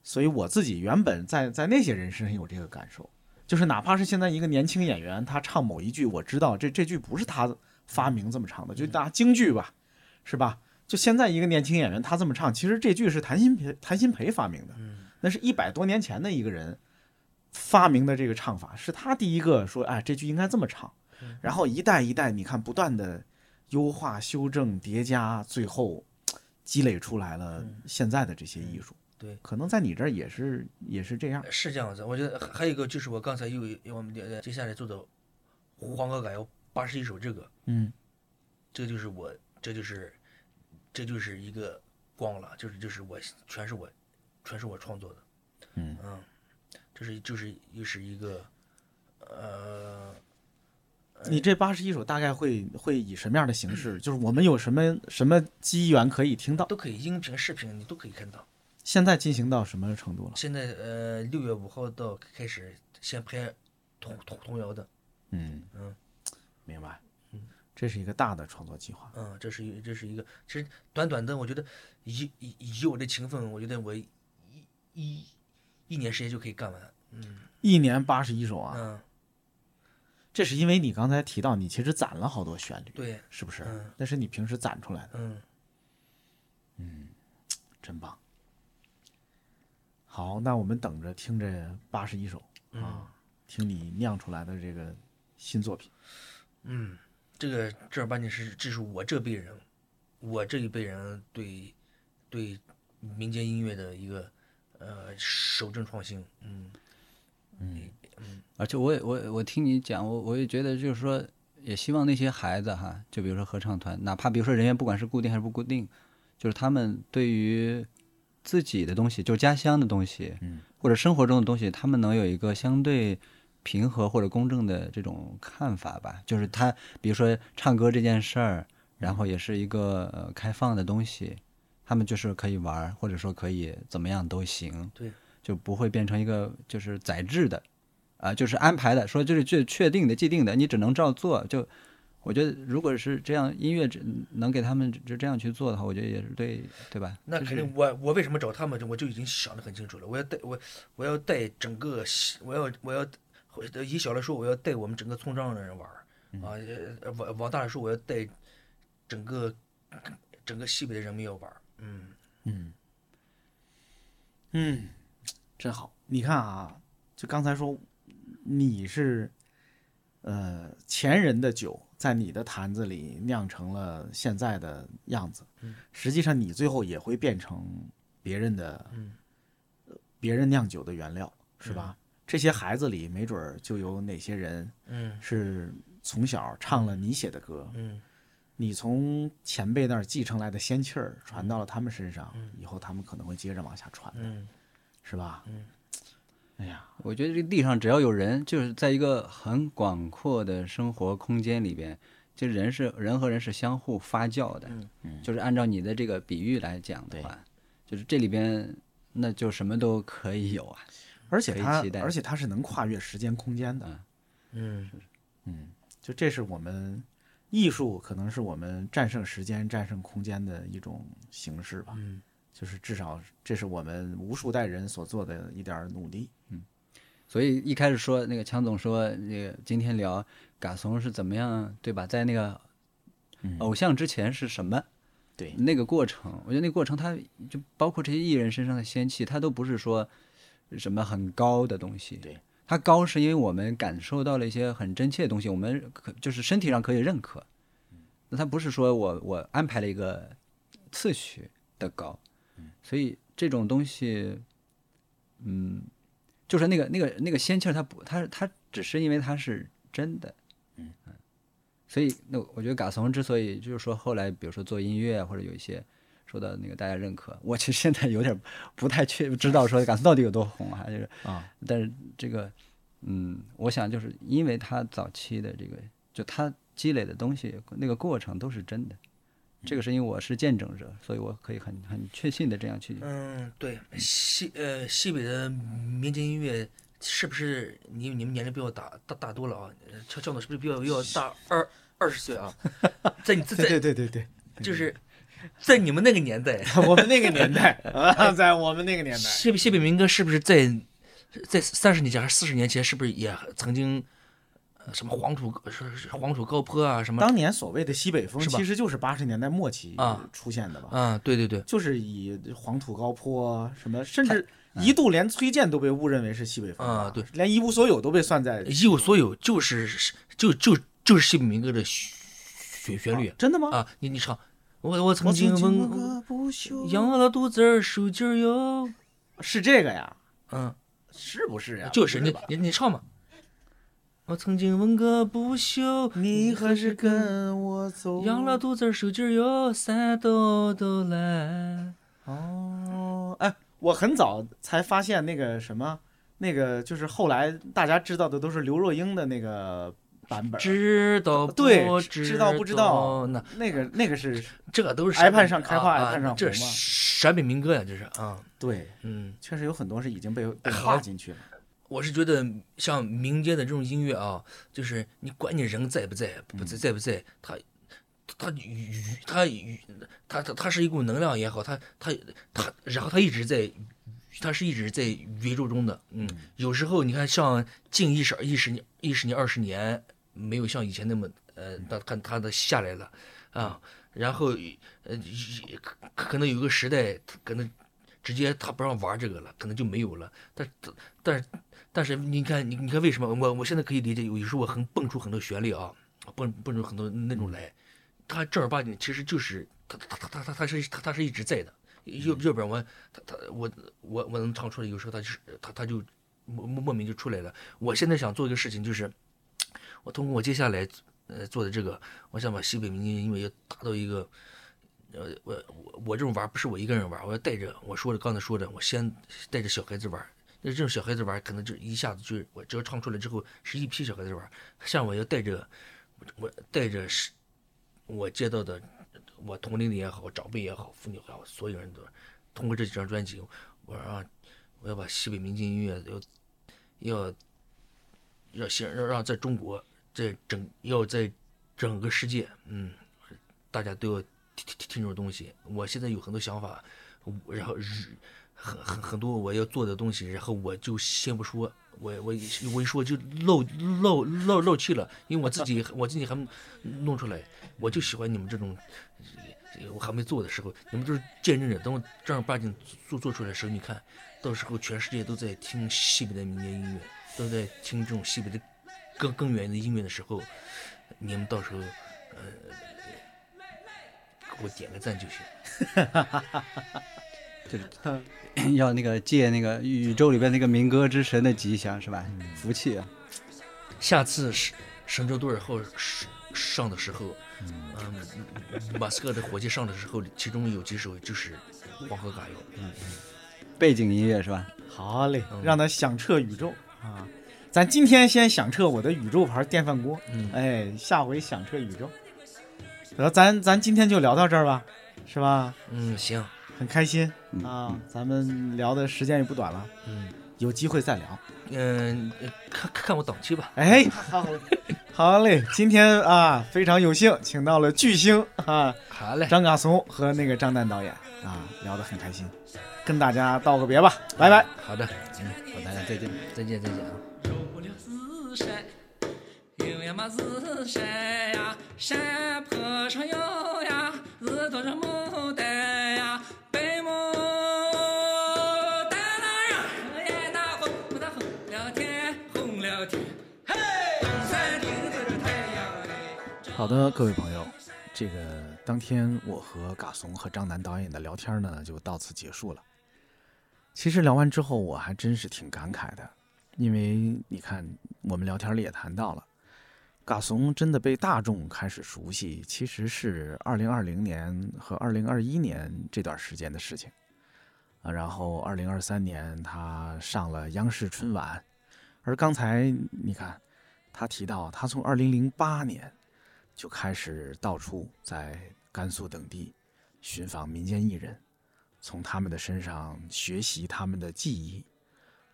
Speaker 1: 所以我自己原本在在那些人身上有这个感受，就是哪怕是现在一个年轻演员，他唱某一句，我知道这这句不是他发明这么唱的，就拿京剧吧，是吧？就现在一个年轻演员他这么唱，其实这句是谭鑫培谭鑫培发明的，那是一百多年前的一个人发明的这个唱法，是他第一个说，哎，这句应该这么唱，然后一代一代，你看不断的优化、修正、叠加，最后积累出来了现在的这些艺术。
Speaker 3: 对
Speaker 1: 可能在你这儿也是也是这样。
Speaker 3: 是这样子。我觉得还还有一个就是我刚才又有我们呃接下来做的黄河改谣八十一首这个，
Speaker 1: 嗯
Speaker 3: 这就是我，这就是这就是一个光了，就是就是我全是我全是我创作的，
Speaker 1: 嗯
Speaker 3: 嗯，这是就是又是一个呃
Speaker 1: 你这八十一首大概会会以什么样的形式？就是我们有什么什么机缘可以听到？
Speaker 3: 都可以音频视频你都可以看到。
Speaker 1: 现在进行到什么程度了？
Speaker 3: 现在呃六月五号到开始先拍童童童谣的，
Speaker 1: 嗯
Speaker 3: 嗯，
Speaker 1: 明白。这是一个大的创作计划。
Speaker 3: 嗯，这是一这是一个，其实短短的，我觉得以以以我的勤奋，我觉得我一一一年时间就可以干完。嗯
Speaker 1: 一年八十一首啊，
Speaker 3: 嗯，
Speaker 1: 这是因为你刚才提到你其实攒了好多旋律，
Speaker 3: 对，
Speaker 1: 是不是
Speaker 3: 嗯？
Speaker 1: 那是你平时攒出来的，
Speaker 3: 嗯嗯
Speaker 1: 真棒。好，那我们等着听这八十一首啊，听你酿出来的这个新作品。
Speaker 3: 嗯，这个正儿八经是这是我这辈人，我这一辈人对对民间音乐的一个呃守正创新。嗯嗯
Speaker 4: 而且我也我我听你讲，我我也觉得就是说，也希望那些孩子哈，就比如说合唱团，哪怕比如说人员不管是固定还是不固定，就是他们对于自己的东西，就是家乡的东西，
Speaker 1: 嗯，
Speaker 4: 或者生活中的东西，他们能有一个相对平和或者公正的这种看法吧。就是他，比如说唱歌这件事儿，然后也是一个呃开放的东西，他们就是可以玩儿，或者说可以怎么样都行。
Speaker 3: 对，
Speaker 4: 就不会变成一个就是宰制的，啊、就是安排的，说就是确确定的、既定的，你只能照做。就我觉得，如果是这样，音乐只能给他们就这样去做的话，我觉得也是对，对吧？
Speaker 3: 那肯定我，我为什么找他们，我就已经想得很清楚了。我要带我，我要带整个西，我要我要以小来说，我要带我们整个村庄的人玩儿啊，呃往往大来说，我要带整个整个西北的人民要玩儿。嗯
Speaker 1: 嗯嗯，真好。你看啊，就刚才说你是呃前人的酒，在你的坛子里酿成了现在的样子，实际上你最后也会变成别人的，别人酿酒的原料，是吧？这些孩子里，没准就有哪些人
Speaker 3: 嗯
Speaker 1: 是从小唱了你写的歌，
Speaker 3: 嗯
Speaker 1: 你从前辈那儿继承来的仙气儿传到了他们身上，以后他们可能会接着往下传的，
Speaker 3: 嗯
Speaker 1: 是吧？
Speaker 3: 嗯，
Speaker 1: 哎呀，
Speaker 4: 我觉得这个地上只要有人，就是在一个很广阔的生活空间里边，就人是人和人是相互发酵的。
Speaker 3: 嗯。
Speaker 4: 就是按照你的这个比喻来讲的话，就是这里边那就什么都可以有啊。
Speaker 1: 而且它
Speaker 4: 期待。
Speaker 1: 而且它是能跨越时间空间的，
Speaker 3: 嗯。
Speaker 1: 嗯，就这是我们艺术可能是我们战胜时间、战胜空间的一种形式吧。
Speaker 3: 嗯，
Speaker 1: 就是至少这是我们无数代人所做的一点儿努力。
Speaker 4: 嗯所以一开始说那个强总说那个今天聊嘎怂是怎么样，对吧？在那个
Speaker 1: 嗯
Speaker 4: 偶像之前是什么？
Speaker 1: 对
Speaker 4: 那个过程，我觉得那个过程，它就包括这些艺人身上的仙气，它都不是说什么很高的东西。
Speaker 1: 对，
Speaker 4: 它高是因为我们感受到了一些很真切的东西，我们可就是身体上可以认可。那它不是说我我安排了一个次序的高，所以这种东西，嗯，就是那个那个那个仙气儿，它不，它它只是因为它是真的，嗯所以那我觉得嘎怂之所以就是说后来比如说做音乐啊或者有一些受到那个大家认可，我其实现在有点不太确知道说嘎怂到底有多红啊，就是
Speaker 1: 啊，
Speaker 4: 但是这个嗯，我想就是因为他早期的这个就他积累的东西那个过程都是真的。这个是因为我是见证者，所以我可以很很确信的这样去
Speaker 3: 嗯，对，西呃西北的民间音乐是不是你你们年龄比我大大大多了啊？呃俏俏的是不是比我比我大二二十岁啊？在你 在
Speaker 1: 对
Speaker 3: 在
Speaker 1: 对对对
Speaker 3: 就是 在你们那个年代，
Speaker 1: 我们那个年代啊，在我们那个年代，
Speaker 3: 西北西北民歌是不是在在三十年前还是四十年前，是不是也曾经呃什么黄土是是黄土高坡啊什么？
Speaker 1: 当年所谓的西北风，其实就是八十年代末期
Speaker 3: 啊
Speaker 1: 出现的吧？
Speaker 3: 啊，对对对，
Speaker 1: 就是以黄土高坡什么，甚至一度连崔健都被误认为是西北风吧
Speaker 3: 啊对
Speaker 1: 连一无所有都被算在
Speaker 3: 一无所有就是就就就是西北民歌的旋旋律
Speaker 1: 真的吗？
Speaker 3: 啊！你你唱，我我曾经问养了肚子儿受劲儿哟，
Speaker 1: 是这个呀？
Speaker 3: 嗯，
Speaker 1: 是不是呀？
Speaker 3: 就是你你你唱嘛。我曾经问个不休，
Speaker 1: 你还是跟我走？
Speaker 3: 养了肚子儿受劲儿哟，三兜兜来。
Speaker 1: 哦，哎，我很早才发现那个什么，那个就是后来大家知道的都是刘若英的那个版本。
Speaker 3: 知道不
Speaker 1: 对，
Speaker 3: 知
Speaker 1: 知道不知道？
Speaker 3: 那
Speaker 1: 那个那个是
Speaker 3: 这都是
Speaker 1: iPad 上开花
Speaker 3: 啊啊
Speaker 1: iPad 上
Speaker 3: 这陕北民歌呀，这是啊，
Speaker 1: 对，
Speaker 3: 嗯，
Speaker 1: 确实有很多是已经被被划进去了。
Speaker 3: 我是觉得像民间的这种音乐啊，就是你管你人在不在，不在在不在，它它与它与它它它是一股能量也好，它它它，然后它一直在，它是一直在宇宙中的，嗯，有时候你看像近一十一十年一十年二十年，没有像以前那么呃，它看它的下来了啊，然后呃可可能有个时代，可能直接他不让玩这个了，可能就没有了，但但是。但是你看，你你看为什么我我现在可以理解，有时候我很蹦出很多旋律啊，蹦蹦出很多那种来，他正儿八经其实就是他他他他他他是他他是一直在的，要要不然我他他我我我能唱出来，有时候他就是他他就莫莫莫名就出来了。我现在想做一个事情，就是我通过我接下来呃做的这个，我想把西北民间音乐要达到一个。呃，我我我这种玩不是我一个人玩，我要带着我说的刚才说的，我先带着小孩子玩，那这种小孩子玩，可能就一下子就我只要唱出来之后，是一批小孩子玩。像我要带着我带着是，我接到的我同龄的也好，长辈也好，妇女也好，所有人都通过这几张专辑，我让我要把西北民间音乐要要要先让让在中国，在整要在整个世界，嗯，大家都要听听听这种东西。我现在有很多想法，然后日。很很很多我要做的东西，然后我就先不说，我我我一说就漏漏漏漏气了，因为我自己我自己还弄出来，我就喜欢你们这种，我还没做的时候，你们都是见证者，等我正儿八经做做出来的时候，你看到时候全世界都在听西北的民间音乐，都在听这种西北的更更远的音乐的时候，你们到时候呃给我点个赞就行。
Speaker 4: 对，要那个借那个宇宙里边那个民歌之神的吉祥是吧？福气啊！
Speaker 3: 下次神神舟队后上上的时候，嗯，马斯克的火箭上的时候，其中有几首就是《黄河嘎谣》。嗯，
Speaker 4: 背景音乐是吧？
Speaker 1: 好嘞，让他响彻宇宙啊！咱今天先响彻我的宇宙牌电饭锅，
Speaker 3: 嗯，
Speaker 1: 哎，下回响彻宇宙。得，咱咱今天就聊到这儿吧，是吧？
Speaker 3: 嗯，行。
Speaker 1: 很开心。
Speaker 4: 嗯
Speaker 1: 啊，咱们聊的时间也不短了，
Speaker 3: 嗯，
Speaker 1: 有机会再聊。
Speaker 3: 嗯，看看看我档期吧。
Speaker 1: 哎，好嘞，好好嘞，今天啊非常有幸请到了巨星啊
Speaker 3: 好嘞，
Speaker 1: 张嘎怂和那个张丹导演啊，聊得很开心，跟大家道个别吧，拜拜。
Speaker 3: 好的，
Speaker 4: 嗯，好，大家再见。
Speaker 3: 再见再见啊。
Speaker 2: 有呀嘛是山呀，山坡上有呀，日头上牡
Speaker 1: 好的，各位朋友，这个当天我和嘎怂和张楠导演的聊天呢，就到此结束了。其实聊完之后，我还真是挺感慨的，因为你看，我们聊天里也谈到了，嘎怂真的被大众开始熟悉，其实是二零二零年和二零二一年这段时间的事情啊。然后二零二三年他上了央视春晚，而刚才你看，他提到他从二零零八年。就开始到处在甘肃等地寻访民间艺人，从他们的身上学习他们的技艺，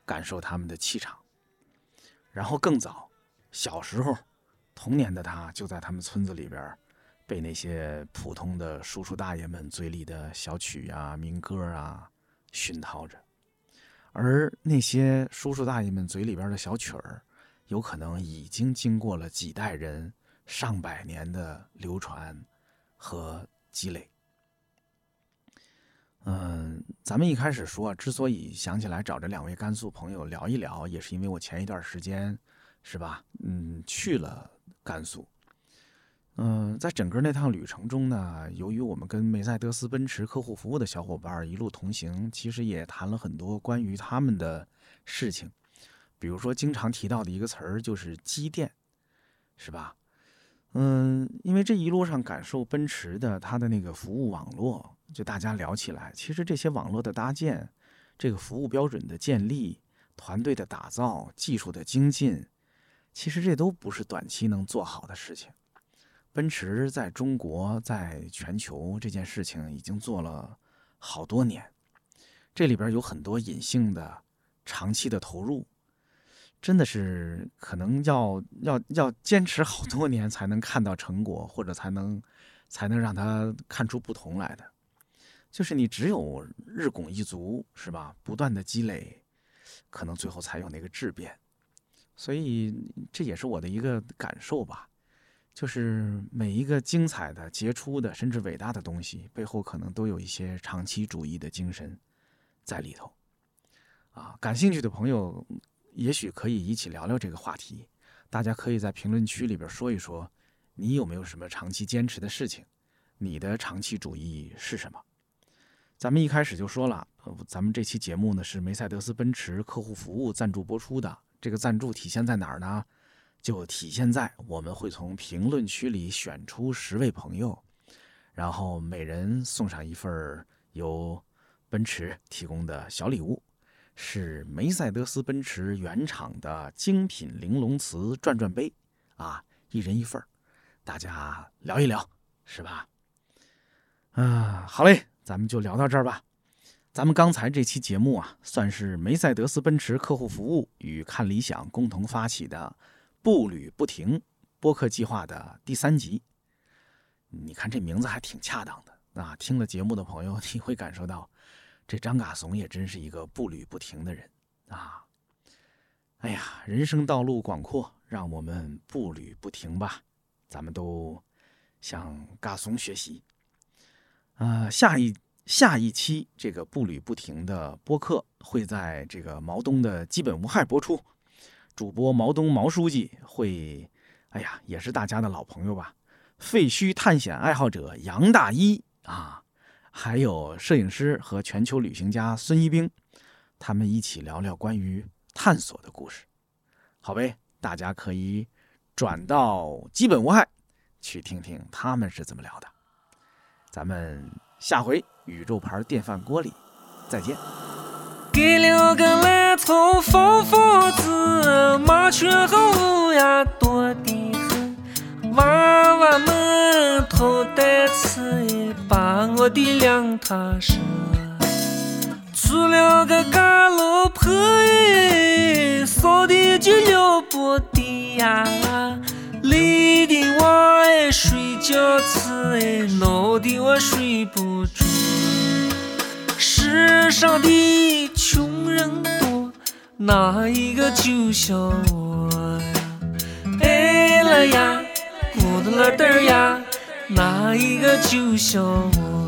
Speaker 1: 感受他们的气场。然后更早，小时候，童年的他就在他们村子里边，被那些普通的叔叔大爷们嘴里的小曲啊、民歌啊熏陶着，而那些叔叔大爷们嘴里边的小曲儿，有可能已经经过了几代人。上百年的流传和积累。嗯，咱们一开始说，之所以想起来找这两位甘肃朋友聊一聊，也是因为我前一段时间，是吧？嗯，去了甘肃。嗯，在整个那趟旅程中呢，由于我们跟梅赛德斯奔驰客户服务的小伙伴一路同行，其实也谈了很多关于他们的事情。比如说，经常提到的一个词儿就是“积淀”，是吧？嗯，因为这一路上感受奔驰的它的那个服务网络，就大家聊起来，其实这些网络的搭建，这个服务标准的建立，团队的打造，技术的精进，其实这都不是短期能做好的事情。奔驰在中国，在全球这件事情已经做了好多年，这里边有很多隐性的、长期的投入。真的是可能要要要坚持好多年才能看到成果，或者才能才能让他看出不同来的。就是你只有日拱一卒，是吧？不断的积累，可能最后才有那个质变。所以这也是我的一个感受吧。就是每一个精彩的、杰出的，甚至伟大的东西，背后可能都有一些长期主义的精神在里头。啊，感兴趣的朋友。也许可以一起聊聊这个话题，大家可以在评论区里边说一说，你有没有什么长期坚持的事情？你的长期主义是什么？咱们一开始就说了，咱们这期节目呢是梅赛德斯奔驰客户服务赞助播出的。这个赞助体现在哪儿呢？就体现在我们会从评论区里选出十位朋友，然后每人送上一份由奔驰提供的小礼物。是梅赛德斯奔驰原厂的精品玲珑瓷转转杯，啊，一人一份大家聊一聊，是吧？啊，好嘞，咱们就聊到这儿吧。咱们刚才这期节目啊，算是梅赛德斯奔驰客户服务与看理想共同发起的“步履不停”播客计划的第三集。你看这名字还挺恰当的啊！听了节目的朋友，你会感受到。这张嘎怂也真是一个步履不停的人啊！哎呀，人生道路广阔，让我们步履不停吧。咱们都向嘎怂学习。呃，下一下一期这个步履不停的播客会在这个毛东的基本无害播出。主播毛东毛书记会，哎呀，也是大家的老朋友吧。废墟探险爱好者杨大一啊。还有摄影师和全球旅行家孙一冰，他们一起聊聊关于探索的故事，好呗？大家可以转到基本无害去听听他们是怎么聊的。咱们下回宇宙牌电饭锅里再见。
Speaker 2: 给了个蓝草放房子，麻雀和乌鸦多的很，娃娃们偷带吃。把我的两塔山，出了个嘎老婆哎，骚的就了不得呀！累
Speaker 3: 的我哎睡觉迟哎，闹的我睡不着。世上的穷人多，哪一个就像我呀？哎了呀，咕嘟了嘚儿呀，哪一个就像我？